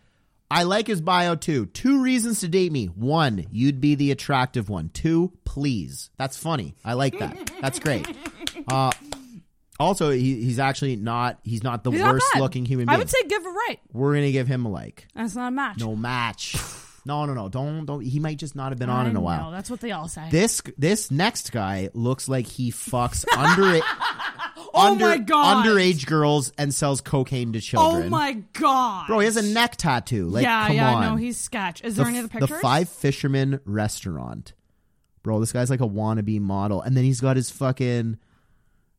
I like his bio too. Two reasons to date me. One, you'd be the attractive one. Two, please. That's funny. I like that. That's great. Uh also, he, he's actually not he's not the He's not worst bad. looking human I would say give a right. We're gonna give him a like. That's not a match. No match. No, no, no. Don't don't he might just not have been on I in a while. know, that's what they all say. This this next guy looks like he fucks under Oh under, my God. underage girls and sells cocaine to oh children. oh my god. Bro, he has a neck tattoo. Like, yeah, come yeah, on. no, he's sketch. Is the, there any other pictures? the Five Fishermen restaurant. Bro, this guy's like a wannabe model, and then he's got his fucking.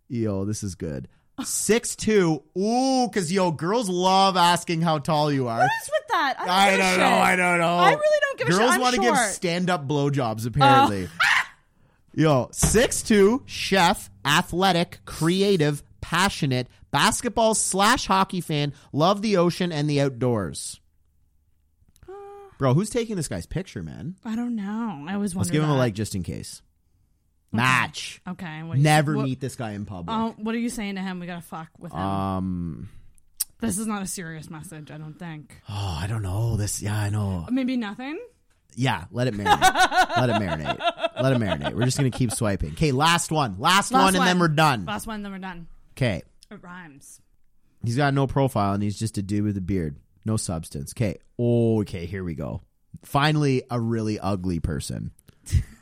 Yo, this is good. Six two. Ooh, because yo, girls love asking how tall you are. What is with that? I don't, I don't know. I don't know. I really don't give a shit. Girls want to give. Oh. stand up blowjobs, apparently. Oh. Yo, six two, chef, athletic, creative, passionate, basketball slash hockey fan, love the ocean and the outdoors. Uh. Bro, who's taking this guy's picture, man? I don't know. I was. Let's give him a like just in case. Match. Okay. What you- Never what- meet this guy in public. Oh, what are you saying to him? We gotta fuck with him. Um. this is not a serious message. I don't think. Oh, I don't know. This. Yeah, I know. Maybe nothing. Yeah, let it marinate. let it marinate. Let it marinate. We're just gonna keep swiping. Okay, last one. Last, one, and then we're done. Last one, and then we're done. Okay. It rhymes. He's got no profile and he's just a dude with a beard. No substance. Okay. Okay, here we go. Finally, a really ugly person.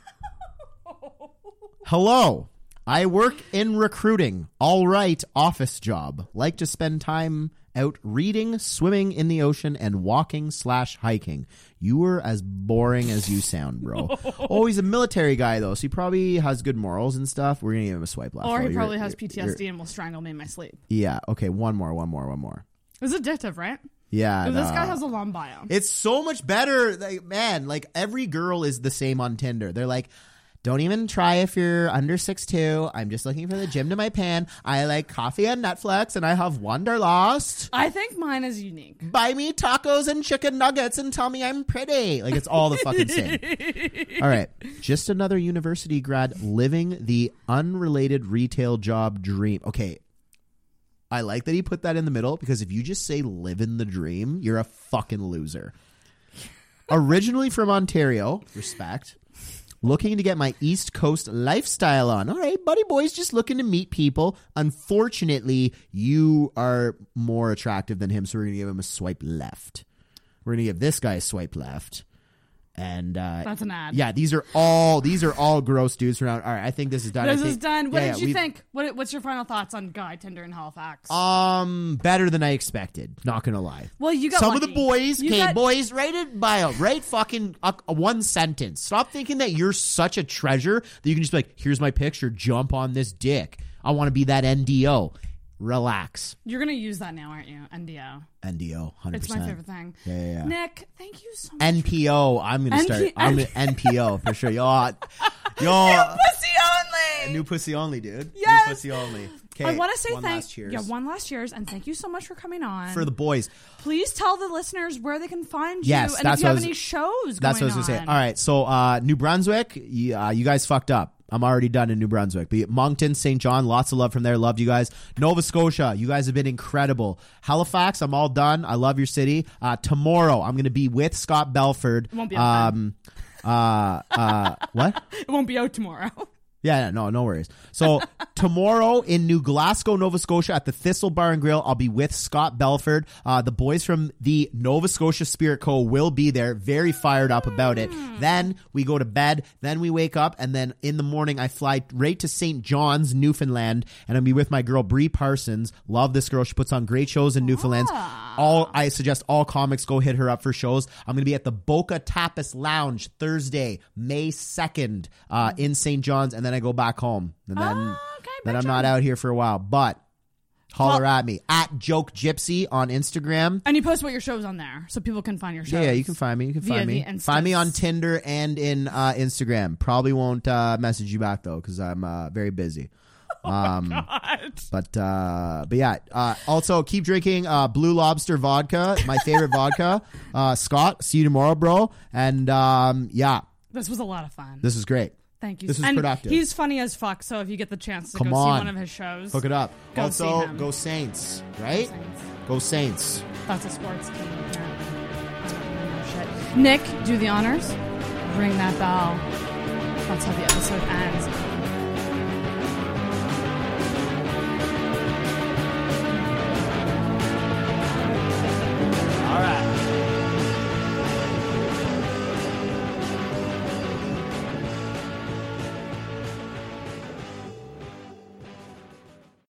Hello. I work in recruiting. All right, office job. Like to spend time out reading, swimming in the ocean, and walking slash hiking. You were as boring as you sound, bro. oh, he's a military guy though, so he probably has good morals and stuff. We're gonna give him a swipe left. or he you're- probably has you're- PTSD you're- and will strangle me in my sleep. Yeah. Okay. One more. One more. One more. It's addictive, right? Yeah. This no. guy has a long bio. It's so much better. Like, man, like every girl is the same on Tinder. They're like, don't even try if you're under six two. I'm just looking for the Jim to my Pam. I like coffee and Netflix, and I have Wanderlust. I think mine is unique. Buy me tacos and chicken nuggets and tell me I'm pretty. Like it's all the fucking same. All right, just another university grad living the unrelated retail job dream. Okay, I like that he put that in the middle because if you just say living the dream, you're a fucking loser. Originally from Ontario, respect. Looking to get my East Coast lifestyle on. All right, buddy boys, just looking to meet people. Unfortunately, you are more attractive than him, so we're going to give him a swipe left. We're going to give this guy a swipe left. And uh, That's an ad. Yeah, these are all these are all gross dudes around. All right, I think this is done. This is done. What yeah, did yeah, you think? What, what's your final thoughts on Guy Tinder in Halifax? Um, better than I expected. Not gonna lie. Well, you got some of the boys. You Okay, got- boys, write it bio. Write fucking a, a one sentence. Stop thinking that you're such a treasure that you can just be like, here's my picture. Jump on this dick. I want to be that NDO. Relax. You're gonna use that now, aren't you? NDO. NDO. Hundred It's percent. my favorite thing. Yeah, yeah, yeah. Nick, thank you so much. NPO. I'm gonna start. NP I'm gonna NPO for sure. Yo, yo, Pussy only. new pussy only, dude. Yes. New pussy only. Okay. I want to say thank cheers yeah one last cheers and thank you so much for coming on for the boys. Please tell the listeners where they can find you Yes, and that's if you have was- any shows. That's going what I was gonna say. All right, so uh, New Brunswick, you, uh, you guys fucked up. I'm already done in New Brunswick. But Moncton, St. John, lots of love from there. Loved you guys. Nova Scotia, you guys have been incredible. Halifax, I'm all done. I love your city. Uh, tomorrow, I'm going to be with Scott Belford. It won't be out um, uh, uh, what? It won't be out tomorrow. Yeah, no, no worries. So tomorrow in New Glasgow, Nova Scotia, at the Thistle Bar and Grill, I'll be with Scott Belford. Uh, the boys from the Nova Scotia Spirit Co. will be there. Very fired up about it. Then we go to bed. Then we wake up, and then in the morning I fly right to St. John's, Newfoundland, and I'll be with my girl Brie Parsons. Love this girl. She puts on great shows in Newfoundland. All I suggest all comics go hit her up for shows. I'm going to be at the Boca Tapas Lounge Thursday, May 2nd, uh, in St. John's, and then I go back home. And then, then I'm not out here for a while. But holler at me at Joke Gypsy on Instagram. And you post what your show's on there, so people can find your shows. Yeah, you can find me. You can find me. Find me on Tinder and in uh, Instagram. Probably won't uh, message you back though because I'm uh, very busy. Oh Um, but uh, but yeah. Uh, also, keep drinking uh, Blue Lobster vodka, my favorite vodka. Uh, Scott, see you tomorrow, bro. And um, yeah, This was a lot of fun. this is great. Thank you. This is and productive. He's funny as fuck. So if you get the chance to Come go on. see one of his shows, Hook it up. Go also, go Saints, right? Go Saints. That's a sports team. apparently. Nick, do the honors. Ring that bell. That's how the episode ends.